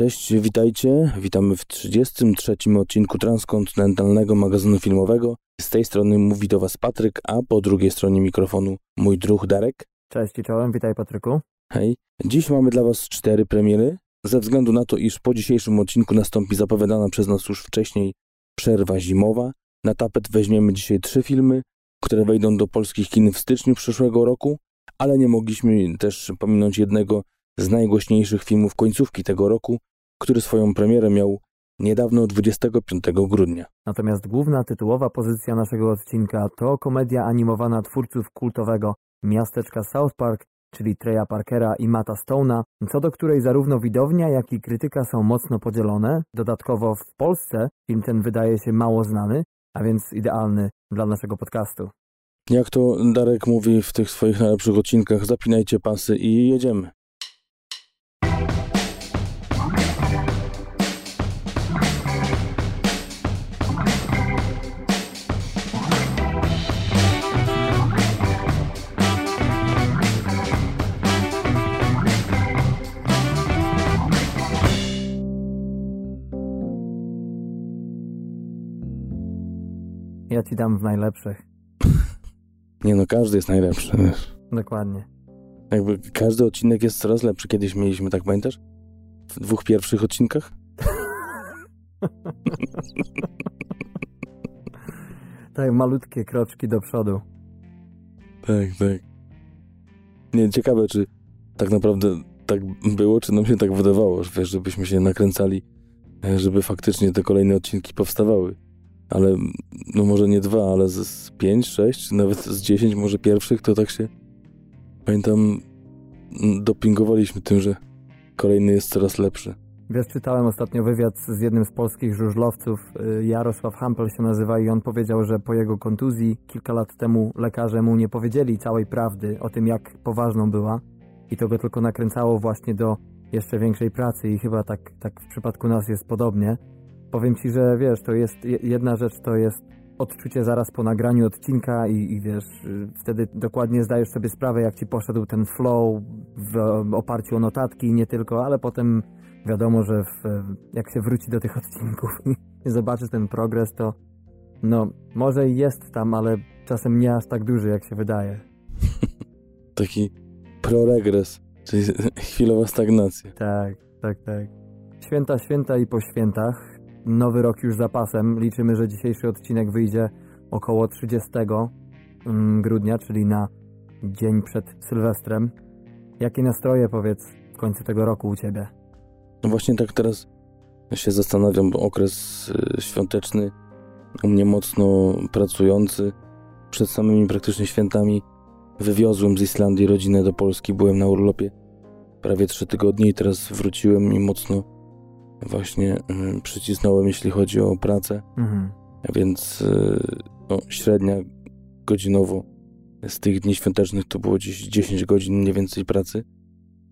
Cześć, witajcie. Witamy w 33. odcinku transkontynentalnego magazynu filmowego. Z tej strony mówi do Was Patryk, a po drugiej stronie mikrofonu mój druh Darek. Cześć i czołem, witaj Patryku. Hej. Dziś mamy dla Was cztery premiery. Ze względu na to, iż po dzisiejszym odcinku nastąpi zapowiadana przez nas już wcześniej przerwa zimowa, na tapet weźmiemy dzisiaj trzy filmy, które wejdą do polskich kin w styczniu przyszłego roku, ale nie mogliśmy też pominąć jednego z najgłośniejszych filmów końcówki tego roku, który swoją premierę miał niedawno 25 grudnia. Natomiast główna tytułowa pozycja naszego odcinka to komedia animowana twórców kultowego miasteczka South Park, czyli Treya Parkera i Mata Stone'a, co do której zarówno widownia, jak i krytyka są mocno podzielone. Dodatkowo w Polsce film ten wydaje się mało znany, a więc idealny dla naszego podcastu. Jak to Darek mówi w tych swoich najlepszych odcinkach, zapinajcie pasy i jedziemy. Ja ci dam w najlepszych. Nie no, każdy jest najlepszy. Wiesz. Dokładnie. Jakby każdy odcinek jest coraz lepszy. Kiedyś mieliśmy, tak pamiętasz? W dwóch pierwszych odcinkach? tak, malutkie kroczki do przodu. Tak, tak. Nie, ciekawe, czy tak naprawdę tak było, czy nam się tak wydawało, że wiesz, żebyśmy się nakręcali, e, żeby faktycznie te kolejne odcinki powstawały. Ale no może nie dwa, ale z, z pięć, sześć, nawet z dziesięć może pierwszych, to tak się pamiętam dopingowaliśmy tym, że kolejny jest coraz lepszy. Wiesz, czytałem ostatnio wywiad z jednym z polskich żużlowców, y, Jarosław Hampel się nazywa i on powiedział, że po jego kontuzji kilka lat temu lekarze mu nie powiedzieli całej prawdy o tym, jak poważną była i to go tylko nakręcało właśnie do jeszcze większej pracy i chyba tak, tak w przypadku nas jest podobnie. Powiem Ci, że wiesz, to jest jedna rzecz, to jest odczucie zaraz po nagraniu odcinka i, i, wiesz, wtedy dokładnie zdajesz sobie sprawę, jak ci poszedł ten flow w oparciu o notatki i nie tylko, ale potem wiadomo, że w, jak się wróci do tych odcinków i zobaczy ten progres, to no, może jest tam, ale czasem nie aż tak duży, jak się wydaje. Taki proregres, czyli chwilowa stagnacja. Tak, tak, tak. Święta, święta i po świętach nowy rok już za pasem. Liczymy, że dzisiejszy odcinek wyjdzie około 30 mm, grudnia, czyli na dzień przed Sylwestrem. Jakie nastroje, powiedz, w końcu tego roku u Ciebie? No właśnie tak teraz się zastanawiam, bo okres y, świąteczny u mnie mocno pracujący. Przed samymi praktycznie świętami wywiozłem z Islandii rodzinę do Polski, byłem na urlopie prawie trzy tygodnie i teraz wróciłem i mocno właśnie y, przycisnąłem, jeśli chodzi o pracę. Mhm. Więc y, no, średnia godzinowo z tych dni świątecznych to było gdzieś 10 godzin mniej więcej pracy.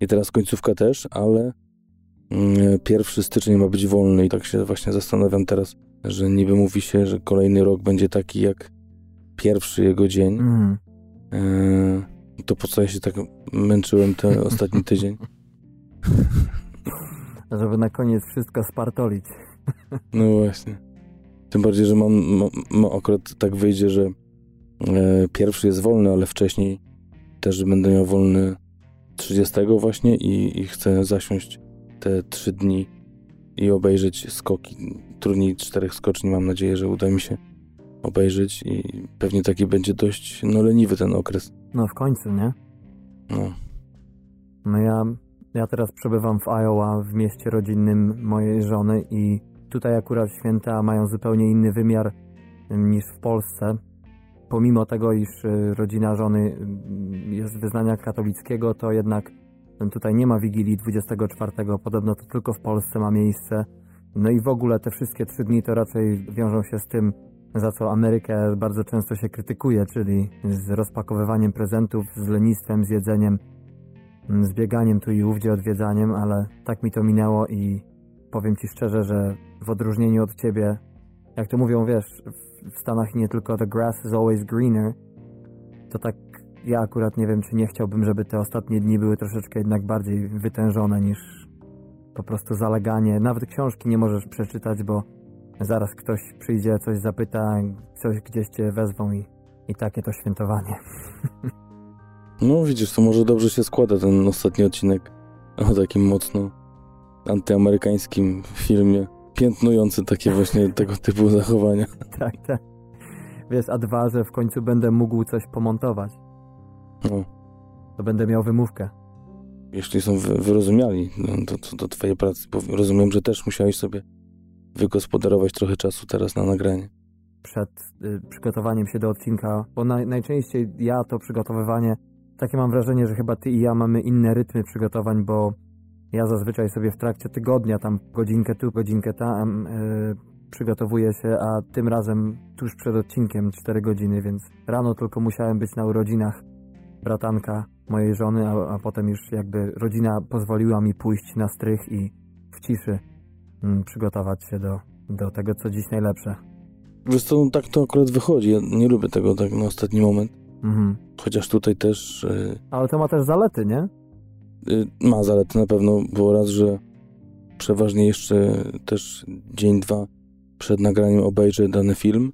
I teraz końcówka też, ale y, pierwszy styczeń ma być wolny i tak się właśnie zastanawiam teraz, że niby mówi się, że kolejny rok będzie taki jak pierwszy jego dzień. Mhm. to po co ja się tak męczyłem ten ostatni tydzień? żeby na koniec wszystko spartolić. No właśnie. Tym bardziej, że mam, mam, mam akurat tak wyjdzie, że e, pierwszy jest wolny, ale wcześniej też będę miał wolny 30 właśnie i, i chcę zasiąść te trzy dni i obejrzeć skoki. Turniej czterech skoczni mam nadzieję, że uda mi się obejrzeć i pewnie taki będzie dość no, leniwy ten okres. No w końcu, nie? No. No ja ja teraz przebywam w Iowa, w mieście rodzinnym mojej żony i tutaj akurat święta mają zupełnie inny wymiar niż w Polsce. Pomimo tego, iż y, rodzina żony y, jest wyznania katolickiego, to jednak tutaj nie ma Wigilii 24, podobno to tylko w Polsce ma miejsce. No i w ogóle te wszystkie trzy dni to raczej wiążą się z tym, za co Amerykę bardzo często się krytykuje, czyli z rozpakowywaniem prezentów, z lenistwem, z jedzeniem Mm, z bieganiem tu i ówdzie, odwiedzaniem, ale tak mi to minęło i powiem Ci szczerze, że w odróżnieniu od Ciebie, jak to mówią, wiesz, w Stanach nie tylko the grass is always greener, to tak ja akurat nie wiem, czy nie chciałbym, żeby te ostatnie dni były troszeczkę jednak bardziej wytężone niż po prostu zaleganie. Nawet książki nie możesz przeczytać, bo zaraz ktoś przyjdzie, coś zapyta, coś gdzieś cię wezwą i, i takie to świętowanie. No widzisz, to może dobrze się składa ten ostatni odcinek o takim mocno antyamerykańskim filmie, piętnujący takie właśnie tego typu zachowania. tak, tak. Wiesz, a dwa, że w końcu będę mógł coś pomontować. No. To będę miał wymówkę. Jeśli są wy, wyrozumiali no, to, to do twojej pracy, bo rozumiem, że też musiałeś sobie wygospodarować trochę czasu teraz na nagranie. Przed y, przygotowaniem się do odcinka, bo na, najczęściej ja to przygotowywanie, takie mam wrażenie, że chyba ty i ja mamy inne rytmy przygotowań, bo ja zazwyczaj sobie w trakcie tygodnia, tam godzinkę tu, godzinkę tam, yy, przygotowuję się, a tym razem tuż przed odcinkiem 4 godziny, więc rano tylko musiałem być na urodzinach bratanka mojej żony, a, a potem już jakby rodzina pozwoliła mi pójść na strych i w ciszy mm, przygotować się do, do tego, co dziś najlepsze. Wiesz co, no tak to akurat wychodzi. Ja nie lubię tego tak na ostatni moment. Mhm. Chociaż tutaj też... Yy, Ale to ma też zalety, nie? yy, ma zalety na pewno, bo raz, że przeważnie jeszcze też dzień, dwa przed nagraniem obejrzę dany film,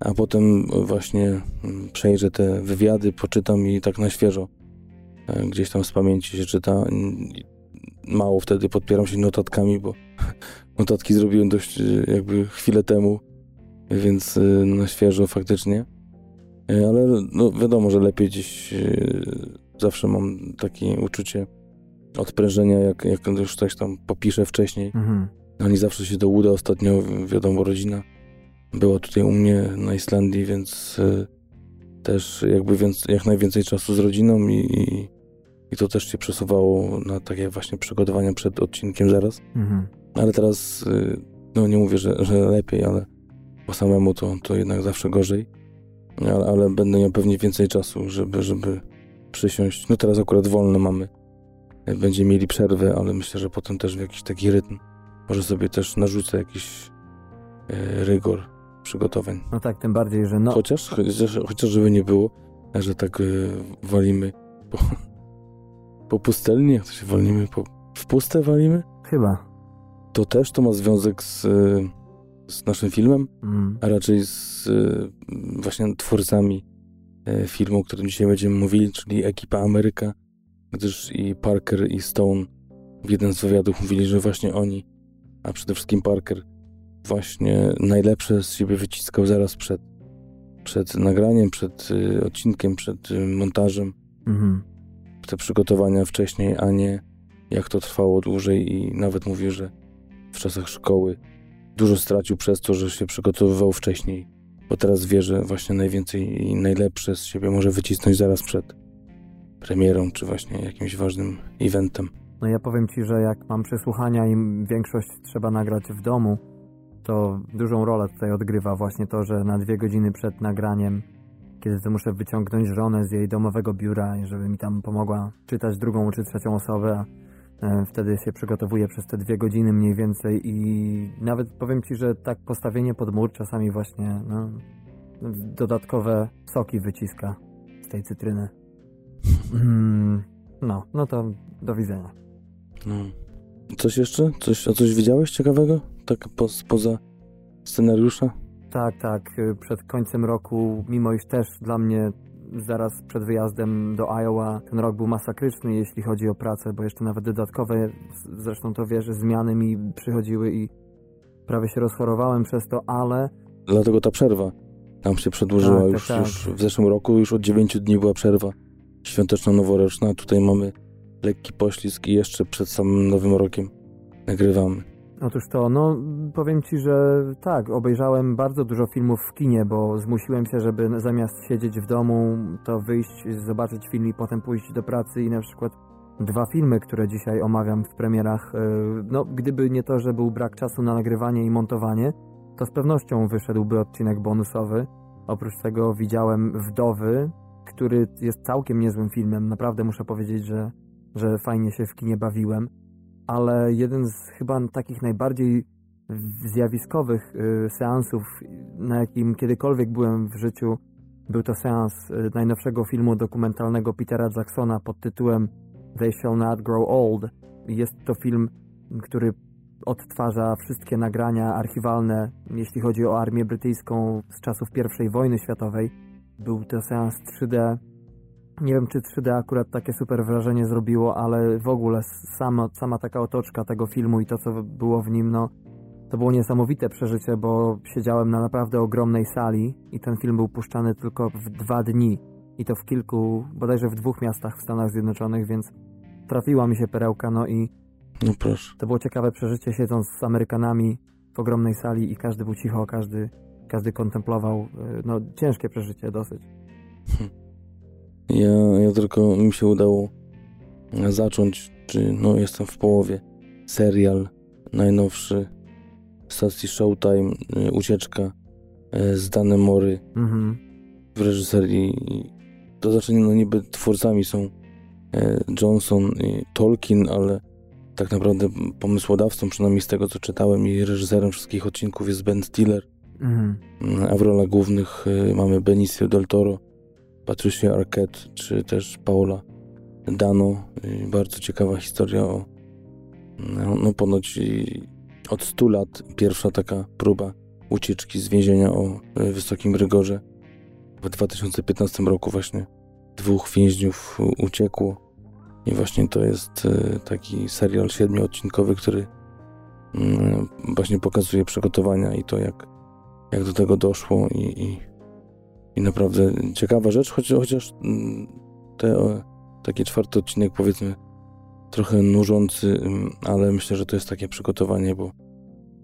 a potem właśnie mm, przejrzę te wywiady, poczytam i tak na świeżo e, gdzieś tam z pamięci się czyta. Mało wtedy podpieram się notatkami, bo notatki zrobiłem dość e, jakby chwilę temu, więc e, na świeżo faktycznie. Ale no wiadomo, że lepiej gdzieś zawsze mam takie uczucie odprężenia, jak, jak już coś tam popiszę wcześniej. Mhm. Ani zawsze się to uda. Ostatnio, wiadomo, rodzina była tutaj u mnie na Islandii, więc y, też jakby więc, jak najwięcej czasu z rodziną i, i, i, to też się przesuwało na takie właśnie przygotowania przed odcinkiem zaraz. Mhm. Ale teraz, no nie mówię, że, że lepiej, ale po samemu to, to jednak zawsze gorzej. Ale, ale będę miał pewnie więcej czasu, żeby, żeby przysiąść. No teraz akurat wolne mamy. Będziemy mieli przerwę, ale myślę, że potem też w jakiś taki rytm może sobie też narzucę jakiś e, rygor przygotowań. No tak, tym bardziej, że no... Chociaż, chociaż, chociaż żeby nie było, że tak e, walimy po, po pustelni, jak to się walimy, po, w puste walimy? Chyba. To też to ma związek z, z naszym filmem, Mm. a raczej z e, właśnie twórcami e, filmu, o którym dzisiaj będziemy mówili, czyli ekipa Ameryka, gdyż i Parker i Stone w jeden z wywiadów mówili, że właśnie oni a przede wszystkim Parker właśnie najlepsze z siebie wyciskał zaraz przed, przed nagraniem, przed y, odcinkiem, przed y, montażem. Mhm. Te przygotowania wcześniej, a nie jak to trwało dłużej i nawet mówił, że w czasach szkoły dużo stracił przez to, że się przygotowywał wcześniej, bo teraz wie, że właśnie najwięcej i najlepsze z siebie może wycisnąć zaraz przed premierą, czy właśnie jakimś ważnym eventem. No ja powiem Ci, że jak mam przesłuchania i większość trzeba nagrać w domu, to dużą rolę tutaj odgrywa właśnie to, że na dwie godziny przed nagraniem, kiedy to muszę wyciągnąć żonę z jej domowego biura, żeby mi tam pomogła czytać drugą czy trzecią osobę, wtedy się przygotowuję przez te dwie godziny mniej więcej i nawet powiem Ci, że tak postawienie pod mur czasami właśnie no, dodatkowe soki wyciska z tej cytryny. Mm, no, no to do widzenia. No. Coś jeszcze? Coś, a coś widziałeś ciekawego? Tak po, poza scenariusza? Tak, tak. Przed końcem roku, mimo iż też dla mnie zaraz przed wyjazdem do Iowa ten rok był masakryczny, jeśli chodzi o pracę, bo jeszcze nawet dodatkowe, zresztą to wiesz, zmiany mi przychodziły i prawie się rozchorowałem przez to, ale... Dlatego ta przerwa tam się przedłużyła. Tak, już, tak, tak. już w zeszłym roku już od 9 dni była przerwa świąteczno-noworoczna. Tutaj mamy lekki poślizg i jeszcze przed samym Nowym Rokiem nagrywamy. Otóż to, no powiem Ci, że tak, obejrzałem bardzo dużo filmów w kinie, bo zmusiłem się, żeby zamiast siedzieć w domu, to wyjść, zobaczyć film i potem pójść do pracy i na przykład dwa filmy, które dzisiaj omawiam w premierach, yy, no gdyby nie to, że był brak czasu na nagrywanie i montowanie, to z pewnością wyszedłby odcinek bonusowy. Oprócz tego widziałem Wdowy, który jest całkiem niezłym filmem, naprawdę muszę powiedzieć, że że fajnie się w kinie bawiłem, ale jeden z chyba takich najbardziej zjawiskowych y, seansów, na jakim kiedykolwiek byłem w życiu, był to seans y, najnowszego filmu dokumentalnego Petera Jacksona pod tytułem They Shall Not Grow Old. Jest to film który odtwarza wszystkie nagrania archiwalne, jeśli chodzi o armię brytyjską z czasów I wojny światowej. Był to seans 3D. Nie wiem, czy 3D akurat takie super wrażenie zrobiło, ale w ogóle sama, sama taka otoczka tego filmu i to, co było w nim, no, to było niesamowite przeżycie, bo siedziałem na naprawdę ogromnej sali i ten film był puszczany tylko w dwa dni. I to w kilku, bodajże w dwóch miastach w Stanach Zjednoczonych, więc trafiła mi się perełka, no i no proszę. To było ciekawe przeżycie, siedząc z Amerykanami w ogromnej sali i każdy był cicho, każdy, każdy kontemplował. E, no, ciężkie przeżycie dosyć. Hm. Ja, ja tylko mi się udało zacząć, czy no jestem w połowie. Serial najnowszy stacji Showtime, e, ucieczka e, z Dane Mory mhm. w reżyserii. To znaczy, no niby twórcami są Johnson i Tolkien, ale tak naprawdę pomysłodawcą, przynajmniej z tego co czytałem, i reżyserem wszystkich odcinków jest Ben Stiller. Mhm. A w rolach głównych y, mamy Benicio del Toro, Patricia Arquette, czy też Paola Dano. Bardzo ciekawa historia o no, no ponoć od 100 lat pierwsza taka próba ucieczki z więzienia o y, wysokim rygorze. W 2015 roku właśnie dwóch więźniów uciekło i właśnie to jest y, taki serial siedmioodcinkowy, który mm, właśnie pokazuje przygotowania i to, jak, jak do tego doszło i, i, i naprawdę ciekawa rzecz, choć, chociaż mm, te, taki czwarty odcinek powiedzmy trochę nużący, mm, ale myślę, że to jest takie przygotowanie, bo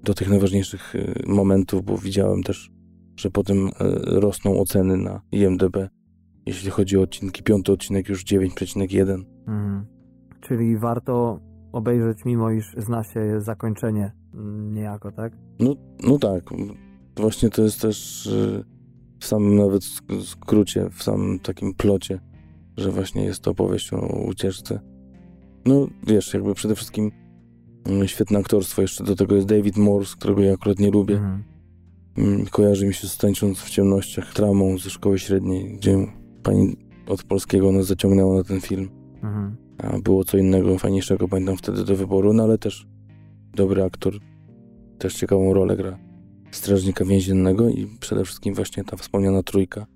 do tych najważniejszych y, momentów, bo widziałem też, że potem y, rosną oceny na IMDB jeśli chodzi o odcinki. Piąty odcinek już 9,1. Mhm. Czyli warto obejrzeć, mimo iż zna się zakończenie niejako, tak? No, no tak. Właśnie to jest też y, w samym nawet skrócie, w samym takim plocie, że właśnie jest to opowieść o ucieczce. No wiesz, jakby przede wszystkim mm, świetne aktorstwo. Jeszcze do tego jest David Morse, którego ja akurat nie lubię. Mhm. Mm, kojarzy mi się z tańcząc w ciemnościach tramą ze szkoły średniej, gdzie pani od polskiego nas zaciągnęła na ten film. Mhm. A było co innego, fajniejszego, pamiętam wtedy do wyboru, no ale też dobry aktor, też ciekawą rolę gra strażnika więziennego i przede wszystkim właśnie ta wspomniana trójka.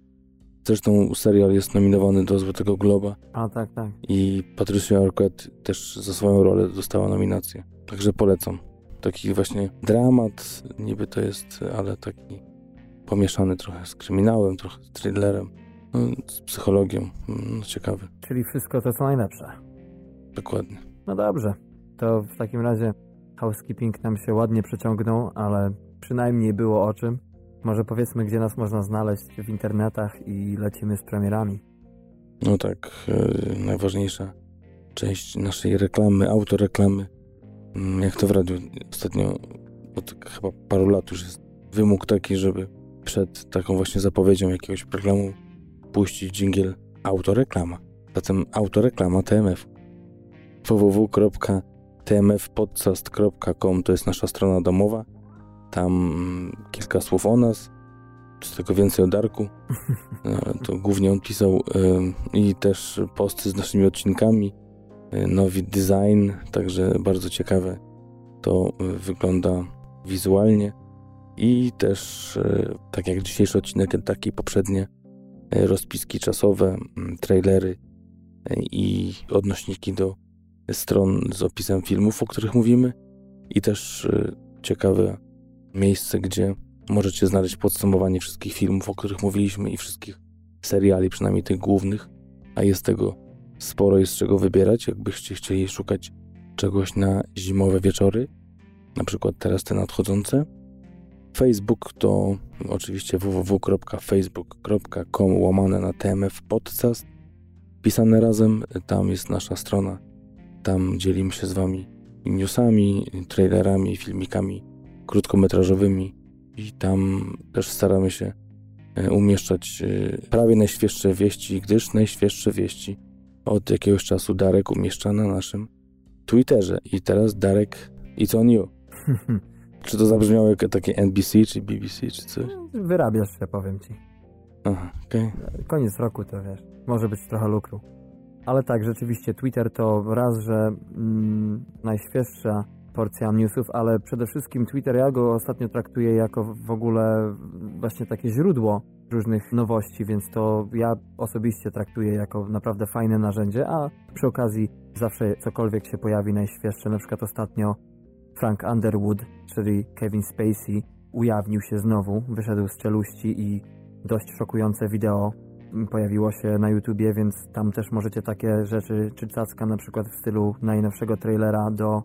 Zresztą serial jest nominowany do Złotego Globa. A, tak, tak. I Patricia Arquette też za swoją rolę dostała nominację. Także polecam. Taki właśnie dramat, niby to jest, ale taki pomieszany trochę z kryminałem, trochę z thrillerem. No, z psychologią. No, ciekawy. Czyli wszystko to, co najlepsze. Dokładnie. No dobrze. To w takim razie housekeeping nam się ładnie przeciągnął, ale przynajmniej było o czym. Może powiedzmy, gdzie nas można znaleźć w internetach i lecimy z premierami. No tak, yy, najważniejsza część naszej reklamy, autoreklamy. Yy, jak to w radiu ostatnio, od chyba paru lat już jest wymóg taki, żeby przed taką właśnie zapowiedzią jakiegoś programu puścić dżingiel autoreklama. Zatem autoreklama TMF. www.tmfpodcast.com to jest nasza strona domowa. Tam kilka słów o nas, z tego więcej o Darku. E, to głównie on pisał i też posty z naszymi odcinkami, e, nowy design, także bardzo ciekawe to e, wygląda wizualnie. I też, tak jak dzisiejszy odcinek, tak i poprzednie, E, rozpiski czasowe, trailery e, i odnośniki do stron z opisem filmów, o których mówimy i też e, ciekawe miejsce, gdzie możecie znaleźć podsumowanie wszystkich filmów, o których mówiliśmy i wszystkich seriali, przynajmniej tych głównych, a jest tego sporo, jest czego wybierać, jakbyście chcieli szukać czegoś na zimowe wieczory, na przykład teraz te nadchodzące, Facebook to oczywiście www.facebook.com łamane na TMF Podcast. Pisane razem, tam jest nasza strona. Tam dzielimy się z Wami newsami, trailerami, filmikami krótkometrażowymi i tam też staramy się e, umieszczać e, prawie najświeższe wieści, gdyż najświeższe wieści od jakiegoś czasu Darek umieszcza na naszym Twitterze. I teraz Darek, it's on you. Czy to zabrzmiało jak takie NBC, czy BBC, czy coś? Wyrabiasz się, powiem ci. Aha, okej. Okay. Koniec roku to wiesz, może być trochę lukru. Ale tak, rzeczywiście Twitter to raz, że mm, najświeższa porcja newsów, ale przede wszystkim Twitter ja go ostatnio traktuję jako w ogóle właśnie takie źródło różnych nowości, więc to ja osobiście traktuję jako naprawdę fajne narzędzie, a przy okazji zawsze cokolwiek się pojawi najświeższe, na przykład ostatnio Frank Underwood, czyli Kevin Spacey, ujawnił się znowu, wyszedł z czeluści i dość szokujące wideo pojawiło się na YouTubie, więc tam też możecie takie rzeczy, czy cacka na przykład w stylu najnowszego trailera do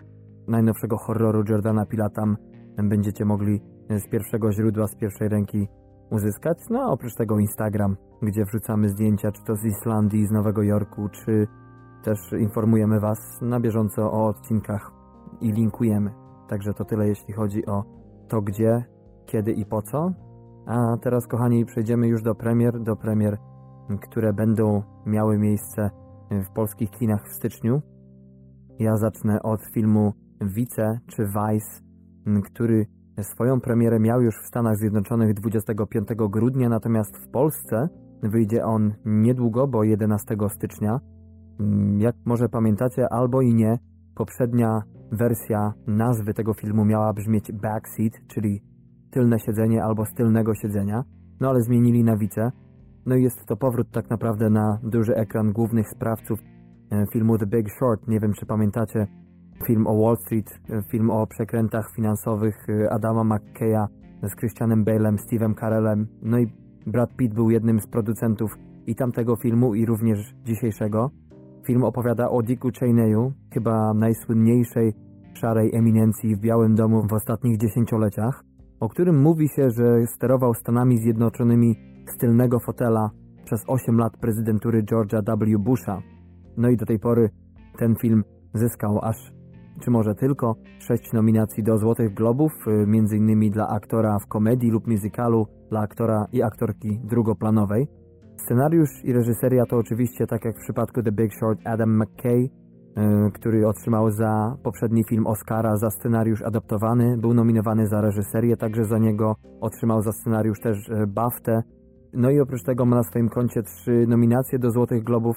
najnowszego horroru Jordana Pila tam będziecie mogli z pierwszego źródła, z pierwszej ręki uzyskać. No a oprócz tego Instagram, gdzie wrzucamy zdjęcia, czy to z Islandii, z Nowego Jorku, czy też informujemy Was na bieżąco o odcinkach i linkujemy. Także to tyle, jeśli chodzi o to gdzie, kiedy i po co. A teraz, kochani, przejdziemy już do premier, do premier, które będą miały miejsce w polskich kinach w styczniu. Ja zacznę od filmu Vice czy Vice, który swoją premierę miał już w Stanach Zjednoczonych 25 grudnia, natomiast w Polsce wyjdzie on niedługo, bo 11 stycznia. Jak może pamiętacie, albo i nie, poprzednia wersja nazwy tego filmu miała brzmieć Backseat, czyli tylne siedzenie albo z tylnego siedzenia, no ale zmienili na wice. No i jest to powrót tak naprawdę na duży ekran głównych sprawców e, filmu The Big Short. Nie wiem, czy pamiętacie film o Wall Street, film o przekrętach finansowych e, Adama McKeya z Christianem Bale'em, Steve'em Carellem. No i Brad Pitt był jednym z producentów i tamtego filmu, i również dzisiejszego. Film opowiada o Dicku Cheneyu, chyba najsłynniejszej szarej eminencji w Białym Domu w ostatnich dziesięcioleciach, o którym mówi się, że sterował Stanami Zjednoczonymi z tylnego fotela przez 8 lat prezydentury George'a W. Busha. No i do tej pory ten film zyskał aż, czy może tylko, sześć nominacji do Złotych Globów, y, m.in. dla aktora w komedii lub muzykalu, dla aktora i aktorki drugoplanowej. Scenariusz i reżyseria to oczywiście, tak jak w przypadku The Big Short, Adam McKay, E, który otrzymał za poprzedni film Oscara za scenariusz adaptowany. Był nominowany za reżyserię, także za niego otrzymał za scenariusz też e, BAFTę. No i oprócz tego ma na swoim koncie trzy nominacje do Złotych Globów,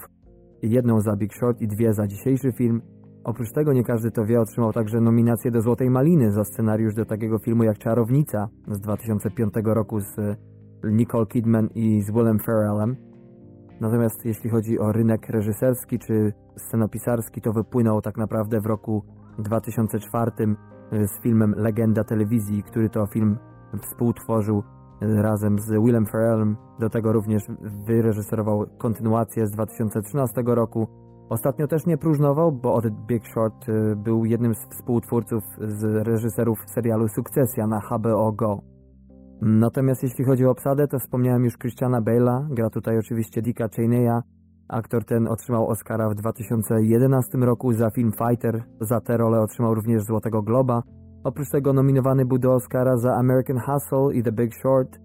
jedną za Big Short i dwie za dzisiejszy film. Oprócz tego, nie każdy to wie, otrzymał także nominację do Złotej Maliny za scenariusz do takiego filmu jak Czarownica z 2005 roku z e, Nicole Kidman i z Willem Ferrellem. Natomiast jeśli chodzi o rynek reżyserski czy scenopisarski, to wypłynął tak naprawdę w roku 2004 y, z filmem Legenda Telewizji, który to film współtworzył y, razem z Willem Ferrellem. Do tego również wyreżyserował kontynuację z 2013 roku. Ostatnio też nie próżnował, bo od Big Short y, był jednym z współtwórców z reżyserów serialu Sukcesja na HBO Go. Natomiast jeśli chodzi o obsadę, to wspomniałem już Christiana Bale'a, gra tutaj oczywiście Dicka Cheneya. Aktor ten otrzymał Oscara w 2011 roku za film Fighter, za tę rolę otrzymał również Złotego Globa. Oprócz tego nominowany był do Oscara za American Hustle i The Big Short,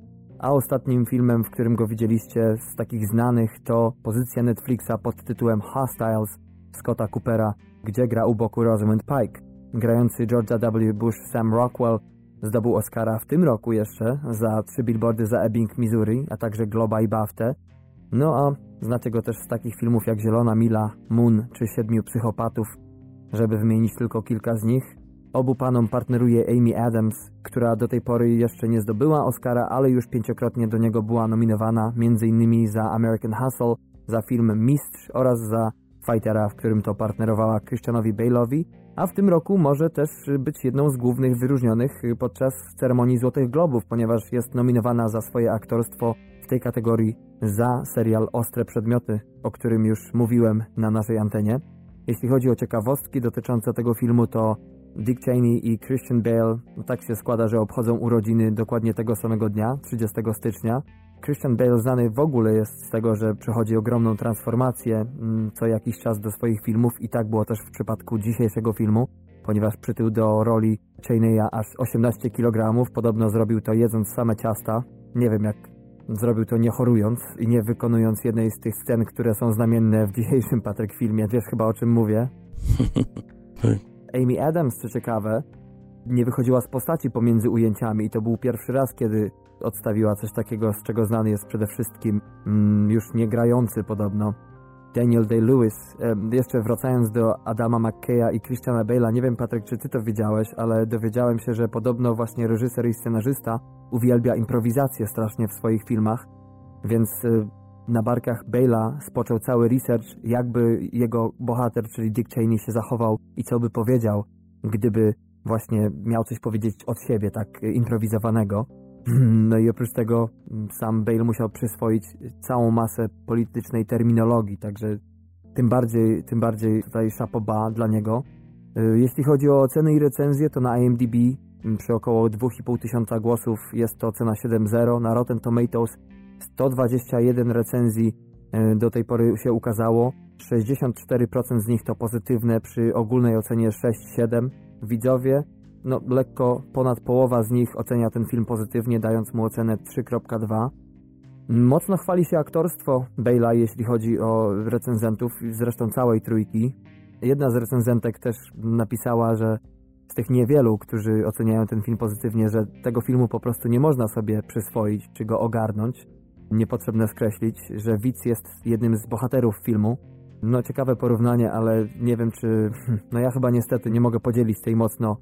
a ostatnim filmem, w którym go widzieliście z takich znanych to pozycja Netflixa pod tytułem Hostiles Scotta Coopera, gdzie gra u boku Rosamund Pike. Grający Georgia W. Bush Sam Rockwell Zdobył Oscara w tym roku jeszcze za trzy billboardy za Ebbing, Missouri, a także Globa i BAFTę. No a znacie go też z takich filmów jak Zielona Mila, Moon czy Siedmiu Psychopatów, żeby wymienić tylko kilka z nich. Obu panom partneruje Amy Adams, która do tej pory jeszcze nie zdobyła Oscara, ale już pięciokrotnie do niego była nominowana, m.in. za American Hustle, za film Mistrz oraz za Fightera, w którym to partnerowała Christianowi Bale'owi, a w tym roku może też być jedną z głównych wyróżnionych podczas ceremonii Złotych Globów, ponieważ jest nominowana za swoje aktorstwo w tej kategorii za serial Ostre Przedmioty, o którym już mówiłem na naszej antenie. Jeśli chodzi o ciekawostki dotyczące tego filmu, to Dick Cheney i Christian Bale no tak się składa, że obchodzą urodziny dokładnie tego samego dnia, 30 stycznia. Christian Bale znany w ogóle jest z tego, że przechodzi ogromną transformację mm, co jakiś czas do swoich filmów i tak było też w przypadku dzisiejszego filmu, ponieważ przytył do roli Cheneya aż 18 kg. Podobno zrobił to jedząc same ciasta. Nie wiem jak zrobił to nie chorując i nie wykonując jednej z tych scen, które są znamienne w dzisiejszym Patryk filmie. Wiesz chyba o czym mówię? Amy Adams, co ciekawe, nie wychodziła z postaci pomiędzy ujęciami i to był pierwszy raz, kiedy odstawiła coś takiego, z czego znany jest przede wszystkim mm, już nie grający podobno Daniel Day-Lewis. Jeszcze wracając do Adama McKeya i Christiana Bale'a, nie wiem Patryk, czy ty to widziałeś, ale dowiedziałem się, że podobno właśnie reżyser i scenarzysta uwielbia improwizację strasznie w swoich filmach, więc y, na barkach Bale'a spoczął cały research, jakby jego bohater, czyli Dick Cheney się zachował i co by powiedział, gdyby właśnie miał coś powiedzieć od siebie, tak improwizowanego. No i oprócz tego mm, sam Bale musiał przyswoić całą masę politycznej terminologii, także tym bardziej, tym bardziej tutaj szapoba dla niego. Y, jeśli chodzi o oceny i recenzje, to na IMDb mm, przy około 2,5 tysiąca głosów jest to ocena 7.0, na Rotten Tomatoes 121 recenzji y, do tej pory się ukazało, 64% z nich to pozytywne przy ogólnej ocenie 6,7. Widzowie no, lekko ponad połowa z nich ocenia ten film pozytywnie, dając mu ocenę 3.2. Mocno chwali się aktorstwo Bale'a, jeśli chodzi o recenzentów, zresztą całej trójki. Jedna z recenzentek też napisała, że z tych niewielu, którzy oceniają ten film pozytywnie, że tego filmu po prostu nie można sobie przyswoić czy go ogarnąć. Niepotrzebne skreślić, że widz jest jednym z bohaterów filmu. No ciekawe porównanie, ale nie wiem czy... No ja chyba niestety nie mogę podzielić tej mocno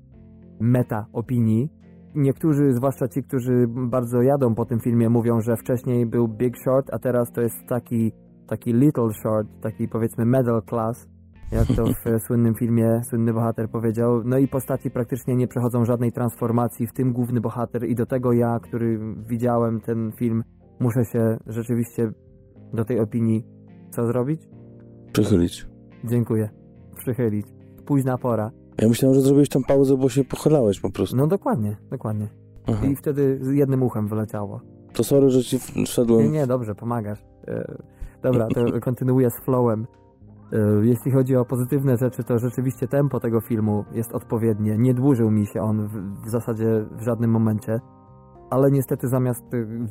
meta opinii. Niektórzy, zwłaszcza ci, którzy bardzo jadą po tym filmie, mówią, że wcześniej był Big Short, a teraz to jest taki, taki Little Short, taki powiedzmy middle class, jak to w słynnym filmie słynny bohater powiedział. No i postaci praktycznie nie przechodzą żadnej transformacji, w tym główny bohater i do tego ja, który widziałem ten film, muszę się rzeczywiście do tej opinii co zrobić? Przychylić. Dziękuję. Przychylić. Późna pora. Ja myślałem, że zrobiłeś tą pauzę, bo się pochylałeś po prostu. No dokładnie, dokładnie. Aha. I wtedy z jednym uchem wyleciało. To sorry, że ci wszedłem. Nie, nie, dobrze, pomagasz. E, dobra, to kontynuuję z flowem. E, jeśli chodzi o pozytywne rzeczy, to rzeczywiście tempo tego filmu jest odpowiednie. Nie dłużył mi się on w, w zasadzie w żadnym momencie. Ale niestety zamiast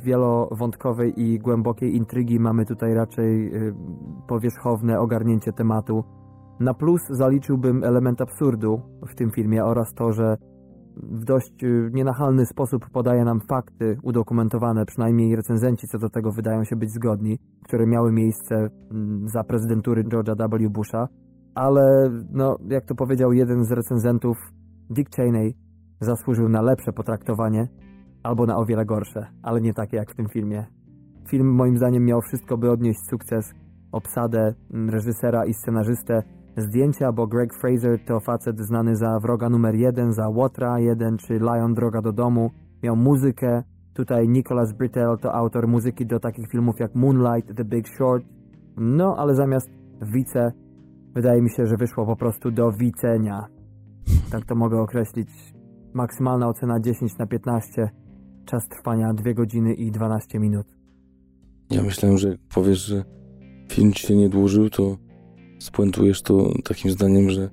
wielowątkowej i głębokiej intrygi mamy tutaj raczej e, powierzchowne ogarnięcie tematu. Na plus zaliczyłbym element absurdu w tym filmie oraz to, że w dość y, nienachalny sposób podaje nam fakty udokumentowane, przynajmniej recenzenci co do tego wydają się być zgodni, które miały miejsce mm, za prezydentury George'a W. Busha, ale no, jak to powiedział jeden z recenzentów, Dick Cheney zasłużył na lepsze potraktowanie albo na o wiele gorsze, ale nie takie jak w tym filmie. Film moim zdaniem miał wszystko, by odnieść sukces, obsadę, mm, reżysera i scenarzystę, zdjęcia, bo Greg Fraser to facet znany za Wroga numer 1, za Łotra 1 czy Lion Droga do domu. Miał muzykę. Tutaj Nicholas Britell to autor muzyki do takich filmów jak Moonlight, The Big Short. No, ale zamiast wice, wydaje mi się, że wyszło po prostu do wicenia. Tak to mogę określić. Maksymalna ocena 10 na 15. Czas trwania 2 godziny i 12 minut. Ja myślałem, że powiesz, że film ci się nie dłużył, to spuentujesz to takim zdaniem, że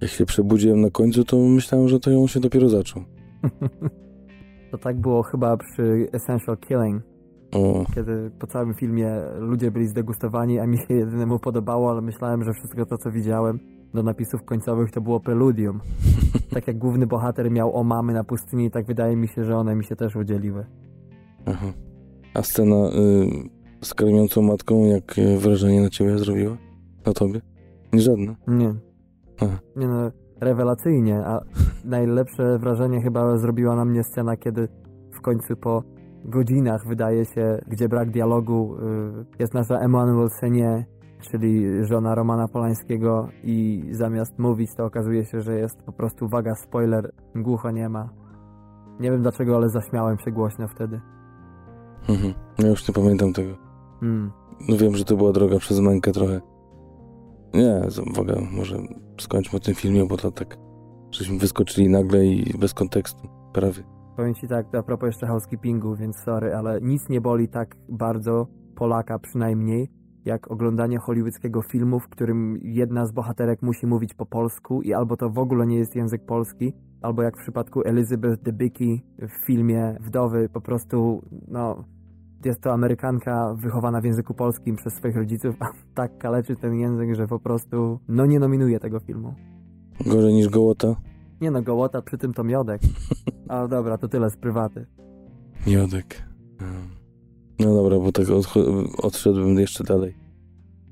jak się przebudziłem na końcu, to myślałem, że to ją się dopiero zaczął. to tak było chyba przy Essential Killing. O. Kiedy po całym filmie ludzie byli zdegustowani, a mi się jedynemu podobało, ale myślałem, że wszystko to, co widziałem do napisów końcowych to było preludium. tak jak główny bohater miał o mamy na pustyni, tak wydaje mi się, że one mi się też udzieliły. Aha. A scena y, z karmiącą matką, jak wrażenie na ciebie zrobiła? Na tobie? Nie żadne? Nie. Aha. Nie no, rewelacyjnie, a najlepsze wrażenie chyba zrobiła na mnie scena, kiedy w końcu po godzinach, wydaje się, gdzie brak dialogu, y, jest nasza Emmanuel Senie, czyli żona Romana Polańskiego i zamiast mówić, to okazuje się, że jest po prostu, uwaga, spoiler, głucho nie ma. Nie wiem dlaczego, ale zaśmiałem się głośno wtedy. Mhm. Ja już nie pamiętam tego. Mm. No wiem, że to była droga przez mękę trochę. Nie, uwaga, może skończmy o tym filmie, bo to tak, żeśmy wyskoczyli nagle i bez kontekstu, prawie. Powiem ci tak, a propos jeszcze housekeepingu, więc sorry, ale nic nie boli tak bardzo, Polaka przynajmniej, jak oglądanie hollywoodzkiego filmu, w którym jedna z bohaterek musi mówić po polsku i albo to w ogóle nie jest język polski, albo jak w przypadku Elizabeth Debicki w filmie Wdowy, po prostu, no, jest to Amerykanka wychowana w języku polskim przez swoich rodziców, a tak kaleczy ten język, że po prostu no nie nominuje tego filmu. Gorzej niż Gołota? Nie no, Gołota przy tym to Miodek. Ale dobra, to tyle z prywaty. Miodek. No dobra, bo tak odszedłbym jeszcze dalej.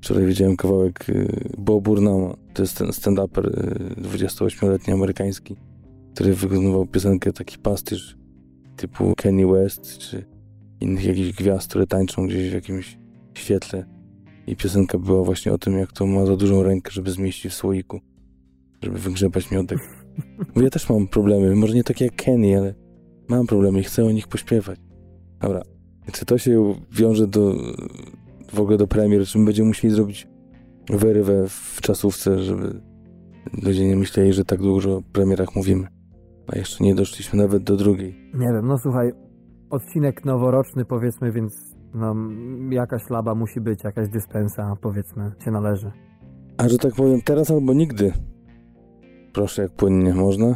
Wczoraj widziałem kawałek y, Bo Burnama. To jest ten stand-uper 28-letni y, amerykański, który wykonywał piosenkę taki pastyż typu Kanye West czy innych jakichś gwiazd, które tańczą gdzieś w jakimś świetle. I piosenka była właśnie o tym, jak to ma za dużą rękę, żeby zmieścić w słoiku, żeby wygrzebać miodek. Bo ja też mam problemy, może nie takie jak Kenny, ale mam problemy i chcę o nich pośpiewać. Dobra, czy to się wiąże do w ogóle do premier, czy my będziemy musieli zrobić wyrwę w czasówce, żeby ludzie nie myśleli, że tak dużo o premierach mówimy. A jeszcze nie doszliśmy nawet do drugiej. Nie wiem, no słuchaj, odcinek noworoczny powiedzmy, więc nam jakaś laba musi być, jakaś dyspensa powiedzmy się należy. A że tak powiem, teraz albo nigdy. Proszę, jak płynnie można.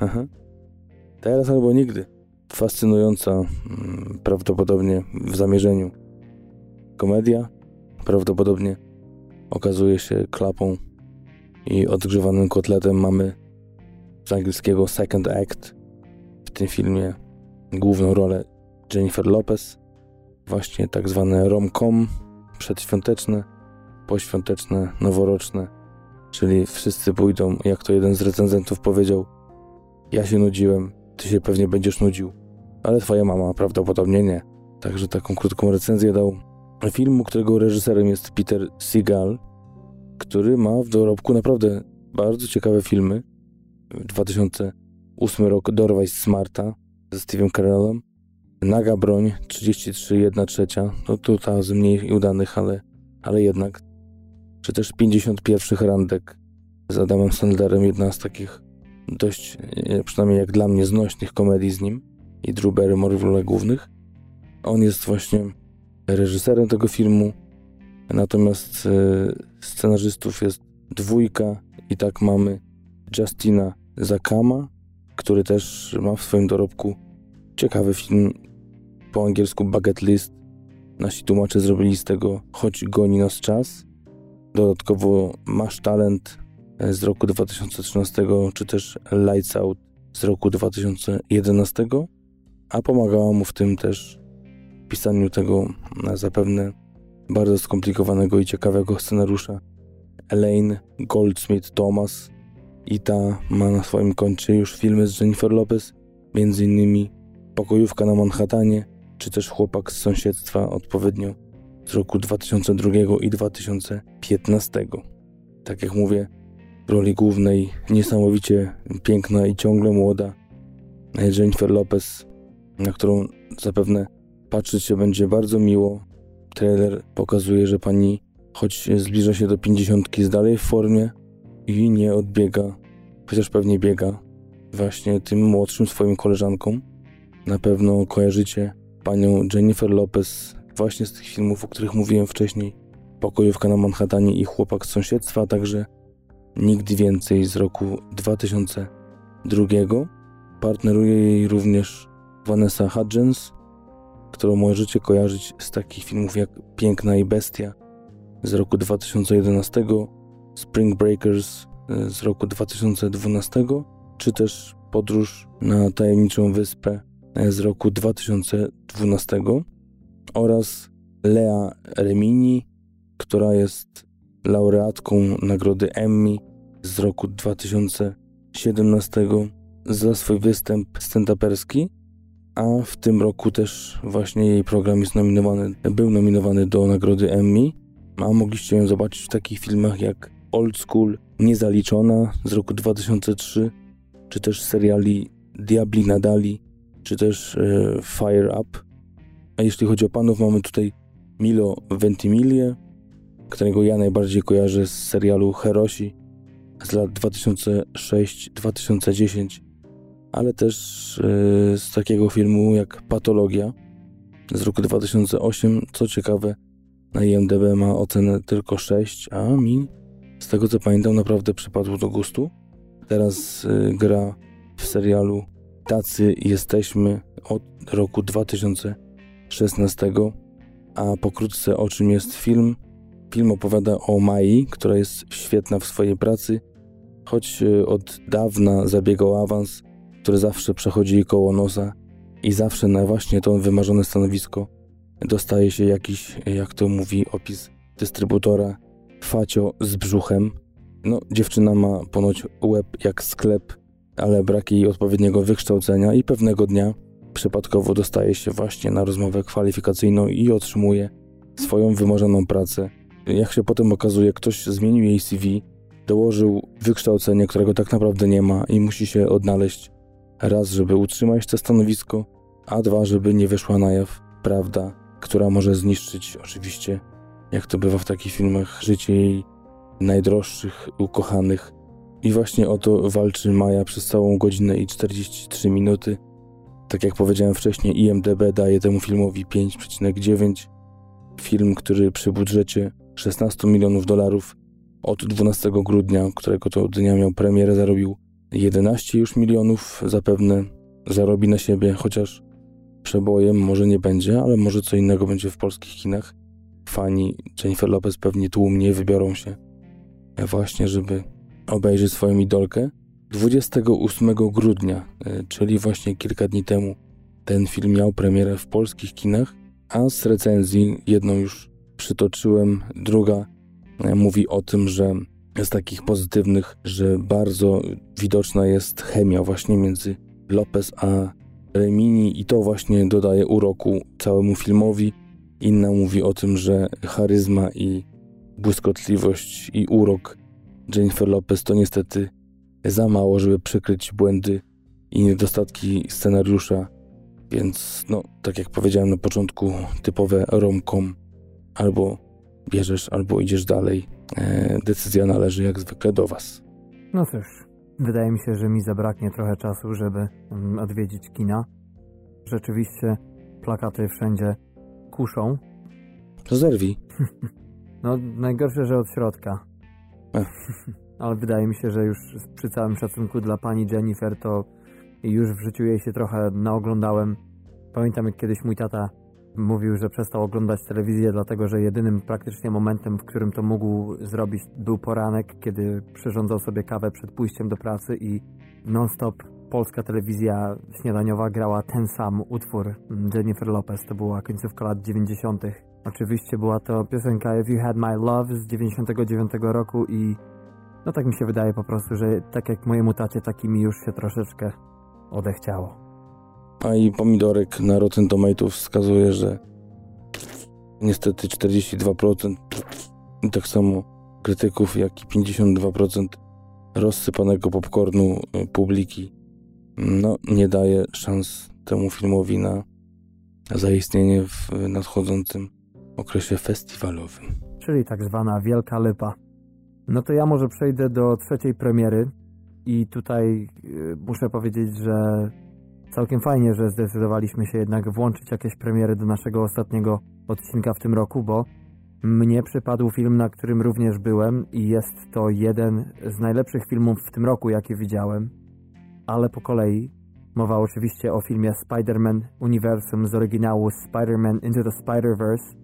teraz albo nigdy. Fascynująca, mm, prawdopodobnie w zamierzeniu komedia. Prawdopodobnie okazuje się klapą i odgrzewanym kotletem mamy z angielskiego Second Act. W tym filmie główną rolę Jennifer Lopez. Właśnie tak zwane rom-com, przedświąteczne, poświąteczne, noworoczne. Czyli wszyscy pójdą, jak to jeden z recenzentów powiedział, ja się nudziłem, ty się pewnie będziesz nudził, ale twoja mama prawdopodobnie nie. Także taką krótką recenzję dał filmu, którego reżyserem jest Peter Seagal, który ma w dorobku naprawdę bardzo ciekawe filmy. 2008 rok Dorwaj Smarta ze Steve'em Carellem, Naga Broń 33 1 trzecia, no to ta z mniej udanych, ale, ale jednak. Czy też 51 Randek z Adamem Sandlerem, jedna z takich dość, e, przynajmniej jak dla mnie, znośnych komedii z nim i Drew Barrymore w rolach głównych. On jest właśnie reżyserem tego filmu, natomiast e, scenarzystów jest dwójka i tak mamy Justina Zakama, który też ma w swoim dorobku ciekawy film po angielsku Bucket List. Nasi tłumacze zrobili z tego Choć goni nas czas. Dodatkowo Masz Talent e, z roku 2013, czy też Lights Out z roku 2011, a pomagała mu w tym też pisaniu tego zapewne bardzo skomplikowanego i ciekawego scenariusza Elaine Goldsmith Thomas i ta ma na swoim koncie już filmy z Jennifer Lopez, innymi Pokojówka na Manhattanie, czy też Chłopak z sąsiedztwa odpowiednio z roku 2002 i 2015. Tak jak mówię, w roli głównej niesamowicie piękna i ciągle młoda Jennifer Lopez, na którą zapewne Patrzeć się będzie bardzo miło. Trailer pokazuje, że pani, choć zbliża się do pięćdziesiątki, jest dalej w formie i nie odbiega, chociaż pewnie biega, właśnie tym młodszym swoim koleżankom. Na pewno kojarzycie panią Jennifer Lopez właśnie z tych filmów, o których mówiłem wcześniej. Pokojówka na Manhattanie i Chłopak z sąsiedztwa, a także Nigdy więcej z roku 2002. Partneruje jej również Vanessa Hudgens, którą możecie kojarzyć z takich filmów jak Piękna i Bestia z roku 2011, Spring Breakers e, z roku 2012, czy też Podróż na tajemniczą wyspę e, z roku 2012 oraz Lea Remini, która jest laureatką nagrody Emmy z roku 2017 za swój występ stand-uperski a w tym roku też właśnie jej program jest nominowany, był nominowany do nagrody Emmy, a mogliście ją zobaczyć w takich filmach jak Old School, Niezaliczona z roku 2003, czy też seriali Diabli Nadali, czy też e, Fire Up. A jeśli chodzi o panów, mamy tutaj Milo Ventimiglia, którego ja najbardziej kojarzę z serialu Herosi z lat 2006-2010 ale też e, z takiego filmu jak Patologia z roku 2008. Co ciekawe, na IMDb ma ocenę tylko 6, a mi z tego co pamiętam naprawdę przypadło do gustu. Teraz e, gra w serialu Tacy jesteśmy od roku 2016, a pokrótce o czym jest film. Film opowiada o Mai, która jest świetna w swojej pracy, choć e, od dawna zabiegał awans który zawsze przechodzi jej koło nosa i zawsze na właśnie to wymarzone stanowisko dostaje się jakiś, jak to mówi opis dystrybutora Facio z brzuchem. No, dziewczyna ma ponoć łeb jak sklep, ale brak jej odpowiedniego wykształcenia i pewnego dnia przypadkowo dostaje się właśnie na rozmowę kwalifikacyjną i otrzymuje swoją wymarzoną pracę. Jak się potem okazuje, ktoś zmienił jej CV, dołożył wykształcenie, którego tak naprawdę nie ma i musi się odnaleźć raz, żeby utrzymać to stanowisko, a dwa, żeby nie wyszła na jaw prawda, która może zniszczyć oczywiście, jak to bywa w takich filmach, życie jej najdroższych, ukochanych. I właśnie o to walczy Maja przez całą godzinę i 43 minuty. Tak jak powiedziałem wcześniej, IMDB daje temu filmowi 5,9. Film, który przy budżecie 16 milionów dolarów od 12 grudnia, którego to dnia miał premierę, zarobił 11 już milionów. Zapewne zarobi na siebie, chociaż przebojem może nie będzie, ale może co innego będzie w polskich kinach. Fani Jennifer Lopez pewnie tłumnie wybiorą się właśnie, żeby obejrzeć swoją idolkę. 28 grudnia, e, czyli właśnie kilka dni temu, ten film miał premierę w polskich kinach, a z recenzji jedną już przytoczyłem, druga e, mówi o tym, że z takich pozytywnych, że bardzo widoczna jest chemia właśnie między Lopez a Remini i to właśnie dodaje uroku całemu filmowi. Inna mówi o tym, że charyzma i błyskotliwość i urok Jennifer Lopez to niestety za mało, żeby przykryć błędy i niedostatki scenariusza. Więc, no, tak jak powiedziałem na początku, typowe romkom albo bierzesz, albo idziesz dalej. E, decyzja należy jak zwykle do Was. No cóż, wydaje mi się, że mi zabraknie trochę czasu, żeby mm, odwiedzić kina. Rzeczywiście plakaty wszędzie kuszą. To zerwij. No, najgorsze, że od środka. Ale wydaje mi się, że już przy całym szacunku dla pani Jennifer, to już w życiu jej się trochę naoglądałem. Pamiętam, jak kiedyś mój tata mówił, że przestał oglądać telewizję, dlatego że jedynym praktycznie momentem, w którym to mógł zrobić, był poranek, kiedy przyrządzał sobie kawę przed pójściem do pracy i non-stop polska telewizja śniadaniowa grała ten sam utwór Jennifer Lopez. To była końcówka lat 90. Oczywiście była to piosenka If You Had My Love z 99 roku i no tak mi się wydaje po prostu, że tak jak mojemu tacie, taki mi już się troszeczkę odechciało. A i pomidorek na Rotten Tomatoes wskazuje, że niestety 42% i tak samo krytyków, jak i 52% rozsypanego popcornu y, publiki no, nie daje szans temu filmowi na zaistnienie w nadchodzącym okresie festiwalowym. Czyli tak zwana Wielka Lypa. No to ja może przejdę do trzeciej premiery i tutaj y, muszę powiedzieć, że całkiem fajnie, że zdecydowaliśmy się jednak włączyć jakieś premiery do naszego ostatniego odcinka w tym roku, bo mnie przypadł film, na którym również byłem i jest to jeden z najlepszych filmów w tym roku, jakie widziałem, ale po kolei. Mowa oczywiście o filmie Spider-Man Uniwersum z oryginału Spider-Man Into the Spider-Verse.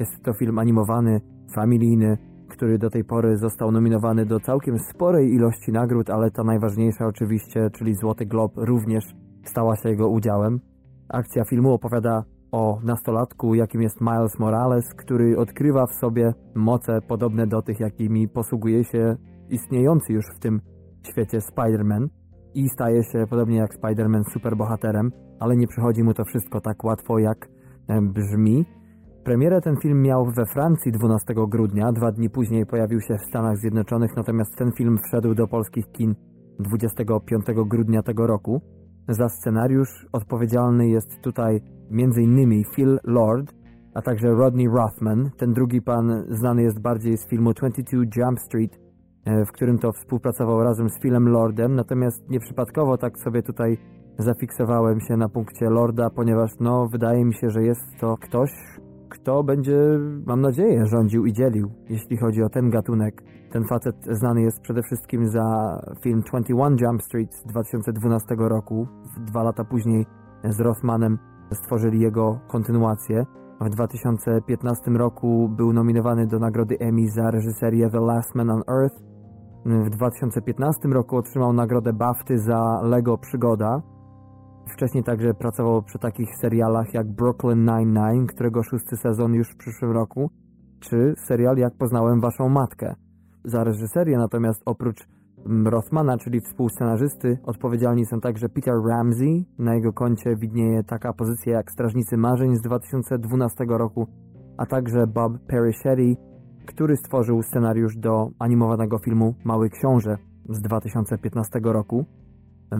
Jest to film animowany, familijny, który do tej pory został nominowany do całkiem sporej ilości nagród, ale ta najważniejsza oczywiście, czyli Złoty Glob, również stała się jego udziałem. Akcja filmu opowiada o nastolatku, jakim jest Miles Morales, który odkrywa w sobie moce podobne do tych, jakimi posługuje się istniejący już w tym świecie Spider-Man i staje się, podobnie jak Spider-Man, superbohaterem, ale nie przychodzi mu to wszystko tak łatwo, jak brzmi. Premierę ten film miał we Francji 12 grudnia, dwa dni później pojawił się w Stanach Zjednoczonych, natomiast ten film wszedł do polskich kin 25 grudnia tego roku. Za scenariusz odpowiedzialny jest tutaj m.in. Phil Lord, a także Rodney Rothman. Ten drugi pan znany jest bardziej z filmu 22 Jump Street, e, w którym to współpracował razem z Philem Lordem, natomiast nieprzypadkowo tak sobie tutaj zafiksowałem się na punkcie Lorda, ponieważ no wydaje mi się, że jest to ktoś, kto będzie, mam nadzieję, rządził i dzielił, jeśli chodzi o ten gatunek. Ten facet znany jest przede wszystkim za film 21 Jump Street z 2012 roku. Dwa lata później z Rothmanem stworzyli jego kontynuację. W 2015 roku był nominowany do nagrody Emmy za reżyserię The Last Man on Earth. W 2015 roku otrzymał nagrodę BAFTY za Lego Przygoda. Wcześniej także pracował przy takich serialach jak Brooklyn Nine-Nine, którego szósty sezon już w przyszłym roku czy serial Jak poznałem waszą matkę. Za reżyserię natomiast oprócz mm, Rothmana, czyli współscenarzysty, odpowiedzialni są także Peter Ramsey. Na jego koncie widnieje taka pozycja jak Strażnicy Marzeń z 2012 roku, a także Bob Perry który stworzył scenariusz do animowanego filmu Mały Książę z 2015 roku.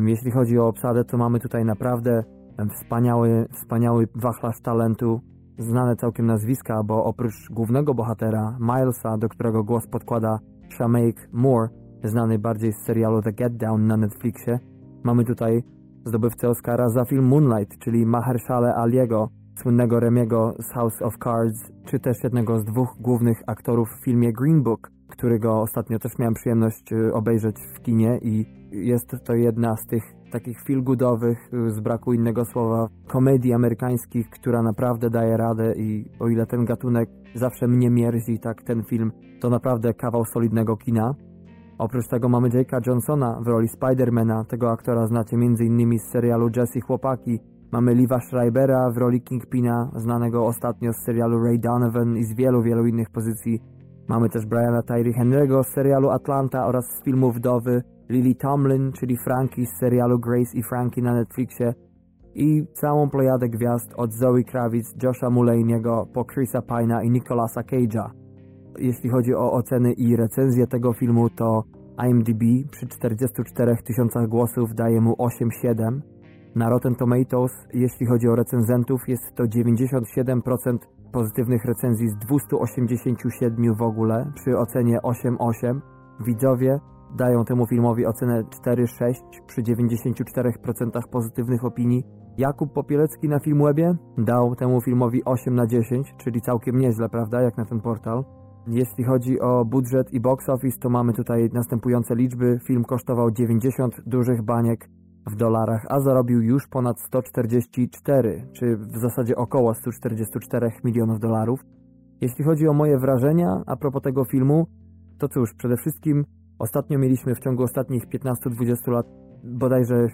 Jeśli chodzi o obsadę, to mamy tutaj naprawdę wspaniały, wspaniały wachlarz talentu, znane całkiem nazwiska, bo oprócz głównego bohatera, Milesa, do którego głos podkłada Shameik Moore, znany bardziej z serialu The Get Down na Netflixie, mamy tutaj zdobywcę Oscara za film Moonlight, czyli Mahershala Aliego, słynnego Remiego z House of Cards, czy też jednego z dwóch głównych aktorów w filmie Green Book, którego ostatnio też miałem przyjemność y, obejrzeć w kinie i jest to jedna z tych takich feel-goodowych, y, z braku innego słowa, komedii amerykańskich, która naprawdę daje radę i o ile ten gatunek zawsze mnie mierzi, tak ten film to naprawdę kawał solidnego kina. Oprócz tego mamy Jake'a Johnsona w roli Spidermana, tego aktora znacie m.in. z serialu Jesse Chłopaki. Mamy Liva Schreibera w roli Kingpina, znanego ostatnio z serialu Ray Donovan i z wielu, wielu innych pozycji. Mamy też Briana Tyree Henry'ego z serialu Atlanta oraz z filmu Wdowy, Lily Tomlin, czyli Frankie z serialu Grace i Frankie na Netflixie i całą plejadę gwiazd od Zoe Kravitz, Josha Mulaney'ego po Chrisa Pine'a i Nicolasa Cage'a. Jeśli chodzi o oceny i recenzję tego filmu, to IMDb przy 44 tysiącach głosów daje mu 8,7. Na Rotten Tomatoes, jeśli chodzi o recenzentów, jest to 97% pozytywnych recenzji z 287 w ogóle, przy ocenie 8,8. Widzowie dają temu filmowi ocenę 4,6 przy 94% pozytywnych opinii. Jakub Popielecki na Filmwebie dał temu filmowi 8 na 10, czyli całkiem nieźle, prawda, jak na ten portal. Jeśli chodzi o budżet i box office, to mamy tutaj następujące liczby. Film kosztował 90 dużych baniek w dolarach, a zarobił już ponad 144, czy w zasadzie około 144 milionów dolarów. Jeśli chodzi o moje wrażenia a propos tego filmu, to cóż, przede wszystkim ostatnio mieliśmy w ciągu ostatnich 15-20 lat bodajże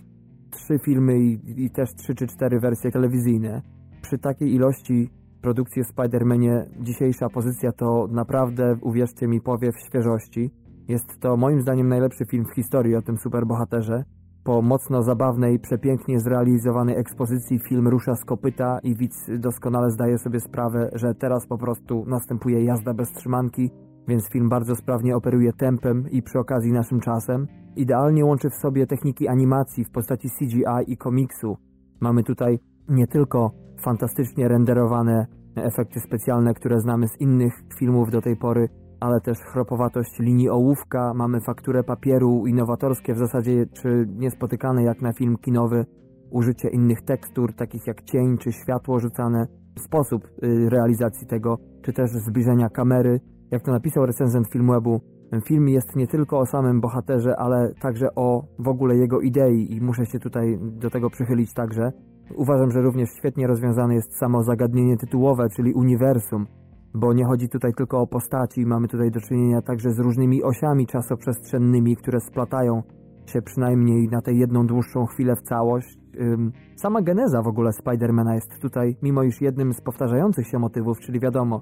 trzy filmy i, i też trzy czy cztery wersje telewizyjne. Przy takiej ilości produkcji o Spider-Manie dzisiejsza pozycja to naprawdę, uwierzcie mi, powiew świeżości. Jest to moim zdaniem najlepszy film w historii o tym superbohaterze. Po mocno zabawnej, przepięknie zrealizowanej ekspozycji film rusza z kopyta i widz doskonale zdaje sobie sprawę, że teraz po prostu następuje jazda bez trzymanki, więc film bardzo sprawnie operuje tempem i przy okazji naszym czasem. Idealnie łączy w sobie techniki animacji w postaci CGI i komiksu. Mamy tutaj nie tylko fantastycznie renderowane efekty specjalne, które znamy z innych filmów do tej pory, ale też chropowatość linii ołówka, mamy fakturę papieru, innowatorskie w zasadzie czy niespotykane jak na film kinowy, użycie innych tekstur, takich jak cień czy światło rzucane, sposób y, realizacji tego, czy też zbliżenia kamery. Jak to napisał recenzent Filmwebu, film jest nie tylko o samym bohaterze, ale także o w ogóle jego idei i muszę się tutaj do tego przychylić także. Uważam, że również świetnie rozwiązane jest samo zagadnienie tytułowe, czyli uniwersum, bo nie chodzi tutaj tylko o postaci, mamy tutaj do czynienia także z różnymi osiami czasoprzestrzennymi, które splatają się przynajmniej na tę jedną dłuższą chwilę w całość. Sama geneza w ogóle Spidermana jest tutaj, mimo iż jednym z powtarzających się motywów, czyli wiadomo,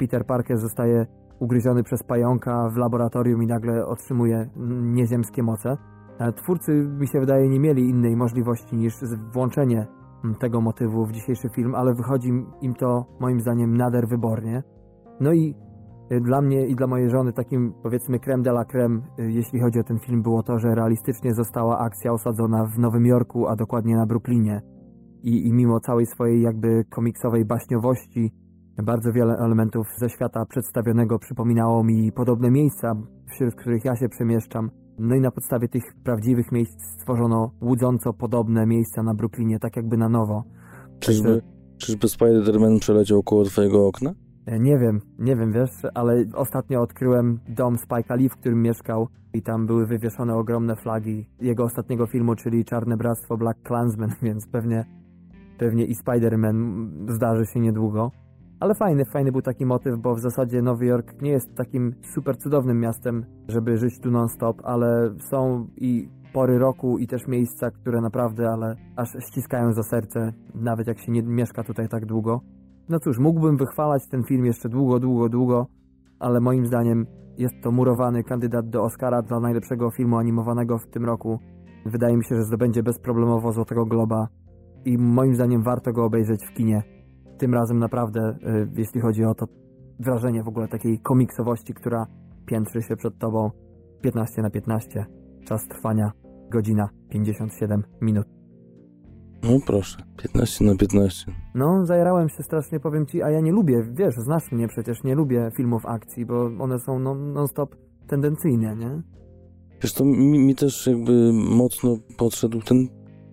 Peter Parker zostaje ugryziony przez pająka w laboratorium i nagle otrzymuje nieziemskie moce. Twórcy, mi się wydaje, nie mieli innej możliwości niż włączenie tego motywu w dzisiejszy film, ale wychodzi im to moim zdaniem nader wybornie. No i y, dla mnie i dla mojej żony takim powiedzmy creme de la creme, y, jeśli chodzi o ten film, było to, że realistycznie została akcja osadzona w Nowym Jorku, a dokładnie na Brooklynie. I, I mimo całej swojej jakby komiksowej baśniowości, bardzo wiele elementów ze świata przedstawionego przypominało mi podobne miejsca, wśród których ja się przemieszczam. No i na podstawie tych prawdziwych miejsc stworzono łudząco podobne miejsca na Brooklynie, tak jakby na nowo. Czyżby, czyżby Spider-Man przeleciał koło twojego okna? E, nie wiem, nie wiem, wiesz, ale ostatnio odkryłem dom Spike'a Lee, w którym mieszkał i tam były wywieszone ogromne flagi jego ostatniego filmu, czyli Czarne Bractwo Black Klansman, więc pewnie, pewnie i Spider-Man zdarzy się niedługo. Ale fajny, fajny był taki motyw, bo w zasadzie Nowy Jork nie jest takim super cudownym miastem, żeby żyć tu non-stop, ale są i pory roku i też miejsca, które naprawdę, ale aż ściskają za serce, nawet jak się nie mieszka tutaj tak długo. no cóż, mógłbym wychwalać ten film jeszcze długo, długo, długo, ale moim zdaniem jest to murowany kandydat do Oscara dla najlepszego filmu animowanego w tym roku. Wydaje mi się, że zdobędzie bezproblemowo Złotego Globa i moim zdaniem warto go obejrzeć w kinie. Tym razem naprawdę, y, jeśli chodzi o to wrażenie w ogóle takiej komiksowości, która piętrzy się przed tobą 15 na 15. Czas trwania godzina 57 minut. No proszę, 15 na 15. No, zajarałem się strasznie, powiem ci, a ja nie lubię, wiesz, znasz mnie przecież, nie lubię filmów akcji, bo one są no, non-stop tendencyjne, nie? Wiesz, to mi, mi też jakby mocno podszedł ten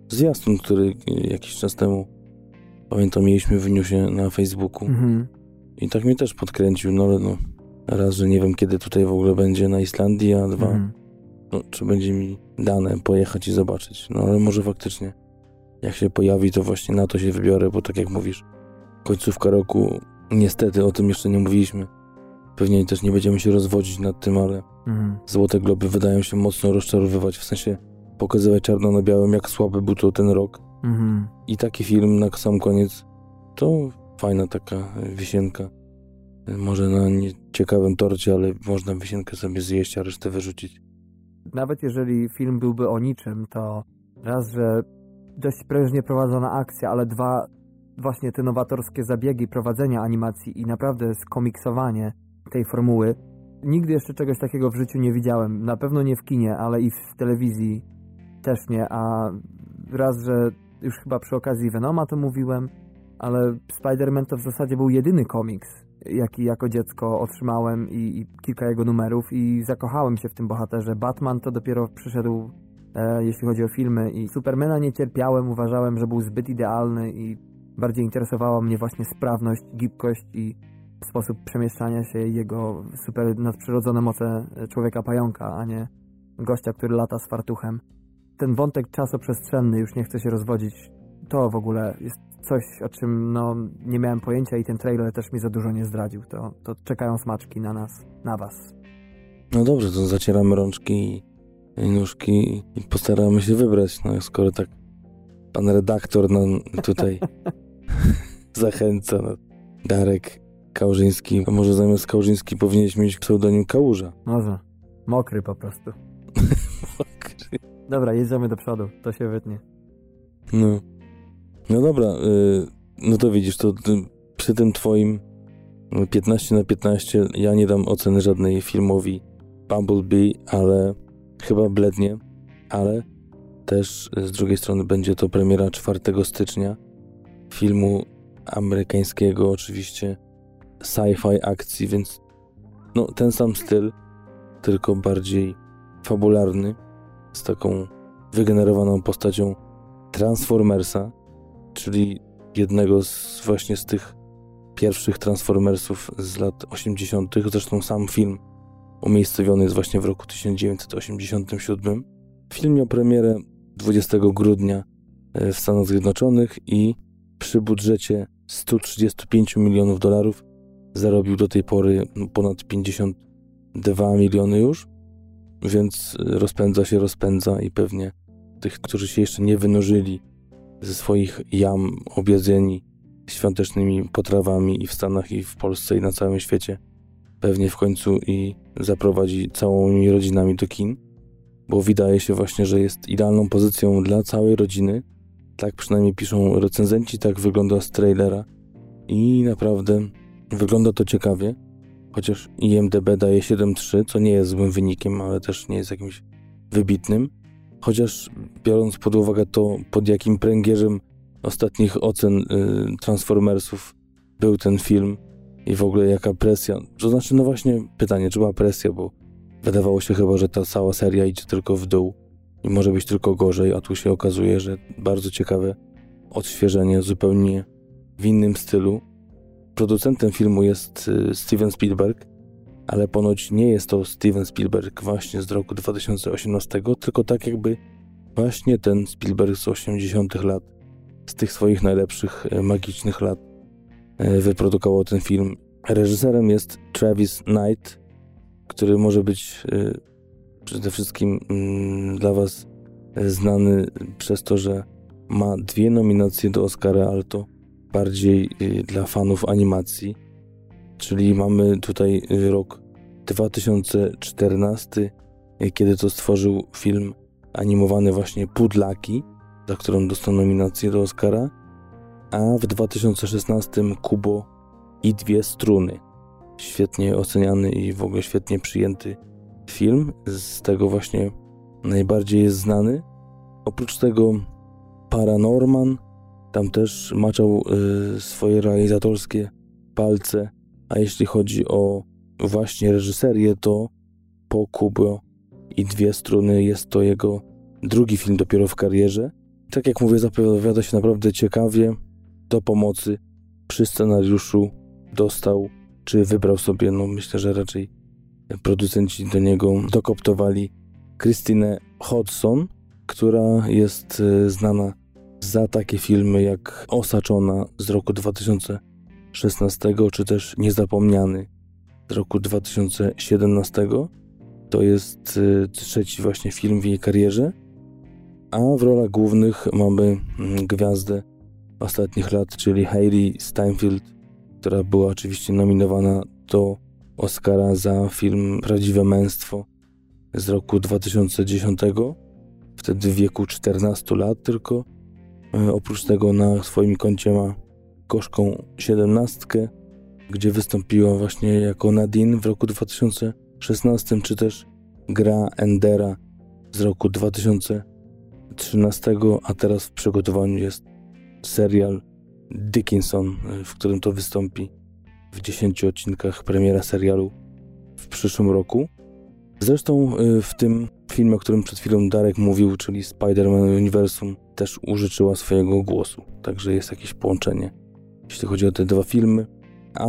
zwiastun, który jakiś czas temu, pamiętam, mieliśmy w newsie na Facebooku. Mhm. I tak mnie też podkręcił, no ale no, raz, że nie wiem kiedy tutaj w ogóle będzie na Islandii, a dwa, Mhm. no, czy będzie mi dane pojechać i zobaczyć. No ale może faktycznie, jak się pojawi, to właśnie na to się wybiorę, bo tak jak mówisz, końcówka roku, niestety o tym jeszcze nie mówiliśmy. Pewnie też nie będziemy się rozwodzić nad tym, ale Mhm. Złote Globy wydają się mocno rozczarowywać, w sensie pokazywać czarno na białym, jak słaby był to ten rok. Mhm. I taki film na sam koniec to fajna taka wisienka. Może na nieciekawym torcie, ale można wisienkę sobie zjeść, a resztę wyrzucić. Nawet jeżeli film byłby o niczym, to raz, że dość prężnie prowadzona akcja, ale dwa, właśnie te nowatorskie zabiegi prowadzenia animacji i naprawdę skomiksowanie tej formuły. Nigdy jeszcze czegoś takiego w życiu nie widziałem. Na pewno nie w kinie, ale i w telewizji też nie, a raz, że już chyba przy okazji Venoma to mówiłem, ale Spider-Man to w zasadzie był jedyny komiks, jaki jako dziecko otrzymałem i, i kilka jego numerów i zakochałem się w tym bohaterze. Batman to dopiero przyszedł, e, jeśli chodzi o filmy i Supermana nie cierpiałem, uważałem, że był zbyt idealny i bardziej interesowała mnie właśnie sprawność, gibkość i sposób przemieszczania się jego super nadprzyrodzone moce człowieka pająka, a nie gościa, który lata z fartuchem. Ten wątek czasoprzestrzenny, już nie chcę się rozwodzić, to w ogóle jest coś, o czym no, nie miałem pojęcia i ten trailer też mi za dużo nie zdradził. To, to czekają smaczki na nas, na was. No dobrze, to zacieramy rączki i, nóżki i postaramy się wybrać. No skoro tak pan redaktor nam tutaj zachęca, no, Darek Kałużyński, a może zamiast Kałużyński powinieneś mieć pseudonim Kałuża. Może. Mokry po prostu. Dobra, jedziemy do przodu, to się wytnie. No. No dobra, y, no to widzisz, to ty, przy tym twoim 15 na 15 ja nie dam oceny żadnej filmowi Bumblebee, ale chyba blednie, ale też z drugiej strony będzie to premiera 4 stycznia filmu amerykańskiego oczywiście sci-fi akcji, więc no ten sam styl, tylko bardziej fabularny, z taką wygenerowaną postacią Transformersa, czyli jednego z właśnie z tych pierwszych Transformersów z lat 80. Zresztą sam film umiejscowiony jest właśnie w roku 1987. Film miał premierę 20 grudnia w Stanach Zjednoczonych i przy budżecie 135 milionów dolarów zarobił do tej pory ponad 52 miliony już, więc rozpędza się, rozpędza i pewnie tych, którzy się jeszcze nie wynurzyli ze swoich jam objedzeni świątecznymi potrawami i w Stanach, i w Polsce, i na całym świecie, pewnie w końcu i zaprowadzi całymi rodzinami do kin, bo wydaje się właśnie, że jest idealną pozycją dla całej rodziny. Tak przynajmniej piszą recenzenci, tak wygląda z trailera i naprawdę wygląda to ciekawie, chociaż IMDB daje 7.3, co nie jest złym wynikiem, ale też nie jest jakimś wybitnym. Chociaż biorąc pod uwagę to, pod jakim pręgierzem ostatnich ocen y, Transformersów był ten film i w ogóle jaka presja. To znaczy, no właśnie pytanie, czy była presja, bo wydawało się chyba, że ta cała seria idzie tylko w dół i może być tylko gorzej, a tu się okazuje, że bardzo ciekawe odświeżenie, zupełnie w innym stylu. Producentem filmu jest y, Steven Spielberg, ale ponoć nie jest to Steven Spielberg właśnie z roku 2018, tylko tak jakby właśnie ten Spielberg z 80 lat, z tych swoich najlepszych e, magicznych lat e, wyprodukował ten film. Reżyserem jest Travis Knight, który może być przede wszystkim mm, dla was znany przez to, że ma dwie nominacje do Oscara, ale to bardziej y, dla fanów animacji. Czyli mamy tutaj rok 2014, y, kiedy to stworzył film animowany właśnie Pudlaki, za którą dostał nominację do Oscara, a w 2016 Kubo i dwie struny. Świetnie oceniany i w ogóle świetnie przyjęty film. Z tego właśnie najbardziej jest znany. Oprócz tego Paranorman, tam też maczał y, swoje realizatorskie palce, a jeśli chodzi o właśnie reżyserię, to po Kubo i dwie struny jest to jego drugi film dopiero w karierze. Tak jak mówię, zapowiada się naprawdę ciekawie. Do pomocy przy scenariuszu dostał, czy wybrał sobie, no myślę, że raczej producenci do niego dokoptowali Krystynę Hodson, która jest e, znana za takie filmy jak Osaczona z roku 2016, czy też Niezapomniany z roku 2017. To jest e, trzeci właśnie film w jej karierze. A w rolach głównych mamy mm, gwiazdę ostatnich lat, czyli Hayley Steinfeld, która była oczywiście nominowana do Oscara za film Prawdziwe Męstwo z roku 2010, wtedy w wieku 14 lat tylko. E, oprócz tego na swoim koncie ma gorzką 17, gdzie wystąpiła właśnie jako Nadine w roku 2016, czy też gra Endera z roku 2013, a teraz w przygotowaniu jest serial Dickinson, e, w którym to wystąpi w 10 odcinkach premiera serialu w przyszłym roku. Zresztą y, w tym filmie, o którym przed chwilą Darek mówił, czyli Spider-Man Universum, też użyczyła swojego głosu. Także jest jakieś połączenie, jeśli chodzi o te dwa filmy. A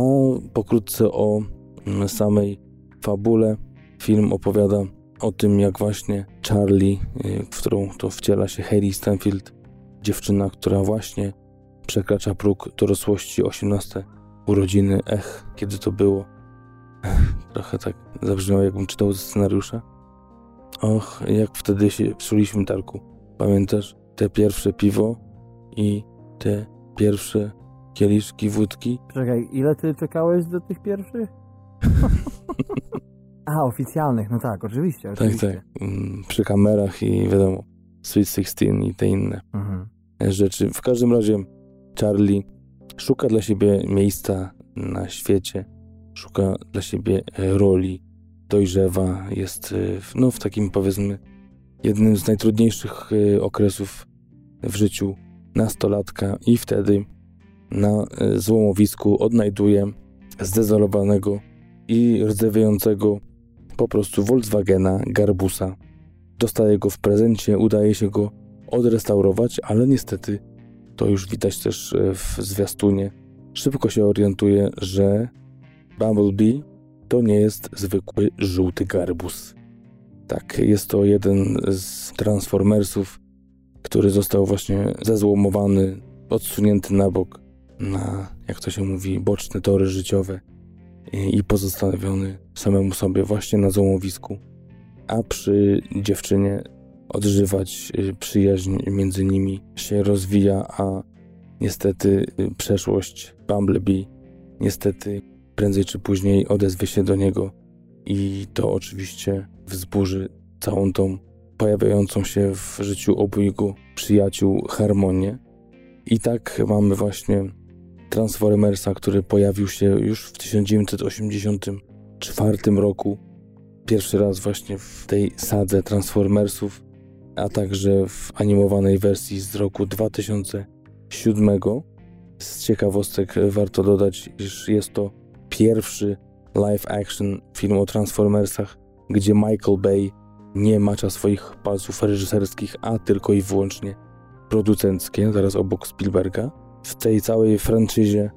pokrótce o mm, samej fabule. Film opowiada o tym, jak właśnie Charlie, y, w którą to wciela się Hayley Stanfield, dziewczyna, która właśnie przekracza próg dorosłości 18 urodziny. Ech, kiedy to było. Trochę tak zabrzmiało, jakbym czytał ze scenariusza. Och, jak wtedy się psuliśmy, Tarku. Pamiętasz te pierwsze piwo i te pierwsze kieliszki wódki? Czekaj, ile ty czekałeś do tych pierwszych? A, oficjalnych, no tak, oczywiście. oczywiście. Tak, tak. Przy kamerach i wiadomo, Sweet 16 i te inne mhm. rzeczy. W każdym razie Charlie szuka dla siebie miejsca na świecie, szuka dla siebie e, roli, dojrzewa, jest e, no, w takim powiedzmy jednym z najtrudniejszych e, okresów w życiu nastolatka i wtedy na złomowisku odnajduje zdezolowanego i rdzewiającego po prostu Volkswagena Garbusa. Dostaje go w prezencie, udaje się go odrestaurować, ale niestety to już widać też w zwiastunie, szybko się orientuje, że Bumblebee to nie jest zwykły żółty garbus. Tak, jest to jeden z Transformersów, który został właśnie zezłomowany, odsunięty na bok, na, jak to się mówi, boczne tory życiowe i, i pozostawiony samemu sobie właśnie na złomowisku. A przy dziewczynie odżywać y, przyjaźń między nimi się rozwija, a niestety y, przeszłość Bumblebee niestety prędzej czy później odezwie się do niego i to oczywiście wzburzy całą tą pojawiającą się w życiu obojgu przyjaciół harmonię. I tak mamy właśnie Transformersa, który pojawił się już w 1984 roku. Pierwszy raz właśnie w tej sadze Transformersów, a także w animowanej wersji z roku 2007. Z ciekawostek warto dodać, iż jest to pierwszy live action film o Transformersach, gdzie Michael Bay nie macza swoich palców reżyserskich, a tylko i wyłącznie producenckie, zaraz obok Spielberga. W tej całej franczyzie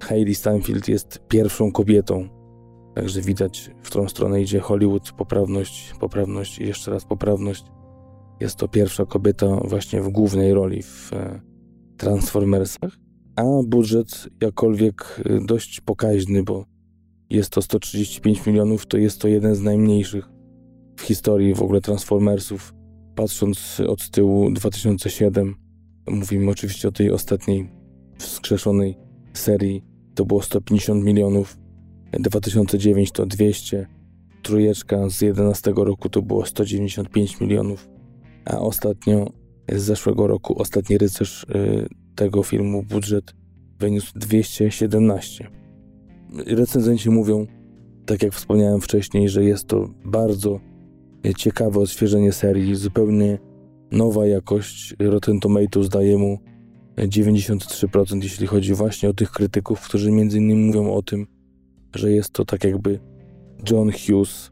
Hayley Steinfeld jest pierwszą kobietą. Także widać, w którą stronę idzie Hollywood. Poprawność, poprawność i jeszcze raz poprawność. Jest to pierwsza kobieta właśnie w głównej roli w e, Transformersach a budżet jakkolwiek y, dość pokaźny, bo jest to 135 milionów, to jest to jeden z najmniejszych w historii w ogóle Transformersów. Patrząc od tyłu 2007, mówimy oczywiście o tej ostatniej skrzeszonej serii to było 150 milionów, 2009 to 200, trójeczka z 11 roku to było 195 milionów, a ostatnio z zeszłego roku ostatni rycerz y, tego filmu budżet wyniósł 217. Recenzenci mówią, tak jak wspomniałem wcześniej, że jest to bardzo ciekawe odświeżenie serii, zupełnie nowa jakość. Rotten Tomatoes daje mu 93%, jeśli chodzi właśnie o tych krytyków, którzy między innymi mówią o tym, że jest to tak jakby John Hughes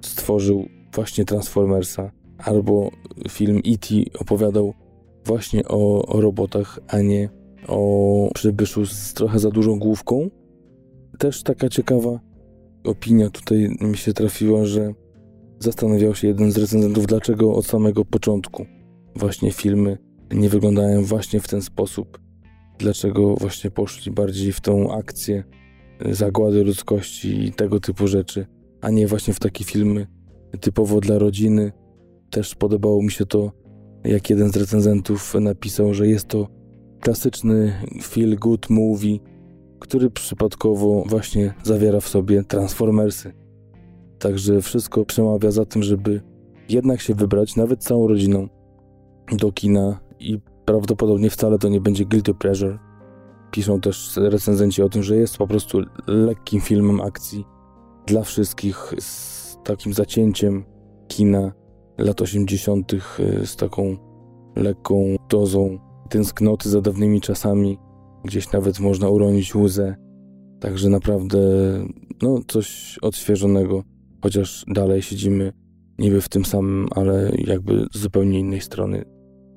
stworzył właśnie Transformersa, albo film E.T. opowiadał właśnie o, o robotach, a nie o przybyszu z trochę za dużą główką. Też taka ciekawa opinia tutaj mi się trafiła, że zastanawiał się jeden z recenzentów, dlaczego od samego początku właśnie filmy nie wyglądają właśnie w ten sposób. Dlaczego właśnie poszli bardziej w tą akcję zagłady ludzkości i tego typu rzeczy, a nie właśnie w takie filmy typowo dla rodziny. Też podobało mi się to, jak jeden z recenzentów napisał, że jest to klasyczny feel good movie, który przypadkowo właśnie zawiera w sobie Transformersy. Także wszystko przemawia za tym, żeby jednak się wybrać, nawet całą rodziną, do kina i prawdopodobnie wcale to nie będzie guilty pleasure. Piszą też recenzenci o tym, że jest po prostu lekkim filmem akcji dla wszystkich z takim zacięciem kina lat 80., z taką lekką dozą tęsknoty za dawnymi czasami. Gdzieś nawet można uronić łzę. Także naprawdę, no, coś odświeżonego, chociaż dalej siedzimy niby w tym samym, ale jakby z zupełnie innej strony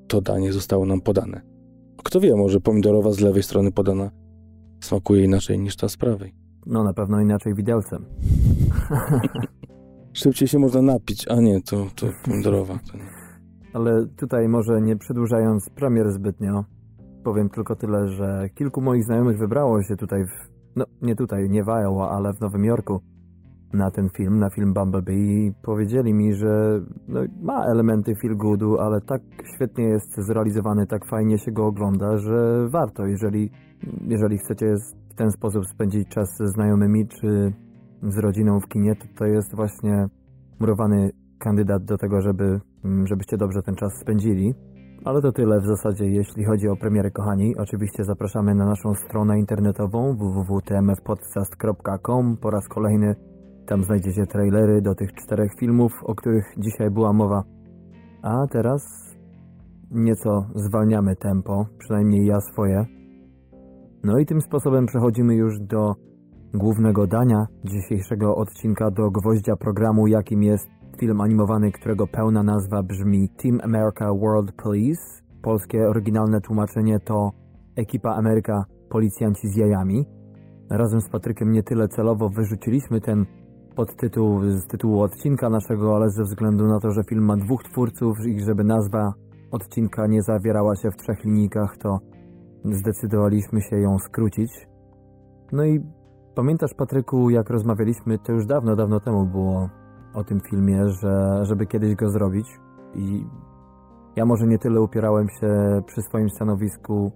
to danie zostało nam podane. Kto wie, może pomidorowa z lewej strony podana smakuje inaczej niż ta z prawej. No na pewno inaczej widelcem. Szybciej się można napić, a nie, to, to pomidorowa. To nie. Ale tutaj może nie przedłużając premier zbytnio, powiem tylko tyle, że kilku moich znajomych wybrało się tutaj, w, no nie tutaj, nie w Iowa, ale w Nowym Jorku na ten film, na film Bumblebee i powiedzieli mi, że no, ma elementy feel goodu, ale tak świetnie jest zrealizowany, tak fajnie się go ogląda, że warto, jeżeli, jeżeli chcecie w ten sposób spędzić czas ze znajomymi czy z rodziną w kinie, to to jest właśnie murowany kandydat do tego, żeby, żebyście dobrze ten czas spędzili. Ale to tyle w zasadzie, jeśli chodzi o premiery, kochani. Oczywiście zapraszamy na naszą stronę internetową www.tmfpodcast.com po raz kolejny tam znajdziecie trailery do tych czterech filmów, o których dzisiaj była mowa. A teraz nieco zwalniamy tempo, przynajmniej ja swoje. No i tym sposobem przechodzimy już do głównego dania dzisiejszego odcinka, do gwoździa programu, jakim jest film animowany, którego pełna nazwa brzmi Team America World Police. Polskie oryginalne tłumaczenie to Ekipa Ameryka Policjanci z jajami. Razem z Patrykiem nie tyle celowo wyrzuciliśmy ten podtytuł z tytułu odcinka naszego, ale ze względu na to, że film ma dwóch twórców i żeby nazwa odcinka nie zawierała się w trzech linijkach, to zdecydowaliśmy się ją skrócić. No i pamiętasz, Patryku, jak rozmawialiśmy, to już dawno, dawno temu było o tym filmie, że żeby kiedyś go zrobić i ja może nie tyle upierałem się przy swoim stanowisku,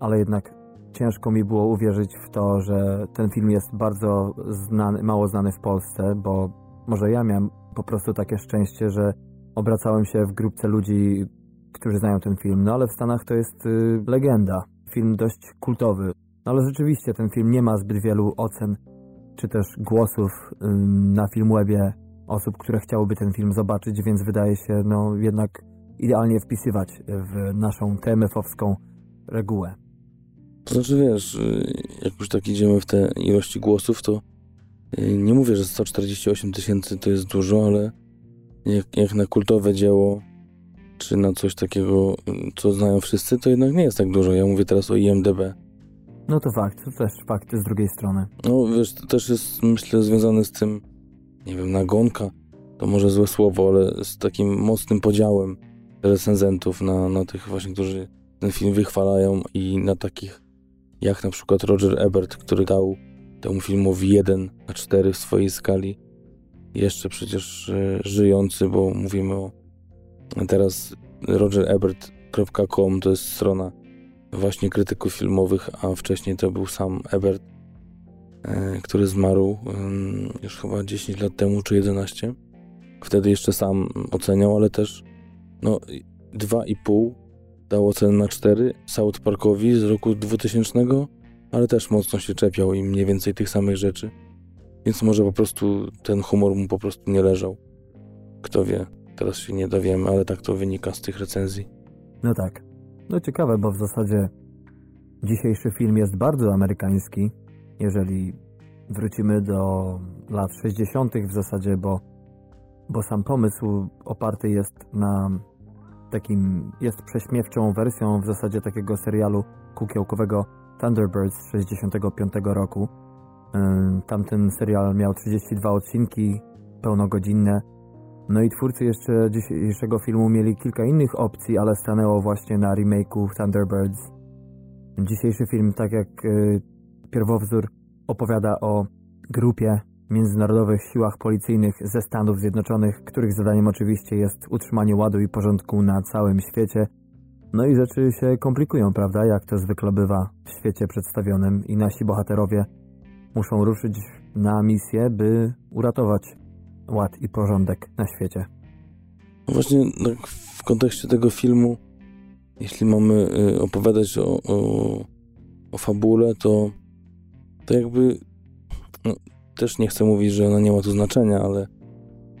ale jednak ciężko mi było uwierzyć w to, że ten film jest bardzo znany, mało znany w Polsce, bo może ja miałem po prostu takie szczęście, że obracałem się w grupce ludzi, którzy znają ten film, no ale w Stanach to jest y, legenda, film dość kultowy. No ale rzeczywiście ten film nie ma zbyt wielu ocen, czy też głosów y, na Filmwebie osób, które chciałyby ten film zobaczyć, więc wydaje się no jednak idealnie wpisywać w naszą TMF-owską regułę. To znaczy, wiesz, y, jak już tak idziemy w te ilości głosów, to y, nie mówię, że 148 tysięcy to jest dużo, ale jak, jak na kultowe dzieło, czy na coś takiego, co znają wszyscy, to jednak nie jest tak dużo. Ja mówię teraz o IMDB. No to fakt, to też fakt z drugiej strony. No wiesz, to też jest, myślę, związane z tym, nie wiem, nagonka, to może złe słowo, ale z takim mocnym podziałem recenzentów na, na tych właśnie, którzy ten film wychwalają i na takich jak na przykład Roger Ebert, który dał temu filmowi 1 na 4 w swojej skali. Jeszcze przecież e, żyjący, bo mówimy o teraz rogerebert.com to jest strona właśnie krytyków filmowych, a wcześniej to był sam Ebert, e, który zmarł już chyba 10 lat temu, czy 11. Wtedy jeszcze sam oceniał, ale też no 2,5 dał ocenę na 4 South Parkowi z roku 2000, ale też mocno się czepiał i mniej więcej tych samych rzeczy. Więc może po prostu ten humor mu po prostu nie leżał. Kto wie, teraz się nie dowiemy, ale tak to wynika z tych recenzji. No tak. No ciekawe, bo w zasadzie dzisiejszy film jest bardzo amerykański, jeżeli wrócimy do lat 60. w zasadzie, bo, bo sam pomysł oparty jest na takim, jest prześmiewczą wersją w zasadzie takiego serialu kukiełkowego Thunderbirds z 65 roku. Tamten serial miał 32 odcinki pełnogodzinne. No i twórcy jeszcze dzisiejszego filmu mieli kilka innych opcji, ale stanęło właśnie na remake'u Thunderbirds. Dzisiejszy film, tak jak y, pierwowzór, opowiada o grupie międzynarodowych siłach policyjnych ze Stanów Zjednoczonych, których zadaniem oczywiście jest utrzymanie ładu i porządku na całym świecie. No i rzeczy się komplikują, prawda, jak to zwykle bywa w świecie przedstawionym i nasi bohaterowie muszą ruszyć na misję, by uratować ład i porządek na świecie. Właśnie w kontekście tego filmu, jeśli mamy y, opowiadać o, o, o fabule, to, to jakby no, też nie chcę mówić, że ona nie ma tu znaczenia, ale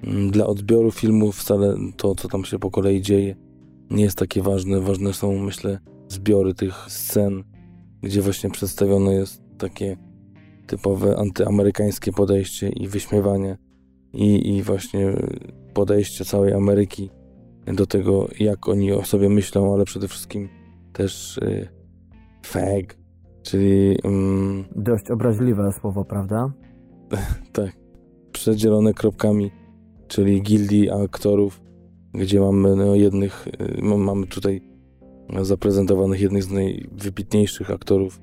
mm, dla odbioru filmu wcale to, co tam się po kolei dzieje, nie jest takie ważne. Ważne są, myślę, zbiory tych scen, gdzie właśnie przedstawione jest takie typowe antyamerykańskie podejście i wyśmiewanie i, i właśnie podejście całej Ameryki do tego, jak oni o sobie myślą, ale przede wszystkim też y, fag, czyli... Mm, Dość obraźliwe słowo, prawda? tak. Przedzielone kropkami, czyli gildii aktorów, gdzie mamy no, jednych, y, mamy tutaj zaprezentowanych jednych z najwybitniejszych aktorów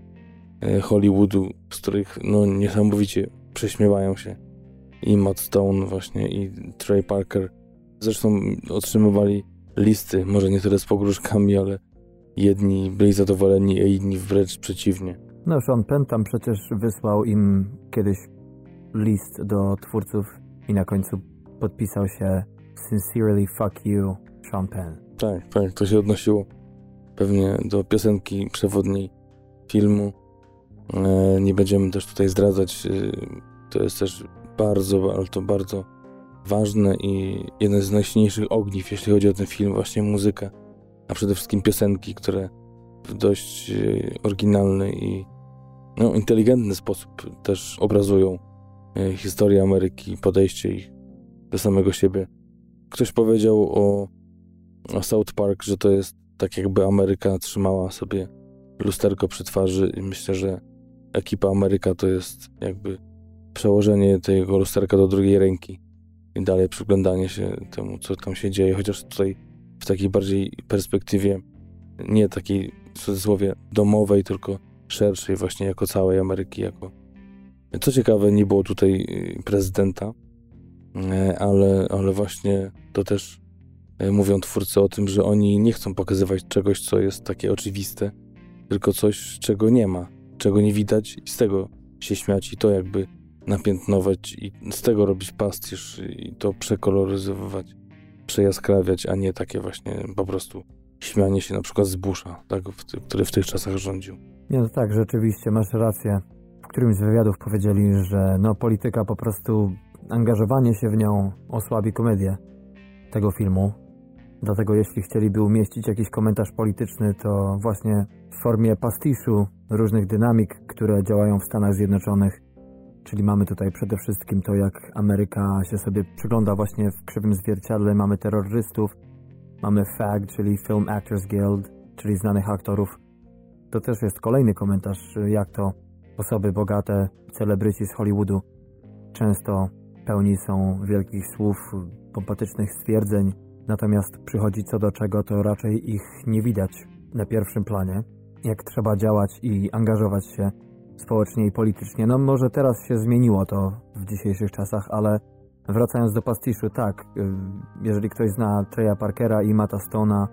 y, Hollywoodu, z których no, niesamowicie prześmiewają się. I Matt Stone właśnie, i Trey Parker. Zresztą otrzymywali listy, może nie tyle z pogróżkami, ale jedni byli zadowoleni, a inni wręcz przeciwnie. No, Sean Penn tam przecież wysłał im kiedyś list do twórców i na końcu podpisał się Sincerely fuck you, Sean Penn. Tak, tak, to się odnosiło pewnie do piosenki przewodniej filmu. E, nie będziemy też tutaj zdradzać. E, to jest też bardzo, ale to bardzo ważne i jeden z najsilniejszych ogniw, jeśli chodzi o ten film, właśnie muzyka, a przede wszystkim piosenki, które w dość e, oryginalny i no, inteligentny sposób też obrazują historię Ameryki, podejście ich do samego siebie. Ktoś powiedział o, o South Park, że to jest tak jakby Ameryka trzymała sobie lusterko przy twarzy i myślę, że ekipa Ameryka to jest jakby przełożenie tego lusterka do drugiej ręki i dalej przyglądanie się temu, co tam się dzieje, chociaż tutaj w takiej bardziej perspektywie nie takiej w cudzysłowie domowej, tylko szerszej właśnie jako całej Ameryki, jako co ciekawe, nie było tutaj y, prezydenta, e, ale, ale właśnie to też e, mówią twórcy o tym, że oni nie chcą pokazywać czegoś, co jest takie oczywiste, tylko coś, czego nie ma, czego nie widać i z tego się śmiać i to jakby napiętnować i z tego robić pastisz i to przekoloryzować, przejaskrawiać, a nie takie właśnie po prostu śmianie się na przykład z Busha, tak, który w tych czasach rządził. Nie, no tak, rzeczywiście, masz rację którymś z wywiadów powiedzieli, że no polityka po prostu, angażowanie się w nią osłabi komedię tego filmu. Dlatego jeśli chcieliby umieścić jakiś komentarz polityczny, to właśnie w formie pastiszu różnych dynamik, które działają w Stanach Zjednoczonych. Czyli mamy tutaj przede wszystkim to, jak Ameryka się sobie przygląda właśnie w krzywym zwierciadle. Mamy terrorystów, mamy FAG, czyli Film Actors Guild, czyli znanych aktorów. To też jest kolejny komentarz, jak to Osoby bogate, celebryci z Hollywoodu często pełni są wielkich słów, pompatycznych stwierdzeń, natomiast przychodzi co do czego, to raczej ich nie widać na pierwszym planie. Jak trzeba działać i angażować się społecznie i politycznie. No może teraz się zmieniło to w dzisiejszych czasach, ale wracając do pastiszu, tak, y, jeżeli ktoś zna Treya Parkera i Mata Stone'a,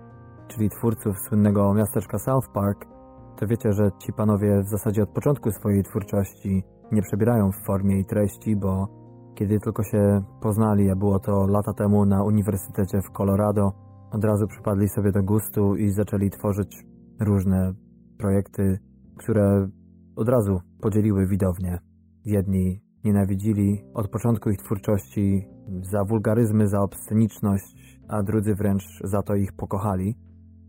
czyli twórców słynnego miasteczka South Park, to wiecie, że ci panowie w zasadzie od początku swojej twórczości nie przebierają w formie i treści, bo kiedy tylko się poznali, a było to lata temu na uniwersytecie w Colorado, od razu przypadli sobie do gustu i zaczęli tworzyć różne projekty, które od razu podzieliły widownię. Jedni nienawidzili od początku ich twórczości za wulgaryzmy, za obsceniczność, a drudzy wręcz za to ich pokochali.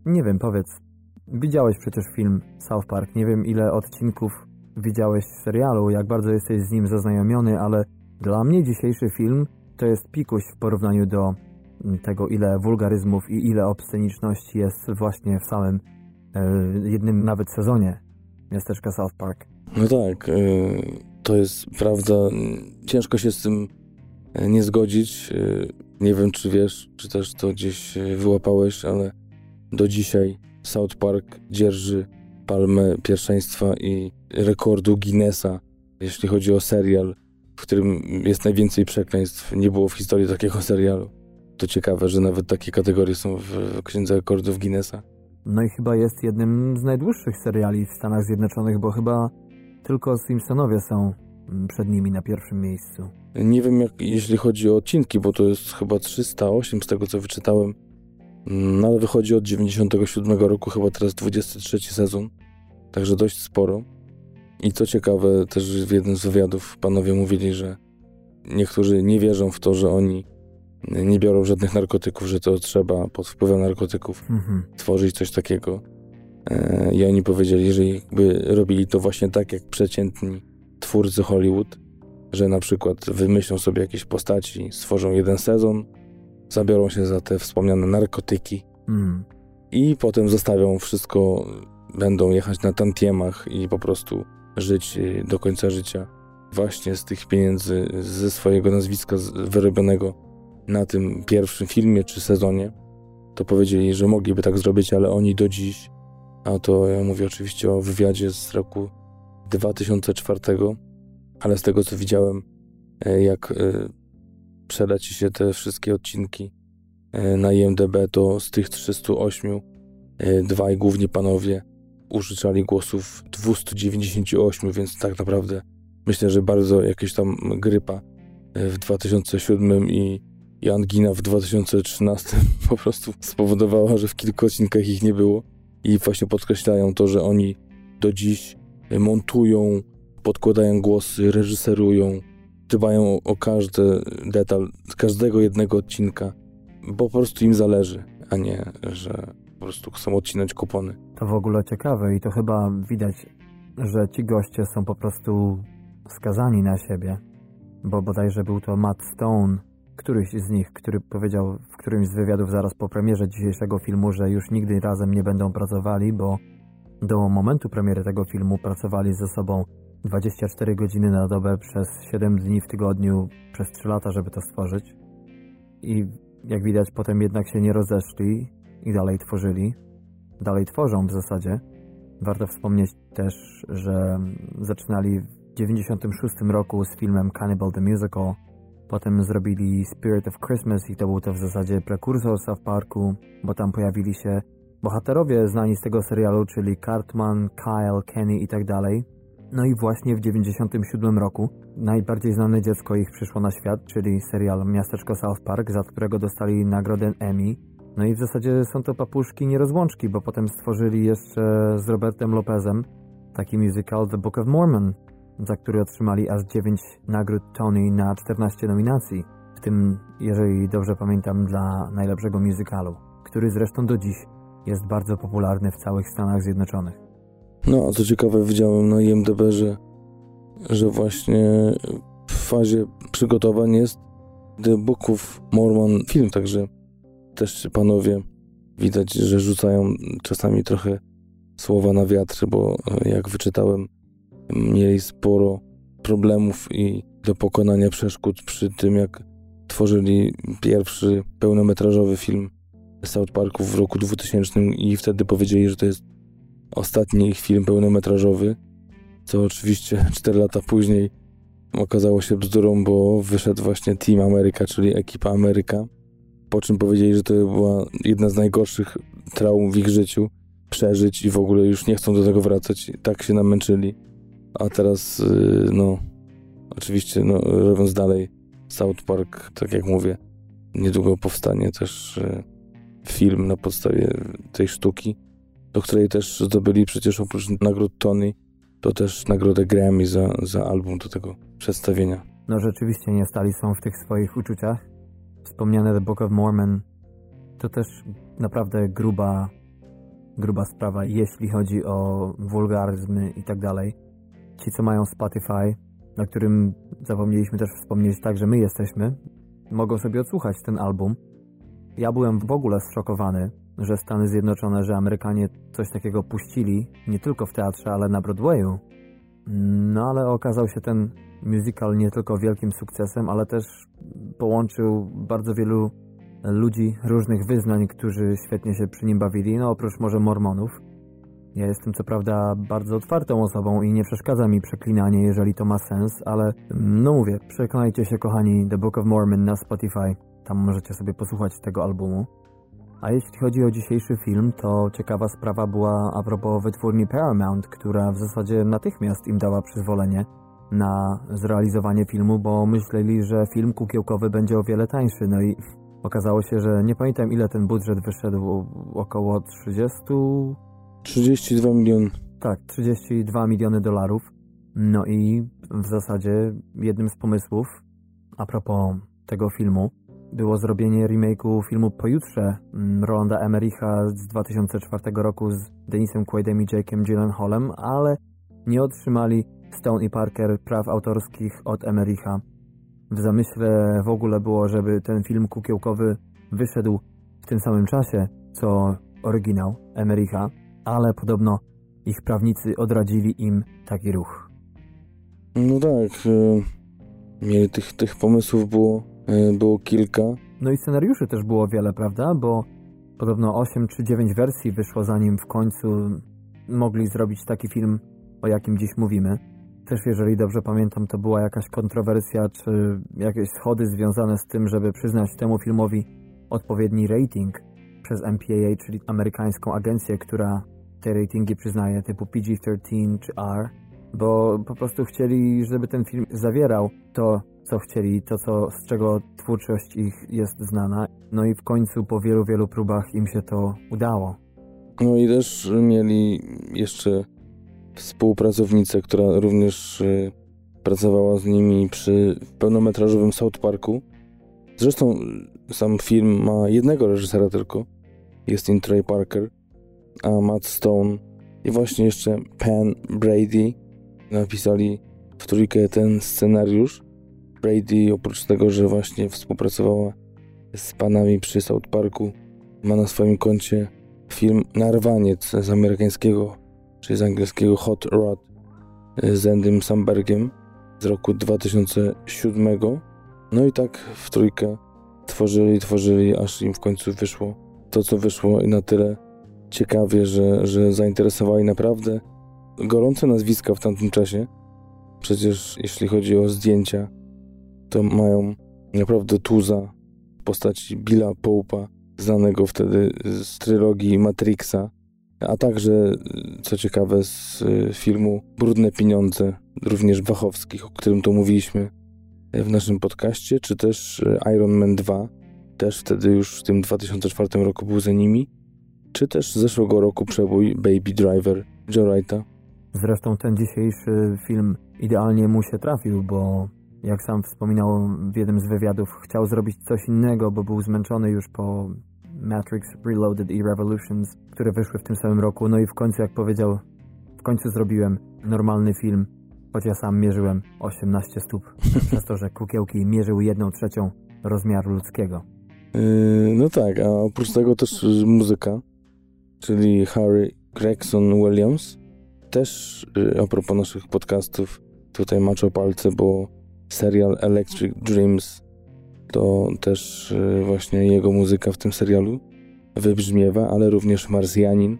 Nie wiem, powiedz, widziałeś przecież film South Park, nie wiem ile odcinków widziałeś w serialu, jak bardzo jesteś z nim zaznajomiony, ale dla mnie dzisiejszy film to jest pikuś w porównaniu do tego, ile wulgaryzmów i ile obsceniczności jest właśnie w samym e, jednym nawet sezonie miasteczka South Park. No tak, e, to jest prawda. Ciężko się z tym e, nie zgodzić. Nie wiem, czy wiesz, czy też to gdzieś wyłapałeś, ale do dzisiaj South Park dzierży palmę pierwszeństwa i rekordu Guinnessa, jeśli chodzi o serial, w którym jest najwięcej przekleństw. Nie było w historii takiego serialu. To ciekawe, że nawet takie kategorie są w Księdze Rekordów Guinnessa. No i chyba jest jednym z najdłuższych seriali w Stanach Zjednoczonych, bo chyba tylko Simpsonowie są przed nimi na pierwszym miejscu. Nie wiem, jak, jeśli chodzi o odcinki, bo to jest chyba 308 z tego, co wyczytałem. No ale wychodzi od 97 roku, chyba teraz 23 sezon, także dość sporo. I co ciekawe, też w jednym z wywiadów panowie mówili, że niektórzy nie wierzą w to, że oni nie biorą żadnych narkotyków, że to trzeba pod wpływem narkotyków mhm. tworzyć coś takiego. E, I oni powiedzieli, że jakby robili to właśnie tak, jak przeciętni twórcy Hollywood, że na przykład wymyślą sobie jakieś postaci, stworzą jeden sezon, zabiorą się za te wspomniane narkotyki mm. i potem zostawią wszystko, będą jechać na tantiemach i po prostu żyć y, do końca życia właśnie z tych pieniędzy, ze swojego nazwiska wyrobionego na tym pierwszym filmie czy sezonie, to powiedzieli, że mogliby tak zrobić, ale oni do dziś, a to ja mówię oczywiście o wywiadzie z roku 2004, ale z tego co widziałem, e, jak e, przeleci się te wszystkie odcinki e, na IMDB, to z tych 308 dwaj główni panowie użyczali głosów 298, więc tak naprawdę myślę, że bardzo jakieś tam grypa w 2007 i, i angina w 2013 po prostu spowodowała, że w kilku odcinkach ich nie było. I właśnie podkreślają to, że oni do dziś montują, podkładają głosy, reżyserują, dbają o każdy detal każdego jednego odcinka, bo po prostu im zależy, a nie, że po prostu chcą odcinać kupony. To w ogóle ciekawe i to chyba widać, że ci goście są po prostu skazani na siebie, bo bodajże był to Matt Stone, któryś z nich, który powiedział w którymś z wywiadów zaraz po premierze dzisiejszego filmu, że już nigdy razem nie będą pracowali, bo do momentu premiery tego filmu pracowali ze sobą 24 godziny na dobę przez 7 dni w tygodniu przez 3 lata, żeby to stworzyć. I jak widać, potem jednak się nie rozeszli i dalej tworzyli. Dalej tworzą w zasadzie. Warto wspomnieć też, że zaczynali w 96 roku z filmem Cannibal the Musical. Potem zrobili Spirit of Christmas i to był to w zasadzie prekursor South Parku, bo tam pojawili się bohaterowie znani z tego serialu, czyli Cartman, Kyle, Kenny i tak dalej. No i właśnie w 97 roku najbardziej znane dziecko ich przyszło na świat, czyli serial Miasteczko South Park, za którego dostali nagrodę Emmy. No i w zasadzie są to papuszki nierozłączki, bo potem stworzyli jeszcze z Robertem Lopezem taki musical The Book of Mormon, za który otrzymali aż 9 nagród Tony na 14 nominacji, w tym, jeżeli dobrze pamiętam, dla najlepszego musicalu, który zresztą do dziś jest bardzo popularny w całych Stanach Zjednoczonych. No, a co ciekawe, widziałem na IMDb, że, że właśnie w fazie przygotowań jest The Book of Mormon film, także też panowie widać, że rzucają czasami trochę słowa na wiatr, bo e, jak wyczytałem, mieli sporo problemów i do pokonania przeszkód przy tym, jak tworzyli pierwszy pełnometrażowy film South Parku w roku 2000 i wtedy powiedzieli, że to jest ostatni ich film pełnometrażowy, co oczywiście 4 lata później okazało się bzdurą, bo wyszedł właśnie Team America, czyli ekipa Ameryka, po czym powiedzieli, że to była jedna z najgorszych traum w ich życiu, przeżyć i w ogóle już nie chcą do tego wracać. Tak się namęczyli. A teraz, y, no, oczywiście, no, robiąc dalej South Park, tak jak mówię, niedługo powstanie też y, film na podstawie tej sztuki, do której też zdobyli przecież oprócz nagród Tony, to też nagrodę Grammy za, za album do tego przedstawienia. No rzeczywiście nie stali są w tych swoich uczuciach. Wspomniane The Book of Mormon to też naprawdę gruba, gruba sprawa, jeśli chodzi o wulgaryzmy i tak dalej. Ci, co mają Spotify, na którym zapomnieliśmy też wspomnieć tak, że my jesteśmy, mogą sobie odsłuchać ten album. Ja byłem w ogóle zszokowany, że Stany Zjednoczone, że Amerykanie coś takiego puścili, nie tylko w teatrze, ale na Broadwayu. No ale okazał się ten musical nie tylko wielkim sukcesem, ale też połączył bardzo wielu ludzi różnych wyznań, którzy świetnie się przy nim bawili, no oprócz może mormonów. Ja jestem co prawda bardzo otwartą osobą i nie przeszkadza mi przeklinanie, jeżeli to ma sens, ale no mówię, przekonajcie się kochani The Book of Mormon na Spotify, tam możecie sobie posłuchać tego albumu. A jeśli chodzi o dzisiejszy film, to ciekawa sprawa była a propos wytwórni Paramount, która w zasadzie natychmiast im dała przyzwolenie na zrealizowanie filmu, bo myśleli, że film kukiełkowy będzie o wiele tańszy. No i okazało się, że nie pamiętam ile ten budżet wyszedł, około 30... 32 miliony. Tak, 32 miliony dolarów. No i w zasadzie jednym z pomysłów a propos tego filmu było zrobienie remake'u filmu Pojutrze mm, Rolanda Emericha z 2004 roku z Denisem Quaidem i Jake'em Gyllenhaalem, ale nie otrzymali Stone i Parker praw autorskich od Emericha. W zamyśle w ogóle było, żeby ten film kukiełkowy wyszedł w tym samym czasie, co oryginał Emericha, ale podobno ich prawnicy odradzili im taki ruch. No tak, e, mieli tych, tych pomysłów było, było kilka. No i scenariuszy też było wiele, prawda? Bo podobno 8 czy 9 wersji wyszło zanim w końcu mogli zrobić taki film, o jakim dziś mówimy. Też jeżeli dobrze pamiętam, to była jakaś kontrowersja, czy jakieś schody związane z tym, żeby przyznać temu filmowi odpowiedni rating przez MPAA, czyli amerykańską agencję, która te ratingi przyznaje, typu PG-13 czy R, bo po prostu chcieli, żeby ten film zawierał to, co chcieli, to, co, z czego twórczość ich jest znana. No i w końcu po wielu, wielu próbach im się to udało. No i też mieli jeszcze współpracownicę, która również y, pracowała z nimi przy pełnometrażowym South Parku. Zresztą sam film ma jednego reżysera tylko. Jest in Trey Parker, a Matt Stone i właśnie jeszcze Pan Brady napisali w trójkę ten scenariusz. Brady oprócz tego, że właśnie współpracowała z panami przy South Parku, ma na swoim koncie film Narwaniec z amerykańskiego czyli z angielskiego Hot Rod y, z Endym Sambergiem z roku 2007. No i tak w trójkę tworzyli, tworzyli, aż im w końcu wyszło to, co wyszło i na tyle ciekawie, że, że zainteresowali naprawdę gorące nazwiska w tamtym czasie. Przecież jeśli chodzi o zdjęcia, to mają naprawdę tuza w postaci Billa Pope'a, znanego wtedy z trylogii Matrixa, a także, co ciekawe, z y, filmu Brudne Pieniądze, również Wachowskich, o którym tu mówiliśmy w naszym podcaście, czy też y, Iron Man 2, też wtedy już w tym 2004 roku był za nimi, czy też z zeszłego roku przebój Baby Driver Joe Wrighta. Zresztą ten dzisiejszy film idealnie mu się trafił, bo jak sam wspominał w jednym z wywiadów, chciał zrobić coś innego, bo był zmęczony już po Matrix Reloaded i Revolutions, które wyszły w tym samym roku. No i w końcu, jak powiedział, w końcu zrobiłem normalny film, choć ja sam mierzyłem 18 stóp, przez to, że kukiełki mierzyły jedną trzecią rozmiaru ludzkiego. Yy, no tak, a oprócz tego też muzyka, czyli Harry Gregson Williams. Też yy, a propos naszych podcastów, tutaj maczą palce, bo serial Electric Dreams to też y, właśnie jego muzyka w tym serialu wybrzmiewa, ale również Marsjanin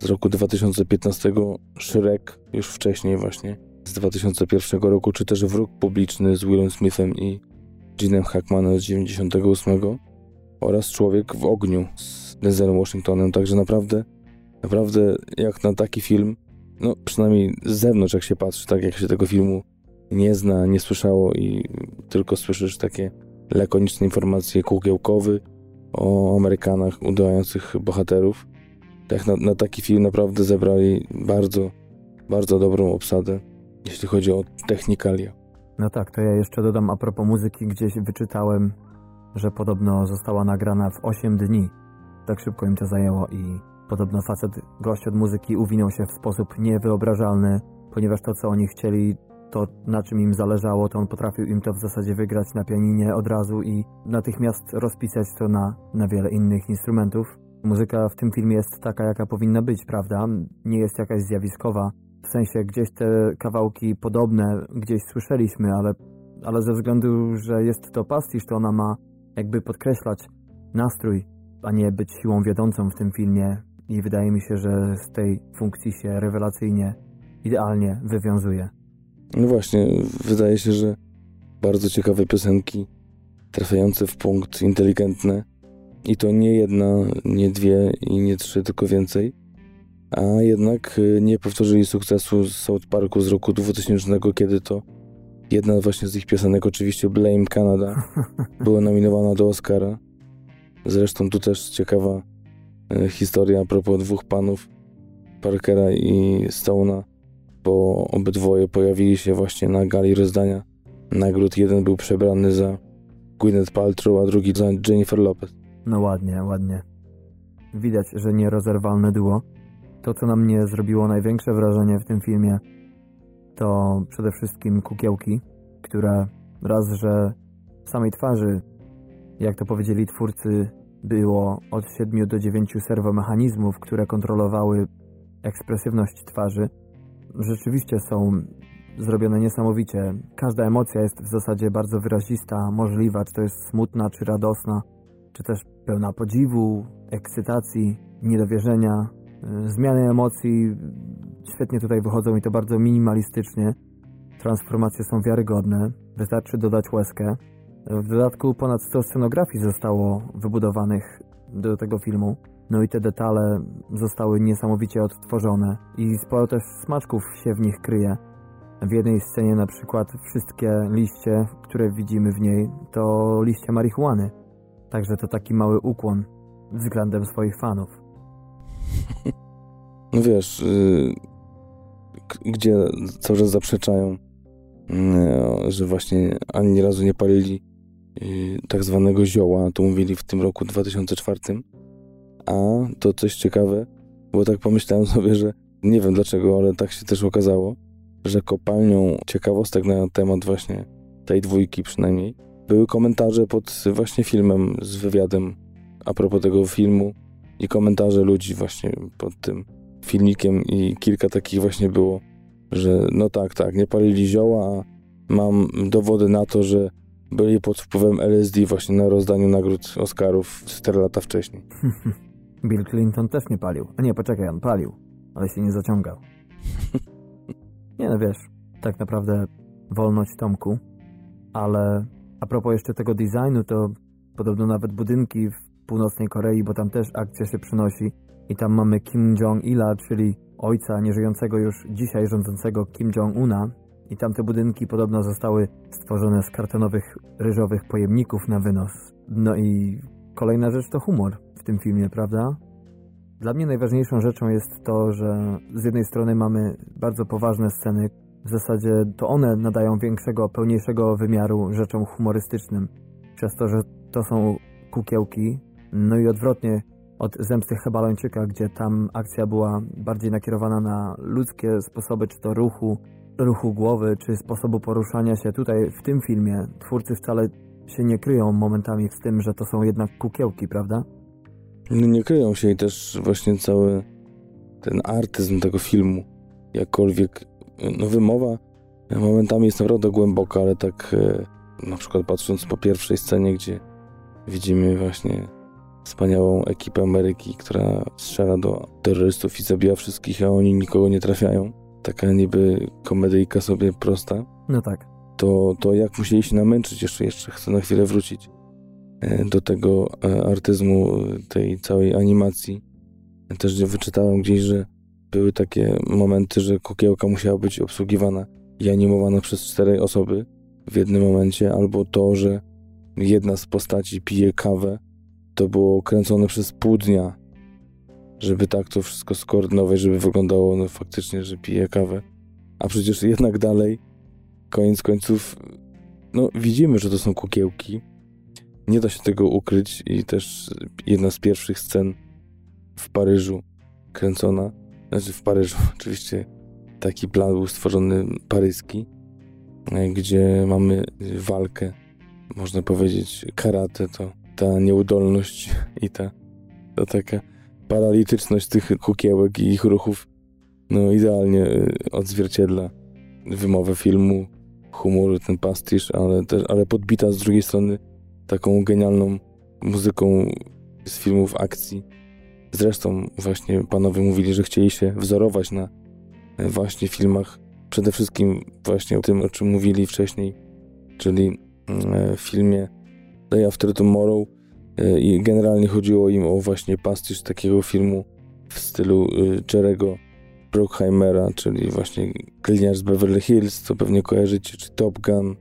z roku 2015, Shrek już wcześniej właśnie z 2001 roku, czy też Wróg Publiczny z Willem Smithem i Gene'em Hackmanem z 98 oraz Człowiek w ogniu z Denzelem Washingtonem, także naprawdę Naprawdę, jak na taki film, no przynajmniej z zewnątrz, jak się patrzy, tak jak się tego filmu nie zna, nie słyszało i tylko słyszysz takie lakoniczne informacje kukiełkowy o Amerykanach udających bohaterów. Tak na, na taki film naprawdę zebrali bardzo, bardzo dobrą obsadę, jeśli chodzi o technikalia. No tak, to ja jeszcze dodam a propos muzyki, gdzieś wyczytałem, że podobno została nagrana w 8 dni. Tak szybko im to zajęło i podobno facet, gość od muzyki uwinął się w sposób niewyobrażalny, ponieważ to, co oni chcieli, to na czym im zależało, to on potrafił im to w zasadzie wygrać na pianinie od razu i natychmiast rozpisać to na, na wiele innych instrumentów. Muzyka w tym filmie jest taka, jaka powinna być, prawda? Nie jest jakaś zjawiskowa. W sensie gdzieś te kawałki podobne gdzieś słyszeliśmy, ale, ale ze względu, że jest to pastisz, to ona ma jakby podkreślać nastrój, a nie być siłą wiodącą w tym filmie. I wydaje mi się, że z tej funkcji się rewelacyjnie, idealnie wywiązuje. No właśnie, wydaje się, że bardzo ciekawe piosenki, trafiające w punkt, inteligentne. I to nie jedna, nie dwie i nie trzy, tylko więcej. A jednak y, nie powtórzyli sukcesu z South Parku z roku 2000, kiedy to jedna właśnie z ich piosenek, oczywiście Blame Canada, była nominowana do Oscara. Zresztą tu też ciekawa y, historia a propos dwóch panów, Parkera i Stone'a, bo obydwoje pojawili się właśnie na gali rozdania nagród. Jeden był przebrany za Gwyneth Paltrow, a drugi za Jennifer Lopez. No ładnie, ładnie. Widać, że nierozerwalne duo. To, co na mnie zrobiło największe wrażenie w tym filmie, to przede wszystkim kukiełki, które raz, że w samej twarzy, jak to powiedzieli twórcy, było od 7 do 9 serwomechanizmów, które kontrolowały ekspresywność twarzy, rzeczywiście są zrobione niesamowicie. Każda emocja jest w zasadzie bardzo wyrazista, możliwa, czy to jest smutna, czy radosna, czy też pełna podziwu, ekscytacji, niedowierzenia. Y, zmiany emocji świetnie tutaj wychodzą i to bardzo minimalistycznie. Transformacje są wiarygodne, wystarczy dodać łezkę. W dodatku ponad 100 scenografii zostało wybudowanych do tego filmu. No i te detale zostały niesamowicie odtworzone i sporo też smaczków się w nich kryje. W jednej scenie na przykład wszystkie liście, które widzimy w niej, to liście marihuany. Także to taki mały ukłon względem swoich fanów. No wiesz, yy, gdzie cały czas zaprzeczają, yy, że właśnie ani razu nie palili yy, tak zwanego zioła, to mówili w tym roku 2004 a to coś ciekawe, bo tak pomyślałem sobie, że nie wiem dlaczego, ale tak się też okazało, że kopalnią ciekawostek na temat właśnie tej dwójki przynajmniej były komentarze pod właśnie filmem z wywiadem a propos tego filmu i komentarze ludzi właśnie pod tym filmikiem i kilka takich właśnie było, że no tak, tak, nie palili zioła, a mam dowody na to, że byli pod wpływem LSD właśnie na rozdaniu nagród Oscarów 4 lata wcześniej. Bill Clinton też nie palił. A nie, poczekaj, on palił, ale się nie zaciągał. nie no wiesz, tak naprawdę wolność Tomku, ale a propos jeszcze tego designu, to podobno nawet budynki w północnej Korei, bo tam też akcja się przenosi i tam mamy Kim Jong-ila, czyli ojca nieżyjącego już dzisiaj rządzącego Kim Jong-una i tamte budynki podobno zostały stworzone z kartonowych, ryżowych pojemników na wynos. No i kolejna rzecz to humor w tym filmie, prawda? Dla mnie najważniejszą rzeczą jest to, że z jednej strony mamy bardzo poważne sceny, w zasadzie to one nadają większego, pełniejszego wymiaru rzeczom humorystycznym, przez to, że to są kukiełki, no i odwrotnie od Zemsty Hebalończyka, gdzie tam akcja była bardziej nakierowana na ludzkie sposoby, czy to ruchu, ruchu głowy, czy sposobu poruszania się. Tutaj w tym filmie twórcy wcale się nie kryją momentami z tym, że to są jednak kukiełki, prawda? No nie kryją się i też właśnie cały ten artyzm tego filmu, jakkolwiek no wymowa momentami jest naprawdę głęboka, ale tak e, na przykład patrząc po pierwszej scenie, gdzie widzimy właśnie wspaniałą ekipę Ameryki, która strzela do terrorystów i zabija wszystkich, a oni nikogo nie trafiają. Taka niby komedyjka sobie prosta. No tak. To, to jak musieli się namęczyć, jeszcze, jeszcze chcę na chwilę wrócić e, do tego e, artyzmu, tej całej animacji, Też wyczytałem gdzieś, że były takie momenty, że kukiełka musiała być obsługiwana i animowana przez cztery osoby w jednym momencie, albo to, że jedna z postaci pije kawę, to było kręcone przez pół dnia, żeby tak to wszystko skoordynować, żeby wyglądało no, faktycznie, że pije kawę. A przecież jednak dalej, koniec końców, no widzimy, że to są kukiełki. Nie da się tego ukryć i też jedna z pierwszych scen w Paryżu kręcona, znaczy w Paryżu oczywiście taki plan był stworzony paryski, gdzie mamy walkę, można powiedzieć karate, to ta nieudolność i ta, ta taka paralityczność tych kukiełek i ich ruchów no idealnie y, odzwierciedla wymowę filmu, humor, ten pastisz, ale, też, ale podbita z drugiej strony taką genialną muzyką z filmów akcji. Zresztą właśnie panowie mówili, że chcieli się wzorować na e, właśnie filmach, przede wszystkim właśnie o tym, o czym mówili wcześniej, czyli mm, w filmie Day After Tomorrow e, i generalnie chodziło im o właśnie pastisz takiego filmu w stylu y, Jerego Bruckheimera, czyli właśnie Gliniarz z Beverly Hills, co pewnie kojarzycie, czy Top Gun,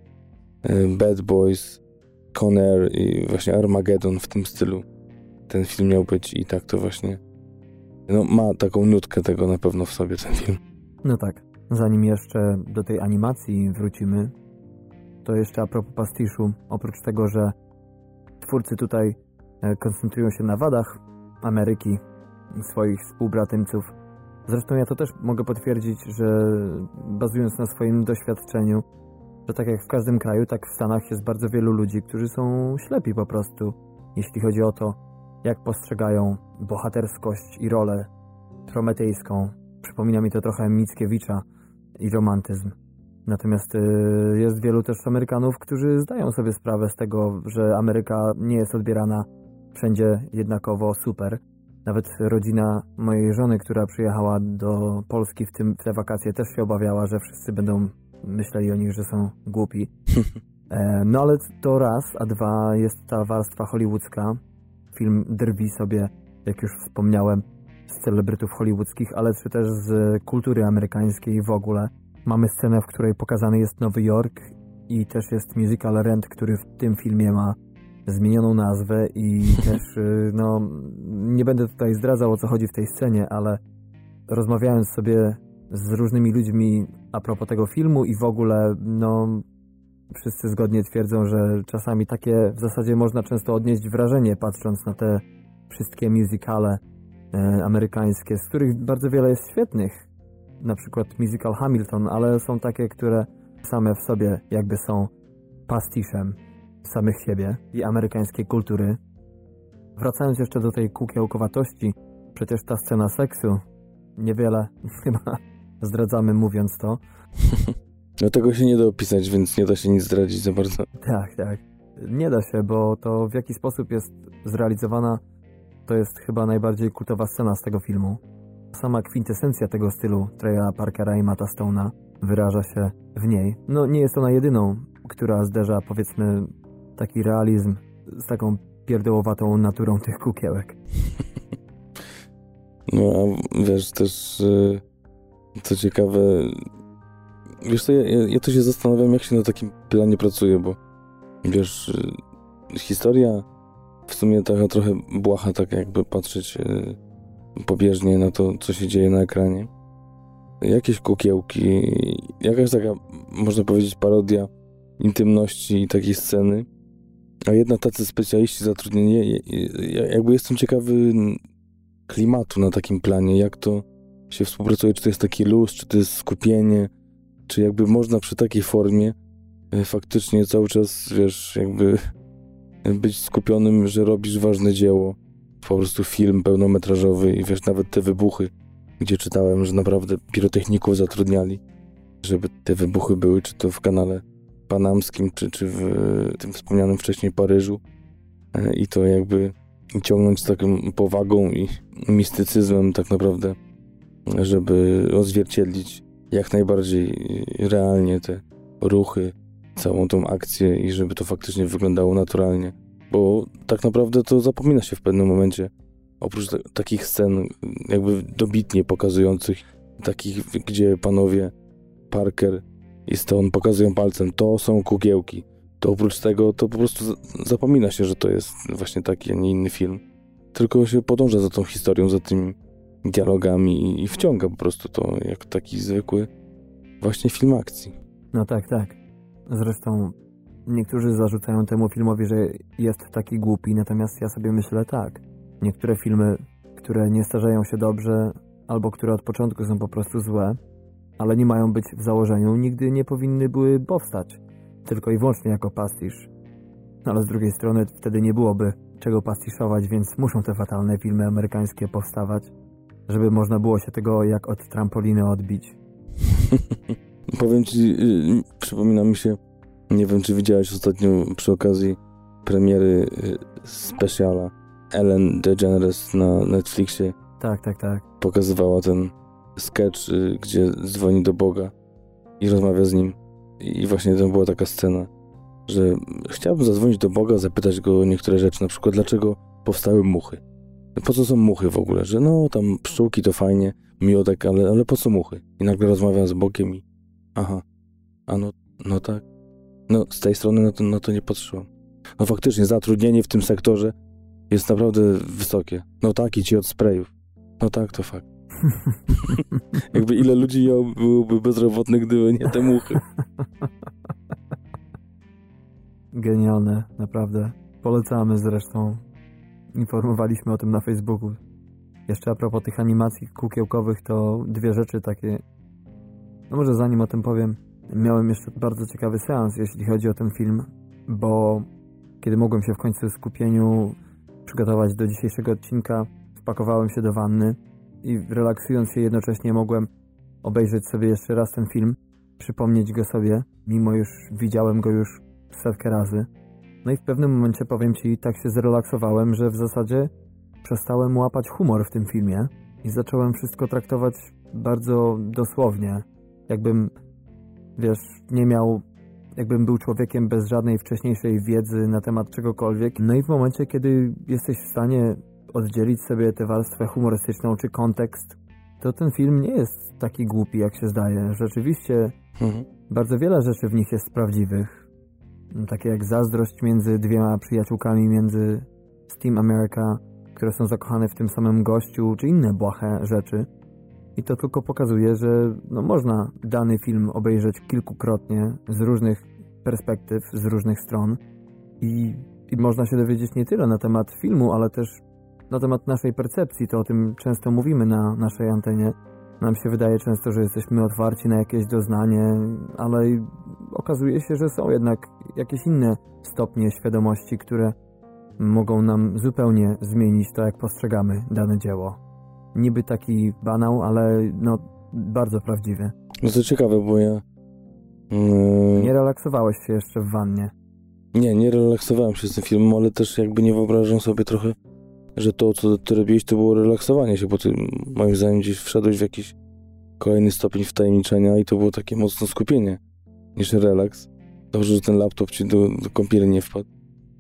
Bad Boys, Con Air i właśnie Armageddon w tym stylu. Ten film miał być i tak to właśnie no, ma taką nutkę tego na pewno w sobie ten film. No tak. Zanim jeszcze do tej animacji wrócimy, to jeszcze a propos pastiszu, oprócz tego, że twórcy tutaj e, koncentrują się na wadach Ameryki swoich współbratymców, Zresztą ja to też mogę potwierdzić, że bazując na swoim doświadczeniu, że tak jak w każdym kraju, tak w Stanach jest bardzo wielu ludzi, którzy są ślepi po prostu, jeśli chodzi o to, jak postrzegają bohaterskość i rolę prometejską. Przypomina mi to trochę Mickiewicza i romantyzm. Natomiast y, jest wielu też Amerykanów, którzy zdają sobie sprawę z tego, że Ameryka nie jest odbierana wszędzie jednakowo super nawet rodzina mojej żony, która przyjechała do Polski w, tym, w te wakacje, też się obawiała, że wszyscy będą myśleli o nich, że są głupi. E, no ale to raz, a dwa jest ta warstwa hollywoodzka. Film drwi sobie, jak już wspomniałem, z celebrytów hollywoodzkich, ale czy też z kultury amerykańskiej w ogóle. Mamy scenę, w której pokazany jest Nowy Jork i też jest musical Rent, który w tym filmie ma zmienioną nazwę i też, y, no, nie będę tutaj zdradzał o co chodzi w tej scenie, ale rozmawiając sobie z różnymi ludźmi a propos tego filmu i w ogóle, no, wszyscy zgodnie twierdzą, że czasami takie w zasadzie można często odnieść wrażenie, patrząc na te wszystkie musicale e, amerykańskie, z których bardzo wiele jest świetnych. Na przykład musical Hamilton, ale są takie, które same w sobie jakby są pastiszem samych siebie i amerykańskiej kultury. Wracając jeszcze do tej kukiełkowatości, przecież ta scena seksu niewiele chyba zdradzamy mówiąc to. No tego się nie da opisać, więc nie da się nic zdradzić za bardzo. Tak, tak. Nie da się, bo to w jaki sposób jest zrealizowana, to jest chyba najbardziej kultowa scena z tego filmu. Sama kwintesencja tego stylu Treya Parkera i Mata Stone'a wyraża się w niej. No nie jest ona jedyną, która zderza powiedzmy taki realizm z taką pierdołowatą naturą tych kukiełek. No a wiesz też, co ciekawe, wiesz co, ja, ja to się zastanawiam, jak się na takim planie pracuje, bo wiesz, historia w sumie taka trochę błaha, tak jakby patrzeć e, pobieżnie na to, co się dzieje na ekranie. Jakieś kukiełki, jakaś taka, można powiedzieć, parodia intymności i takiej sceny a jednak tacy specjaliści zatrudnieni, jakby jestem ciekawy klimatu na takim planie, jak to się współpracuje, czy to jest taki luz, czy to jest skupienie, czy jakby można przy takiej formie e, faktycznie cały czas, wiesz, jakby być skupionym, że robisz ważne dzieło, po prostu film pełnometrażowy i wiesz, nawet te wybuchy, gdzie czytałem, że naprawdę pirotechników zatrudniali, żeby te wybuchy były, czy to w kanale panamskim, czy, czy w tym wspomnianym wcześniej Paryżu. E, I to jakby ciągnąć z taką powagą i mistycyzmem tak naprawdę, żeby odzwierciedlić jak najbardziej realnie te ruchy, całą tą akcję i żeby to faktycznie wyglądało naturalnie. Bo tak naprawdę to zapomina się w pewnym momencie oprócz takich scen jakby dobitnie pokazujących, takich, gdzie panowie Parker i Stone pokazują palcem, to są kukiełki, to oprócz tego to po prostu zapomina się, że to jest właśnie taki, a nie inny film. Tylko się podąża za tą historią, za tymi dialogami i wciąga po prostu to jak taki zwykły właśnie film akcji. No tak, tak. Zresztą niektórzy zarzucają temu filmowi, że jest taki głupi, natomiast ja sobie myślę tak. Niektóre filmy, które nie starzeją się dobrze, albo które od początku są po prostu złe, ale nie mają być w założeniu, nigdy nie powinny były powstać, tylko i wyłącznie jako pastisz. Ale z drugiej strony wtedy nie byłoby czego pastiszować, więc muszą te fatalne filmy amerykańskie powstawać, żeby można było się tego jak od trampoliny odbić. Powiem ci, yy, przypomina mi się, nie wiem czy widziałeś ostatnio przy okazji premiery yy, speciala Ellen DeGeneres na Netflixie. Tak, tak, tak. Pokazywała ten sketch, yy, gdzie dzwoni do Boga i rozmawia z nim. I właśnie to była taka scena, że chciałbym zadzwonić do Boga, zapytać go o niektóre rzeczy, na przykład dlaczego powstały muchy. Po co są muchy w ogóle? Że no, tam pszczółki to fajnie, miodek, ale, ale po co muchy? I nagle rozmawiam z Bogiem i aha, a no, no tak. No, z tej strony na to, na to nie patrzyłam. No faktycznie, zatrudnienie w tym sektorze jest naprawdę wysokie. No tak, i ci od sprayów. No tak, to fakt. Jakby ile ludzi byłoby bezrobotnych, gdyby nie te muchy. Genialne, naprawdę. Polecamy zresztą. Informowaliśmy o tym na Facebooku. Jeszcze a propos tych animacji kukiełkowych, to dwie rzeczy takie. No może zanim o tym powiem, miałem jeszcze bardzo ciekawy seans, jeśli chodzi o ten film, bo kiedy mogłem się w końcu skupieniu przygotować do dzisiejszego odcinka, wpakowałem się do wanny i relaksując się jednocześnie mogłem obejrzeć sobie jeszcze raz ten film, przypomnieć go sobie, mimo już widziałem go już setkę razy. No i w pewnym momencie powiem Ci, tak się zrelaksowałem, że w zasadzie przestałem łapać humor w tym filmie i zacząłem wszystko traktować bardzo dosłownie. Jakbym, wiesz, nie miał, jakbym był człowiekiem bez żadnej wcześniejszej wiedzy na temat czegokolwiek. No i w momencie, kiedy jesteś w stanie oddzielić sobie tę warstwę humorystyczną czy kontekst, to ten film nie jest taki głupi, jak się zdaje. Rzeczywiście mhm. bardzo wiele rzeczy w nich jest prawdziwych. Takie jak zazdrość między dwiema przyjaciółkami, między Steam America, które są zakochane w tym samym gościu, czy inne błahe rzeczy. I to tylko pokazuje, że no, można dany film obejrzeć kilkukrotnie z różnych perspektyw, z różnych stron i, i można się dowiedzieć nie tyle na temat filmu, ale też na temat naszej percepcji, to o tym często mówimy na naszej antenie. Nam się wydaje często, że jesteśmy otwarci na jakieś doznanie, ale okazuje się, że są jednak jakieś inne stopnie świadomości, które mogą nam zupełnie zmienić to, jak postrzegamy dane dzieło. Niby taki banał, ale no bardzo prawdziwy. No to ciekawe, bo ja... Yy... Nie relaksowałeś się jeszcze w wannie. Nie, nie relaksowałem się z tym filmem, ale też jakby nie wyobrażam sobie trochę że to, co ty robiłeś, to było relaksowanie się, bo ty moim zdaniem gdzieś wszedłeś w jakiś kolejny stopień wtajemniczenia i to było takie mocne skupienie niż relaks. Dobrze, że ten laptop ci do, do kąpieli nie wpadł.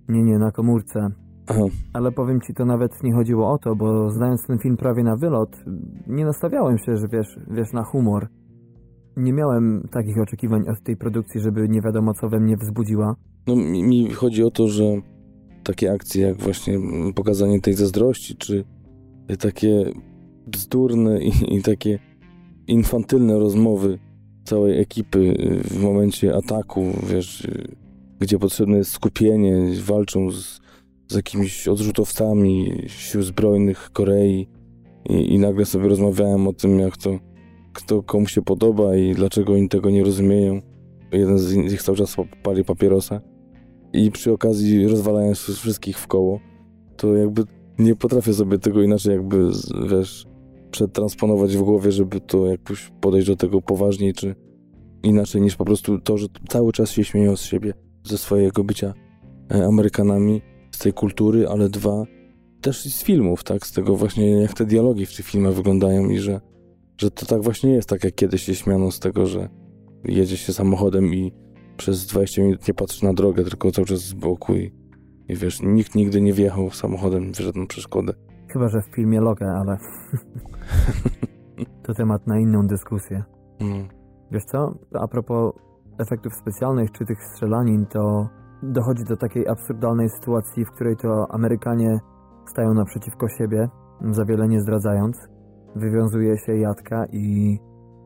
Nie, nie, na komórce. Aha. Ale powiem ci, to nawet nie chodziło o to, bo znając ten film prawie na wylot, nie nastawiałem się, że wiesz, wiesz na humor. Nie miałem takich oczekiwań od tej produkcji, żeby nie wiadomo co we mnie wzbudziła. No mi, mi chodzi o to, że takie akcje jak właśnie pokazanie tej zazdrości, czy takie bzdurne i, i takie infantylne rozmowy całej ekipy w momencie ataku, wiesz, gdzie potrzebne jest skupienie, walczą z, z jakimiś odrzutowcami sił zbrojnych Korei i, i nagle sobie rozmawiałem o tym, jak to kto komu się podoba i dlaczego oni tego nie rozumieją. Jeden z nich cały czas pali papierosa i przy okazji rozwalając wszystkich w koło, to jakby nie potrafię sobie tego inaczej jakby, wiesz, przetransponować w głowie, żeby to jakoś podejść do tego poważniej, czy inaczej niż po prostu to, że cały czas się śmieją z siebie, ze swojego bycia e, Amerykanami, z tej kultury, ale dwa, też z filmów, tak, z tego właśnie, jak te dialogi w tych filmach wyglądają i że, że to tak właśnie jest, tak jak kiedyś się śmiano z tego, że jedzie się samochodem i przez 20 minut nie patrzy na drogę, tylko cały czas z boku i, i wiesz, nikt nigdy nie wjechał samochodem w żadną przeszkodę. Chyba, że w filmie Lokę, ale to temat na inną dyskusję. Mm. Wiesz co, a propos efektów specjalnych czy tych strzelanin, to dochodzi do takiej absurdalnej sytuacji, w której to Amerykanie stają naprzeciwko siebie, za wiele nie zdradzając. Wywiązuje się jadka i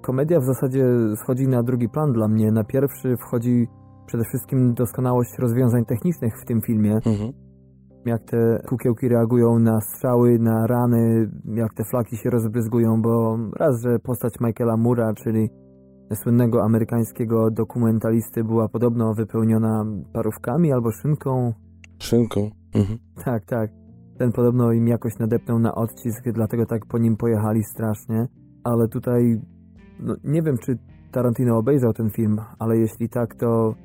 komedia w zasadzie schodzi na drugi plan dla mnie. Na pierwszy wchodzi przede wszystkim doskonałość rozwiązań technicznych w tym filmie. Mhm. Jak te kukiełki reagują na strzały, na rany, jak te flaki się rozbryzgują, bo raz, że postać Michaela Mura, czyli słynnego amerykańskiego dokumentalisty była podobno wypełniona parówkami albo szynką. Szynką? Mhm. Tak, tak. Ten podobno im jakoś nadepnął na odcisk, dlatego tak po nim pojechali strasznie. Ale tutaj, no, nie wiem czy Tarantino obejrzał ten film, ale jeśli tak, to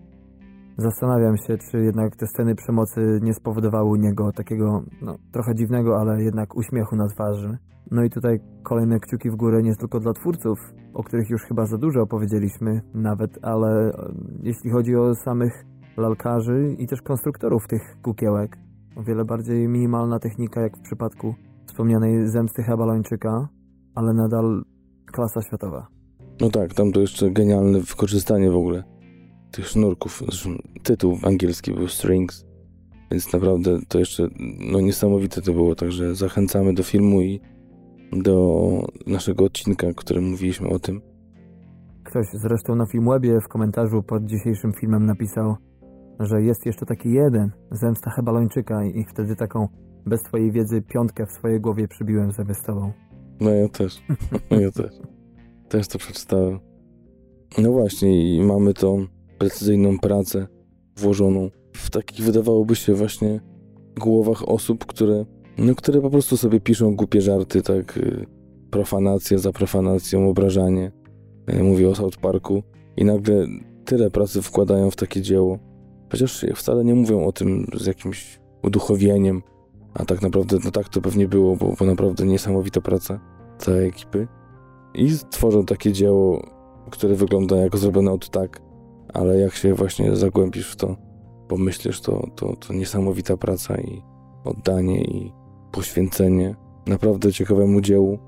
zastanawiam się, czy jednak te sceny przemocy nie spowodowały u niego takiego, no, trochę dziwnego, ale jednak uśmiechu na twarzy. No i tutaj kolejne kciuki w górę nie tylko dla twórców, o których już chyba za dużo opowiedzieliśmy nawet, ale e, jeśli chodzi o samych lalkarzy i też konstruktorów tych kukiełek. O wiele bardziej minimalna technika jak w przypadku wspomnianej zemsty Hebalończyka, ale nadal klasa światowa. No tak, tam to jeszcze genialne wykorzystanie w ogóle tych sznurków. Zresztą tytuł angielski był Strings, więc naprawdę to jeszcze no niesamowite to było, także zachęcamy do filmu i do naszego odcinka, w którym mówiliśmy o tym. Ktoś zresztą na Filmwebie w komentarzu pod dzisiejszym filmem napisał, że jest jeszcze taki jeden, zemsta Hebalończyka i wtedy taką bez twojej wiedzy piątkę w swojej głowie przybiłem sobie z tobą. No ja też, no ja też. Też to przeczytałem. No właśnie i mamy tą precyzyjną pracę włożoną w takich wydawałoby się właśnie głowach osób, które no, które po prostu sobie piszą głupie żarty, tak, y, profanacja za profanacją, obrażanie. Y, mówię o South Parku i nagle tyle pracy wkładają w takie dzieło, chociaż wcale nie mówią o tym z jakimś uduchowieniem, a tak naprawdę, no tak to pewnie było, bo, bo naprawdę niesamowita praca całej ekipy. I tworzą takie dzieło, które wygląda jak zrobione od tak, ale jak się właśnie zagłębisz w to, pomyślisz, to, to, to niesamowita praca i oddanie i poświęcenie naprawdę ciekawemu dziełu.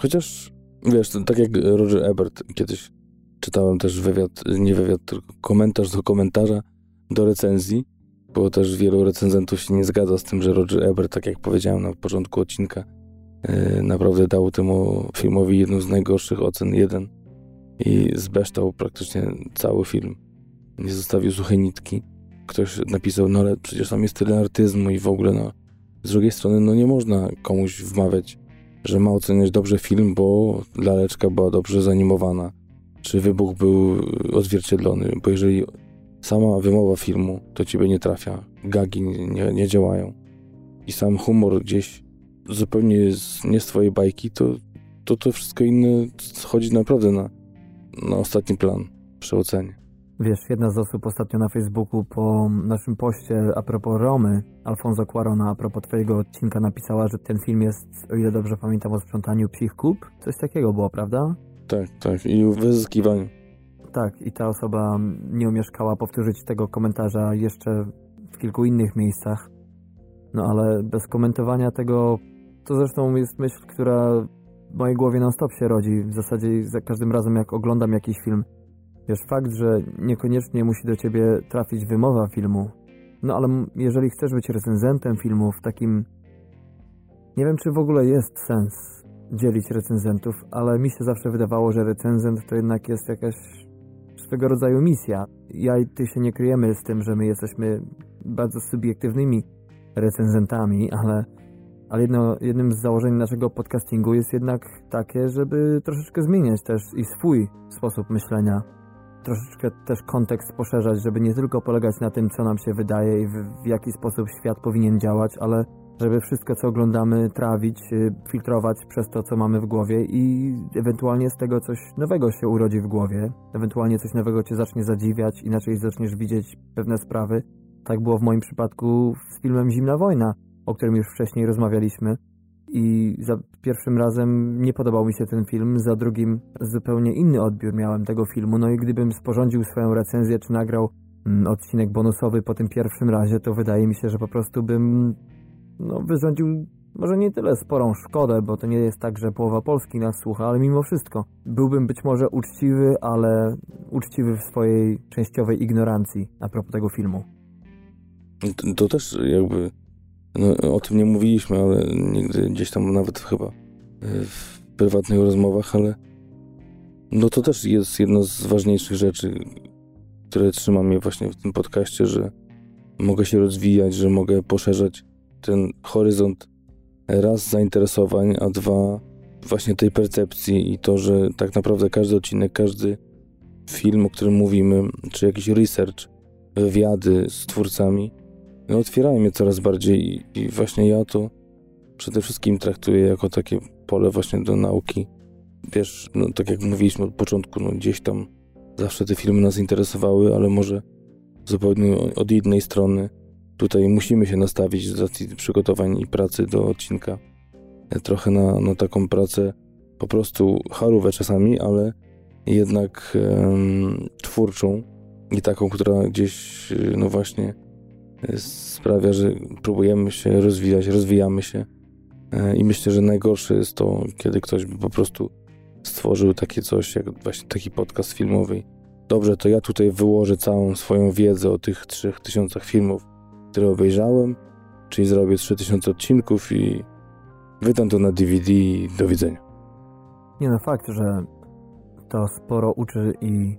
Chociaż, wiesz, tak jak Roger Ebert kiedyś czytałem też wywiad, nie wywiad, tylko komentarz do komentarza do recenzji, bo też wielu recenzentów się nie zgadza z tym, że Roger Ebert, tak jak powiedziałem na początku odcinka, naprawdę dał temu filmowi jedną z najgorszych ocen, jeden. I zbeształ praktycznie cały film. Nie zostawił suchej nitki. Ktoś napisał, no ale przecież tam jest tyle artyzmu i w ogóle, no. Z drugiej strony, no nie można komuś wmawiać, że ma oceniać dobrze film, bo laleczka była dobrze zanimowana, czy wybuch był odzwierciedlony, bo jeżeli sama wymowa filmu to ciebie nie trafia, gagi nie, nie działają. I sam humor gdzieś zupełnie z, nie z twojej bajki, to, to to wszystko inne schodzi naprawdę na, na ostatni plan przy ocenie. Wiesz, jedna z osób ostatnio na Facebooku po naszym poście a propos Romy, Alfonso Cuarona, a propos twojego odcinka napisała, że ten film jest, o ile dobrze pamiętam, o sprzątaniu psich kup. Coś takiego było, prawda? Tak, tak. I wyzyskiwaniu. Tak, i ta osoba nie umieszkała powtórzyć tego komentarza jeszcze w kilku innych miejscach. No ale bez komentowania tego, to zresztą jest myśl, która w mojej głowie non-stop się rodzi. W zasadzie za każdym razem, jak oglądam jakiś film, Wiesz, fakt, że niekoniecznie musi do ciebie trafić wymowa filmu, no ale jeżeli chcesz być recenzentem filmu w takim... Nie wiem, czy w ogóle jest sens dzielić recenzentów, ale mi się zawsze wydawało, że recenzent to jednak jest jakaś swego rodzaju misja. Ja i ty się nie kryjemy z tym, że my jesteśmy bardzo subiektywnymi recenzentami, ale, ale jedno, jednym z założeń naszego podcastingu jest jednak takie, żeby troszeczkę zmieniać też i swój sposób myślenia. Troszeczkę też kontekst poszerzać, żeby nie tylko polegać na tym, co nam się wydaje i w, w jaki sposób świat powinien działać, ale żeby wszystko, co oglądamy, trawić, y, filtrować przez to, co mamy w głowie i ewentualnie z tego coś nowego się urodzi w głowie, ewentualnie coś nowego cię zacznie zadziwiać, inaczej zaczniesz widzieć pewne sprawy. Tak było w moim przypadku z filmem Zimna Wojna, o którym już wcześniej rozmawialiśmy i za pierwszym razem nie podobał mi się ten film, za drugim zupełnie inny odbiór miałem tego filmu. No i gdybym sporządził swoją recenzję, czy nagrał mm, odcinek bonusowy po tym pierwszym razie, to wydaje mi się, że po prostu bym no, wyrządził może nie tyle sporą szkodę, bo to nie jest tak, że połowa Polski nas słucha, ale mimo wszystko byłbym być może uczciwy, ale uczciwy w swojej częściowej ignorancji a propos tego filmu. To, to też jakby no, o tym nie mówiliśmy, ale nigdy gdzieś tam nawet chyba e, w prywatnych rozmowach, ale no to też jest jedna z ważniejszych rzeczy, które trzyma mnie właśnie w tym podcaście, że mogę się rozwijać, że mogę poszerzać ten horyzont raz zainteresowań, a dwa właśnie tej percepcji i to, że tak naprawdę każdy odcinek, każdy film, o którym mówimy, czy jakiś research, wywiady z twórcami, no, otwierają mnie coraz bardziej i, właśnie ja to przede wszystkim traktuję jako takie pole właśnie do nauki. Wiesz, no, tak jak mówiliśmy od początku, no, gdzieś tam zawsze te filmy nas interesowały, ale może zupełnie od innej strony. Tutaj musimy się nastawić z racji przygotowań i pracy do odcinka trochę na, na taką pracę po prostu harówę czasami, ale jednak twórczą i taką, która gdzieś, no właśnie, sprawia, że próbujemy się rozwijać, rozwijamy się. E, I myślę, że najgorsze jest to, kiedy ktoś by po prostu stworzył takie coś, jak właśnie taki podcast filmowy. Dobrze, to ja tutaj wyłożę całą swoją wiedzę o tych 3000 filmów, które obejrzałem, czyli zrobię 3000 odcinków i wydam to na DVD i do widzenia. Nie no, fakt, że to sporo uczy i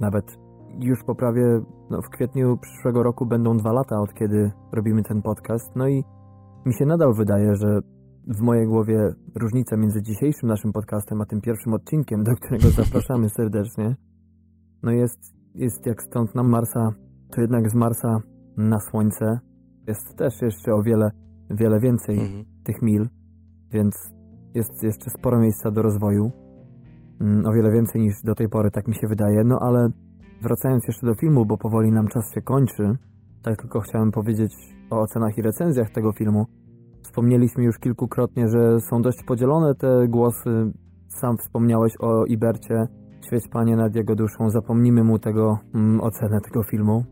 nawet już po prawie no, w kwietniu przyszłego roku będą dwa lata od kiedy robimy ten podcast. No i mi się nadal wydaje, że w mojej głowie różnica między dzisiejszym naszym podcastem a tym pierwszym odcinkiem, do którego zapraszamy serdecznie, no jest, jest jak stąd na Marsa, to jednak z Marsa na Słońce jest też jeszcze o wiele, wiele więcej mhm. tych mil, więc jest jeszcze sporo miejsca do rozwoju. Mm, o wiele więcej niż do tej pory, tak mi się wydaje. No ale wracając jeszcze do filmu, bo powoli nam czas się kończy, tak tylko chciałem powiedzieć o ocenach i recenzjach tego filmu. Wspomnieliśmy już kilkukrotnie, że są dość podzielone te głosy. Sam wspomniałeś o Ibercie. Świeć Panie nad jego duszą, zapomnimy mu tego mm, ocenę tego filmu.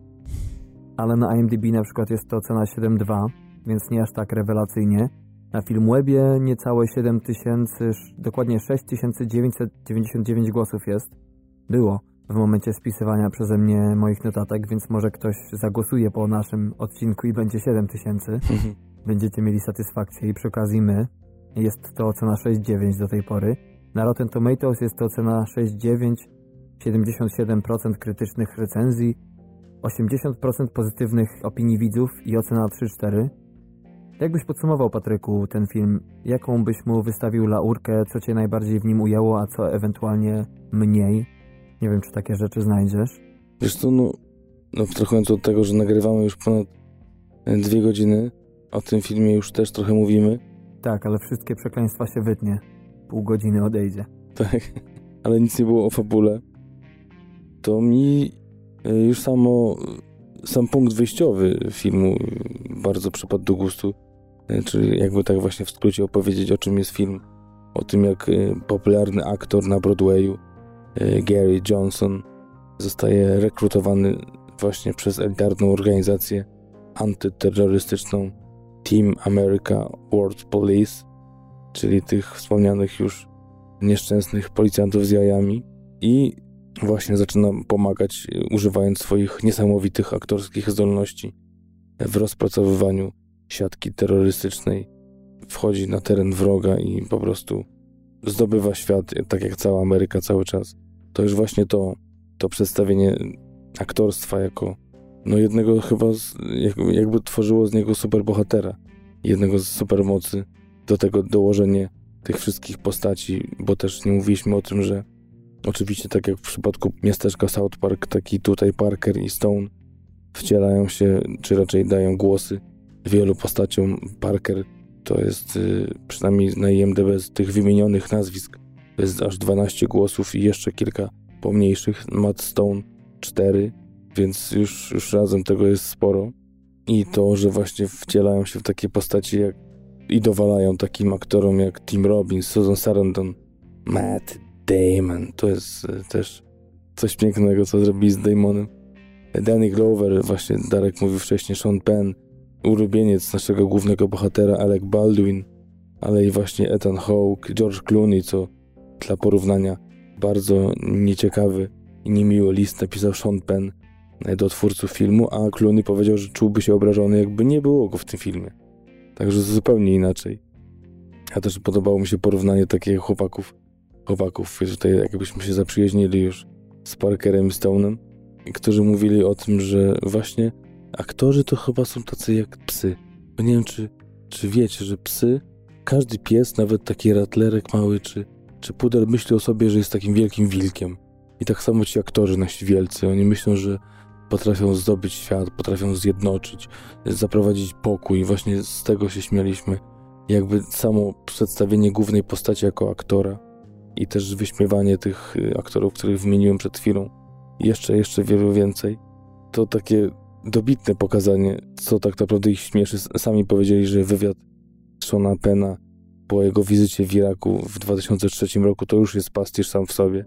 Ale na IMDb na przykład jest to ocena 7.2, więc nie aż tak rewelacyjnie. Na Filmwebie niecałe 7000, dokładnie 6999 głosów jest. Było w momencie spisywania przeze mnie moich notatek, więc może ktoś zagłosuje po naszym odcinku i będzie 7000. Mhm. Będziecie mieli satysfakcję i przy okazji my. Jest to ocena 6,9 do tej pory. Na Rotten Tomatoes jest to ocena 6,9, 77% krytycznych recenzji, 80% pozytywnych opinii widzów i ocena 3,4. Jak byś podsumował, Patryku, ten film? Jaką byś mu wystawił laurkę? Co cię najbardziej w nim ujęło, a co ewentualnie mniej? Nie wiem, czy takie rzeczy znajdziesz. Wiesz co, no, no trochę od tego, że nagrywamy już ponad e, dwie godziny, o tym filmie już też trochę mówimy. Tak, ale wszystkie przekleństwa się wytnie. Pół godziny odejdzie. Tak, ale nic nie było o fabule. To mi e, już samo, sam punkt wyjściowy filmu bardzo przypadł do gustu. E, czyli jakby tak właśnie w skrócie opowiedzieć, o czym jest film. O tym, jak popularny aktor na Broadwayu Gary Johnson zostaje rekrutowany właśnie przez elitarną organizację antyterrorystyczną Team America World Police, czyli tych wspomnianych już nieszczęsnych policjantów z jajami i właśnie zaczyna pomagać, używając swoich niesamowitych aktorskich zdolności w rozpracowywaniu siatki terrorystycznej. Wchodzi na teren wroga i po prostu zdobywa świat, tak jak cała Ameryka cały czas to już właśnie to, to przedstawienie aktorstwa jako no jednego chyba, z, jakby tworzyło z niego superbohatera, jednego z supermocy, do tego dołożenie tych wszystkich postaci, bo też nie mówiliśmy o tym, że oczywiście tak jak w przypadku miasteczka South Park, taki tutaj Parker i Stone wcielają się, czy raczej dają głosy wielu postaciom. Parker to jest y, przynajmniej na IMDb z tych wymienionych nazwisk to jest aż 12 głosów i jeszcze kilka pomniejszych. Matt Stone 4, więc już, już razem tego jest sporo. I to, że właśnie wcielają się w takie postaci jak i dowalają takim aktorom jak Tim Robbins, Susan Sarandon, Matt Damon. To jest e, też coś pięknego, co zrobili z Damonem. Danny Glover, właśnie Darek mówił wcześniej, Sean Penn, ulubieniec naszego głównego bohatera Alec Baldwin, ale i właśnie Ethan Hawke, George Clooney, co dla porównania bardzo nieciekawy i niemiły list napisał Sean Penn do twórców filmu, a Clooney powiedział, że czułby się obrażony, jakby nie było go w tym filmie. Także zupełnie inaczej. A też podobało mi się porównanie takich chłopaków, chłopaków, tutaj jakbyśmy się zaprzyjaźnili już z Parkerem Stone'em, którzy mówili o tym, że właśnie aktorzy to chyba są tacy jak psy. Bo nie wiem, czy, czy wiecie, że psy, każdy pies, nawet taki ratlerek mały, czy, czy pudel myśli o sobie, że jest takim wielkim wilkiem. I tak samo ci aktorzy nasi wielcy, oni myślą, że potrafią zdobyć świat, potrafią zjednoczyć, zaprowadzić pokój. Właśnie z tego się śmialiśmy. Jakby samo przedstawienie głównej postaci jako aktora i też wyśmiewanie tych y, aktorów, których wymieniłem przed chwilą, jeszcze, jeszcze wielu więcej, to takie dobitne pokazanie, co tak naprawdę ich śmieszy. Sami powiedzieli, że wywiad Shona Pena po jego wizycie w Iraku w 2003 roku to już jest pastisz sam w sobie.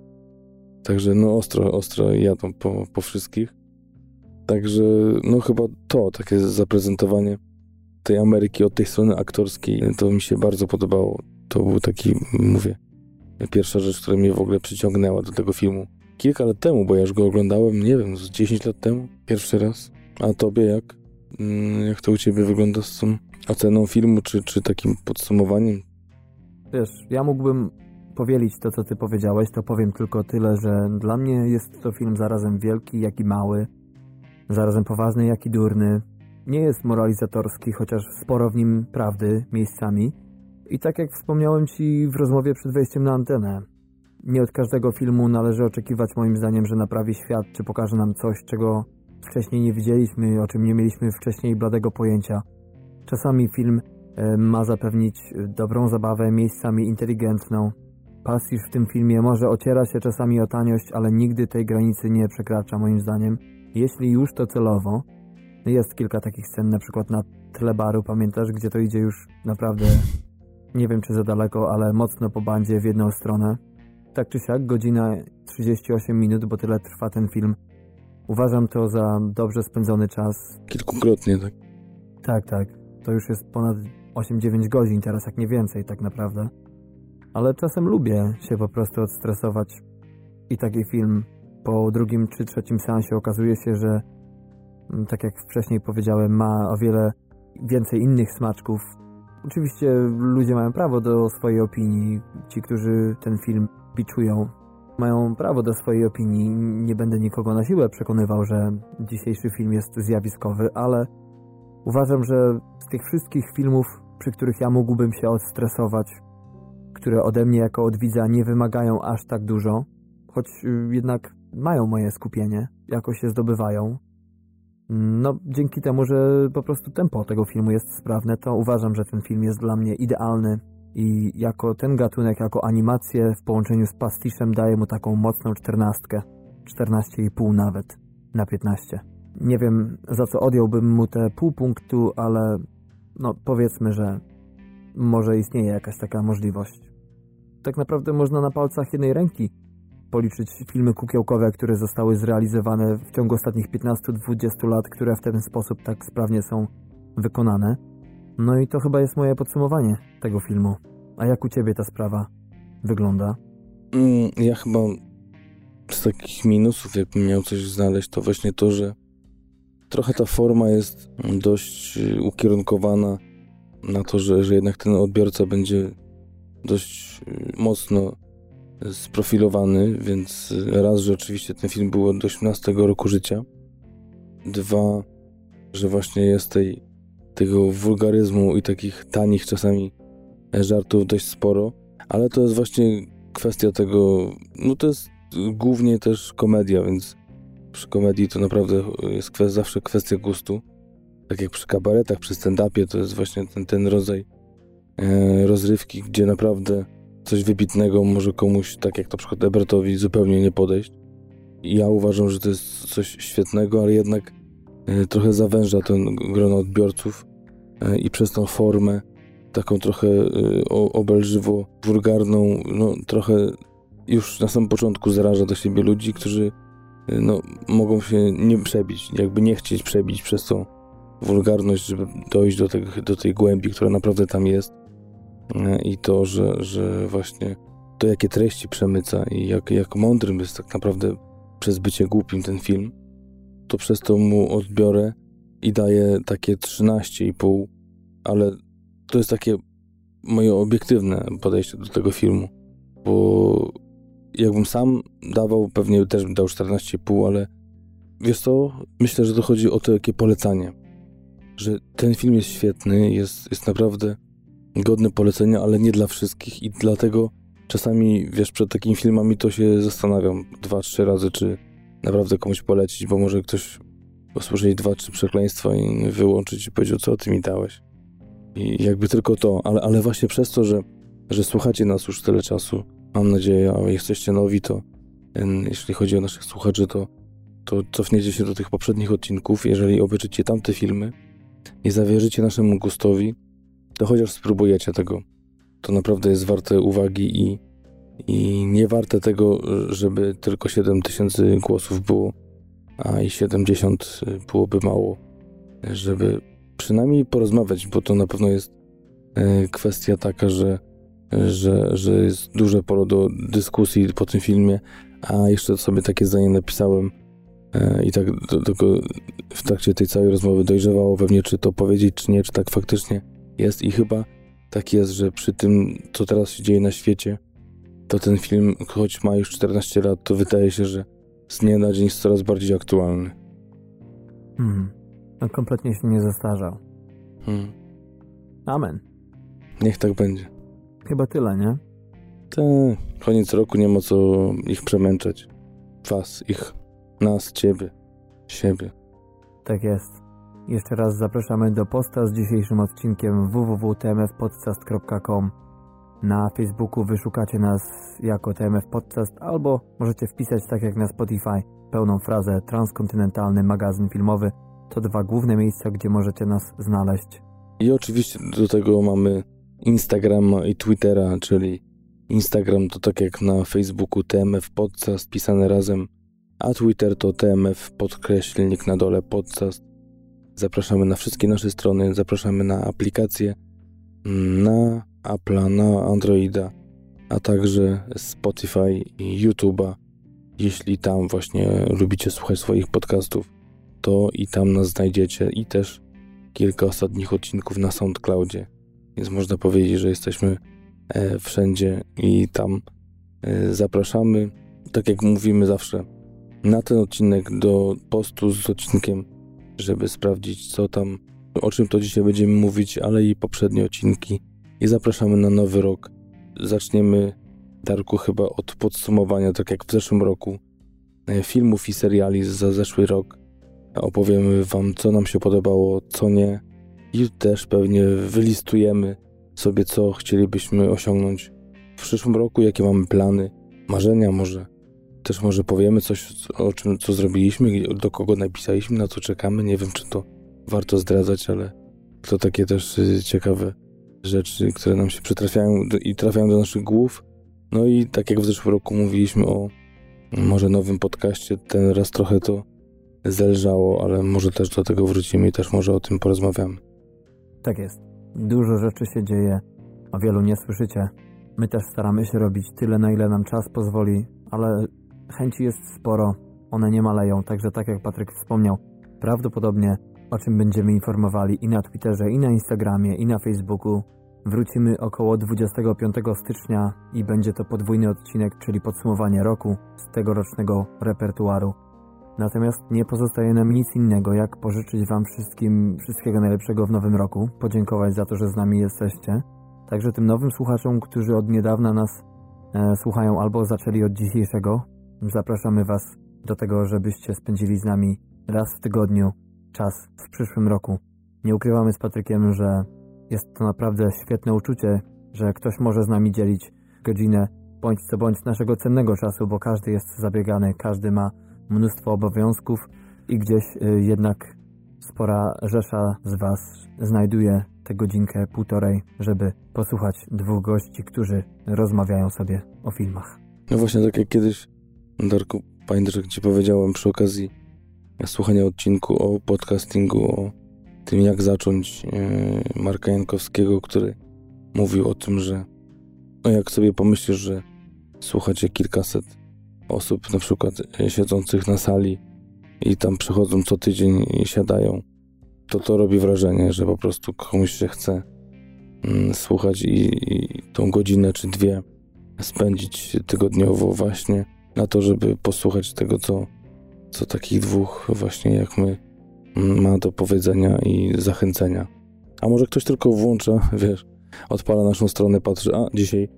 Także no ostro, ostro jadą po, po wszystkich. Także no chyba to, takie zaprezentowanie tej Ameryki od tej strony aktorskiej, to mi się bardzo podobało. To był taki, mówię, pierwsza rzecz, która mnie w ogóle przyciągnęła do tego filmu. Kilka lat temu, bo ja już go oglądałem, nie wiem, z 10 lat temu, pierwszy raz. A tobie jak? Mm, jak to u ciebie wygląda z tą oceną filmu, czy, czy takim podsumowaniem? Wiesz, ja mógłbym powielić to, co ty powiedziałeś, to powiem tylko tyle, że dla mnie jest to film zarazem wielki, jak i mały, zarazem poważny, jak i durny. Nie jest moralizatorski, chociaż sporo w nim prawdy miejscami. I tak jak wspomniałem ci w rozmowie przed wejściem na antenę, nie od każdego filmu należy oczekiwać moim zdaniem, że naprawi świat, czy pokaże nam coś, czego wcześniej nie widzieliśmy, o czym nie mieliśmy wcześniej bladego pojęcia. Czasami film ma zapewnić e, dobrą zabawę, miejscami inteligentną. Pastisz w tym filmie może ociera się czasami o taniość, ale nigdy tej granicy nie przekracza moim zdaniem. Jeśli już to celowo. Jest kilka takich scen, na przykład na tle baru, pamiętasz, gdzie to idzie już naprawdę, nie wiem czy za daleko, ale mocno po bandzie w jedną stronę. Tak czy siak, godzina 38 minut, bo tyle trwa ten film. Uważam to za dobrze spędzony czas. Kilkukrotnie, tak? Tak, tak. To już jest ponad 8-9 godzin teraz, jak nie więcej tak naprawdę. Ale czasem lubię się po prostu odstresować. I taki film po drugim czy trzecim seansie okazuje się, że mm, tak jak wcześniej powiedziałem, ma o wiele więcej innych smaczków. Oczywiście ludzie mają prawo do swojej opinii. Ci, którzy ten film biczują, mają prawo do swojej opinii. Nie będę nikogo na siłę przekonywał, że dzisiejszy film jest zjawiskowy, ale uważam, że z tych wszystkich filmów, przy których ja mógłbym się odstresować, które ode mnie jako od widza nie wymagają aż tak dużo, choć y, jednak mają moje skupienie, jakoś się zdobywają. No, dzięki temu, że po prostu tempo tego filmu jest sprawne, to uważam, że ten film jest dla mnie idealny i jako ten gatunek, jako animację w połączeniu z pastiszem daje mu taką mocną czternastkę. 14,5 nawet na 15. Nie wiem, za co odjąłbym mu te pół punktu, ale no powiedzmy, że może istnieje jakaś taka możliwość. Tak naprawdę można na palcach jednej ręki policzyć filmy kukiełkowe, które zostały zrealizowane w ciągu ostatnich 15-20 lat, które w ten sposób tak sprawnie są wykonane. No i to chyba jest moje podsumowanie tego filmu. A jak u ciebie ta sprawa wygląda? Mm, ja chyba z takich minusów, jakbym miał coś znaleźć, to właśnie to, że trochę ta forma jest dość y, ukierunkowana na to, że, że jednak ten odbiorca będzie dość y, mocno sprofilowany, więc raz, że oczywiście ten film był od 18 roku życia, dwa, że właśnie jest tej, tego wulgaryzmu i takich tanich czasami żartów dość sporo, ale to jest właśnie kwestia tego, no to jest głównie też komedia, więc przy komedii to naprawdę jest kwestia, zawsze kwestia gustu. Tak jak przy kabaretach, przy stand-upie, to jest właśnie ten, ten rodzaj e, rozrywki, gdzie naprawdę coś wybitnego może komuś, tak jak na przykład Ebertowi, zupełnie nie podejść. I ja uważam, że to jest coś świetnego, ale jednak e, trochę zawęża ten grono odbiorców e, i przez tą formę taką trochę e, obelżywo, wulgarną, no trochę już na samym początku zaraża do siebie ludzi, którzy no, mogą się nie przebić, jakby nie chcieć przebić przez tą wulgarność, żeby dojść do, te, do tej głębi, która naprawdę tam jest. e, i to, że, że właśnie to, jakie treści przemyca i jak, jak mądrym jest tak naprawdę przez bycie głupim ten film, to przez to mu odbiorę i daję takie 13,5, ale to jest takie moje obiektywne podejście do tego filmu, bo jakbym sam dawał, pewnie też bym dał 14,5, ale wiesz co, myślę, że to chodzi o to, jakie polecanie, że ten film jest świetny, jest, jest naprawdę godny polecenia, ale nie dla wszystkich i dlatego czasami, wiesz, przed takimi filmami to się zastanawiam dwa, trzy razy, czy naprawdę komuś polecić, bo może ktoś usłyszeć dwa, trzy przekleństwa i wyłączyć i powiedział, co ty mi dałeś. I jakby tylko to, ale, ale właśnie przez to, że, że słuchacie nas już tyle czasu, mam nadzieję, a jesteście nowi, to jeśli chodzi o naszych słuchaczy, to, to cofniecie się do tych poprzednich odcinków. Jeżeli obejrzycie tamte filmy i zawierzycie naszemu gustowi, to chociaż spróbujecie tego. To naprawdę jest warte uwagi i, i nie warte tego, żeby tylko 7 tysięcy głosów było, a i 70 byłoby mało, żeby przynajmniej porozmawiać, bo to na pewno jest e, kwestia taka, że, że, że jest duże pole do dyskusji po tym filmie, a jeszcze sobie takie zdanie napisałem e, i tak tylko w trakcie tej całej rozmowy dojrzewało we mnie, czy to powiedzieć, czy nie, czy tak faktycznie jest i chyba tak jest, że przy tym, co teraz się dzieje na świecie, to ten film, choć ma już 14 lat, to wydaje się, że z dnia na dzień jest coraz bardziej aktualny. Hmm. On kompletnie się nie zestarzał. Hmm. Amen. Niech tak będzie. Chyba tyle, nie? Te, koniec roku nie ma co ich przemęczać. Was, ich, nas, ciebie, siebie. Tak jest. Jeszcze raz zapraszamy do posta z dzisiejszym odcinkiem www.tmfpodcast.com. Na Facebooku wyszukacie nas jako TMF Podcast albo możecie wpisać tak jak na Spotify pełną frazę Transkontynentalny magazyn filmowy. To dwa główne miejsca, gdzie możecie nas znaleźć. I oczywiście do tego mamy Instagrama i Twittera, czyli Instagram to tak jak na Facebooku TMF Podcast pisane razem, a Twitter to TMF podkreślnik na dole podcast. Zapraszamy na wszystkie nasze strony, zapraszamy na aplikacje, na Apple'a, na Androida, a także Spotify i YouTube'a. Jeśli tam właśnie lubicie słuchać swoich podcastów, to i tam nas znajdziecie i też kilka ostatnich odcinków na SoundCloudzie. Więc można powiedzieć, że jesteśmy e, wszędzie i tam e, zapraszamy. Tak jak mówimy zawsze, na ten odcinek do postu z odcinkiem, żeby sprawdzić, co tam, o czym to dzisiaj będziemy mówić, ale i poprzednie odcinki. I zapraszamy na nowy rok. Zaczniemy, Darku, chyba od podsumowania, tak jak w zeszłym roku, e, filmów i seriali za zeszły rok. Opowiemy Wam, co nam się podobało, co nie, i też pewnie wylistujemy sobie, co chcielibyśmy osiągnąć w przyszłym roku, jakie mamy plany, marzenia może. Też może powiemy coś, o czym, co zrobiliśmy, do kogo napisaliśmy, na co czekamy. Nie wiem, czy to warto zdradzać, ale to takie też y, ciekawe rzeczy, które nam się przytrafiają i trafiają do naszych głów. No i tak jak w zeszłym roku mówiliśmy o może nowym podcaście, ten raz trochę to zelżało, ale może też do tego wrócimy i też może o tym porozmawiamy. Tak jest. Dużo rzeczy się dzieje, a wielu nie słyszycie. My też staramy się robić tyle, na ile nam czas pozwoli, ale chęci jest sporo, one nie maleją, także tak jak Patryk wspomniał, prawdopodobnie o czym będziemy informowali i na Twitterze, i na Instagramie, i na Facebooku. Wrócimy około 25 stycznia i będzie to podwójny odcinek, czyli podsumowanie roku z tegorocznego repertuaru. Natomiast nie pozostaje nam nic innego, jak pożyczyć Wam wszystkim wszystkiego najlepszego w nowym roku, podziękować za to, że z nami jesteście. Także tym nowym słuchaczom, którzy od niedawna nas e, słuchają albo zaczęli od dzisiejszego, zapraszamy Was do tego, żebyście spędzili z nami raz w tygodniu czas w przyszłym roku. Nie ukrywamy z Patrykiem, że jest to naprawdę świetne uczucie, że ktoś może z nami dzielić godzinę bądź co bądź naszego cennego czasu, bo każdy jest zabiegany, każdy ma mnóstwo obowiązków i gdzieś y, jednak spora rzesza z Was znajduje tę godzinkę, półtorej, żeby posłuchać dwóch gości, którzy rozmawiają sobie o filmach. No właśnie, tak jak kiedyś, Darku, pamiętasz, jak Ci powiedziałem przy okazji słuchania odcinku o podcastingu, o tym, jak zacząć yy, Marka Jankowskiego, który mówił o tym, że no jak sobie pomyślisz, że słuchacie kilkaset osób, na przykład e, siedzących na sali i tam przychodzą co tydzień i siadają, to to robi wrażenie, że po prostu komuś się chce mm, słuchać i, i tą godzinę czy dwie spędzić tygodniowo właśnie na to, żeby posłuchać tego, co, co takich dwóch właśnie jak my mm, ma do powiedzenia i zachęcenia. A może ktoś tylko włącza, wiesz, odpala naszą stronę, patrzy, a dzisiaj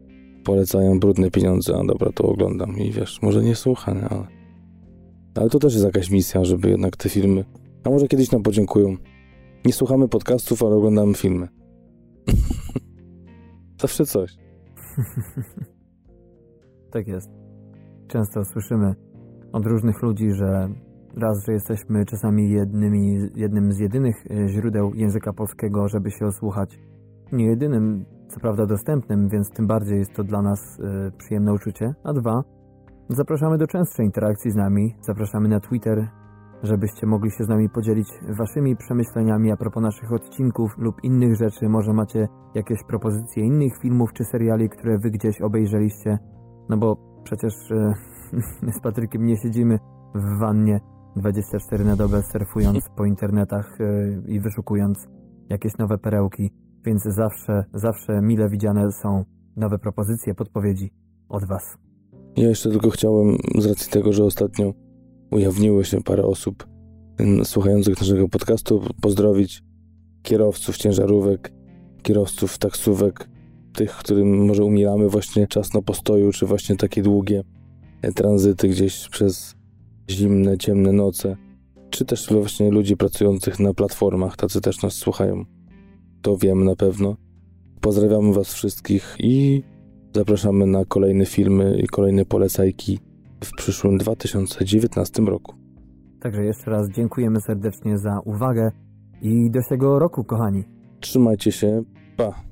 polecają brudne pieniądze, a dobra, to oglądam i wiesz, może nie słucha, nie, ale... Ale to też jest jakaś misja, żeby jednak te filmy... A może kiedyś nam podziękują. Nie słuchamy podcastów, ale oglądamy filmy. Zawsze coś. tak jest. Często słyszymy od różnych ludzi, że raz, że jesteśmy czasami jednymi, jednym z jedynych e, źródeł języka polskiego, żeby się osłuchać. Nie jedynym, co prawda dostępnym, więc tym bardziej jest to dla nas y, przyjemne uczucie. A dwa, zapraszamy do częstszej interakcji z nami. Zapraszamy na Twitter, żebyście mogli się z nami podzielić waszymi przemyśleniami a propos naszych odcinków lub innych rzeczy. Może macie jakieś propozycje innych filmów czy seriali, które wy gdzieś obejrzeliście. No bo przecież y, z Patrykiem nie siedzimy w wannie 24 na dobę surfując po internetach y, i wyszukując jakieś nowe perełki. Więc zawsze, zawsze mile widziane są nowe propozycje, podpowiedzi od Was. Ja jeszcze tylko chciałem, z racji tego, że ostatnio ujawniło się parę osób słuchających naszego podcastu, pozdrowić kierowców ciężarówek, kierowców taksówek, tych, którym może umieramy właśnie czas na postoju, czy właśnie takie długie tranzyty gdzieś przez zimne, ciemne noce, czy też właśnie ludzi pracujących na platformach, tacy też nas słuchają to wiem na pewno. Pozdrawiamy Was wszystkich i zapraszamy na kolejne filmy i kolejne polecajki w przyszłym 2019 roku. Także jeszcze raz dziękujemy serdecznie za uwagę i do tego roku, kochani. Trzymajcie się. Pa.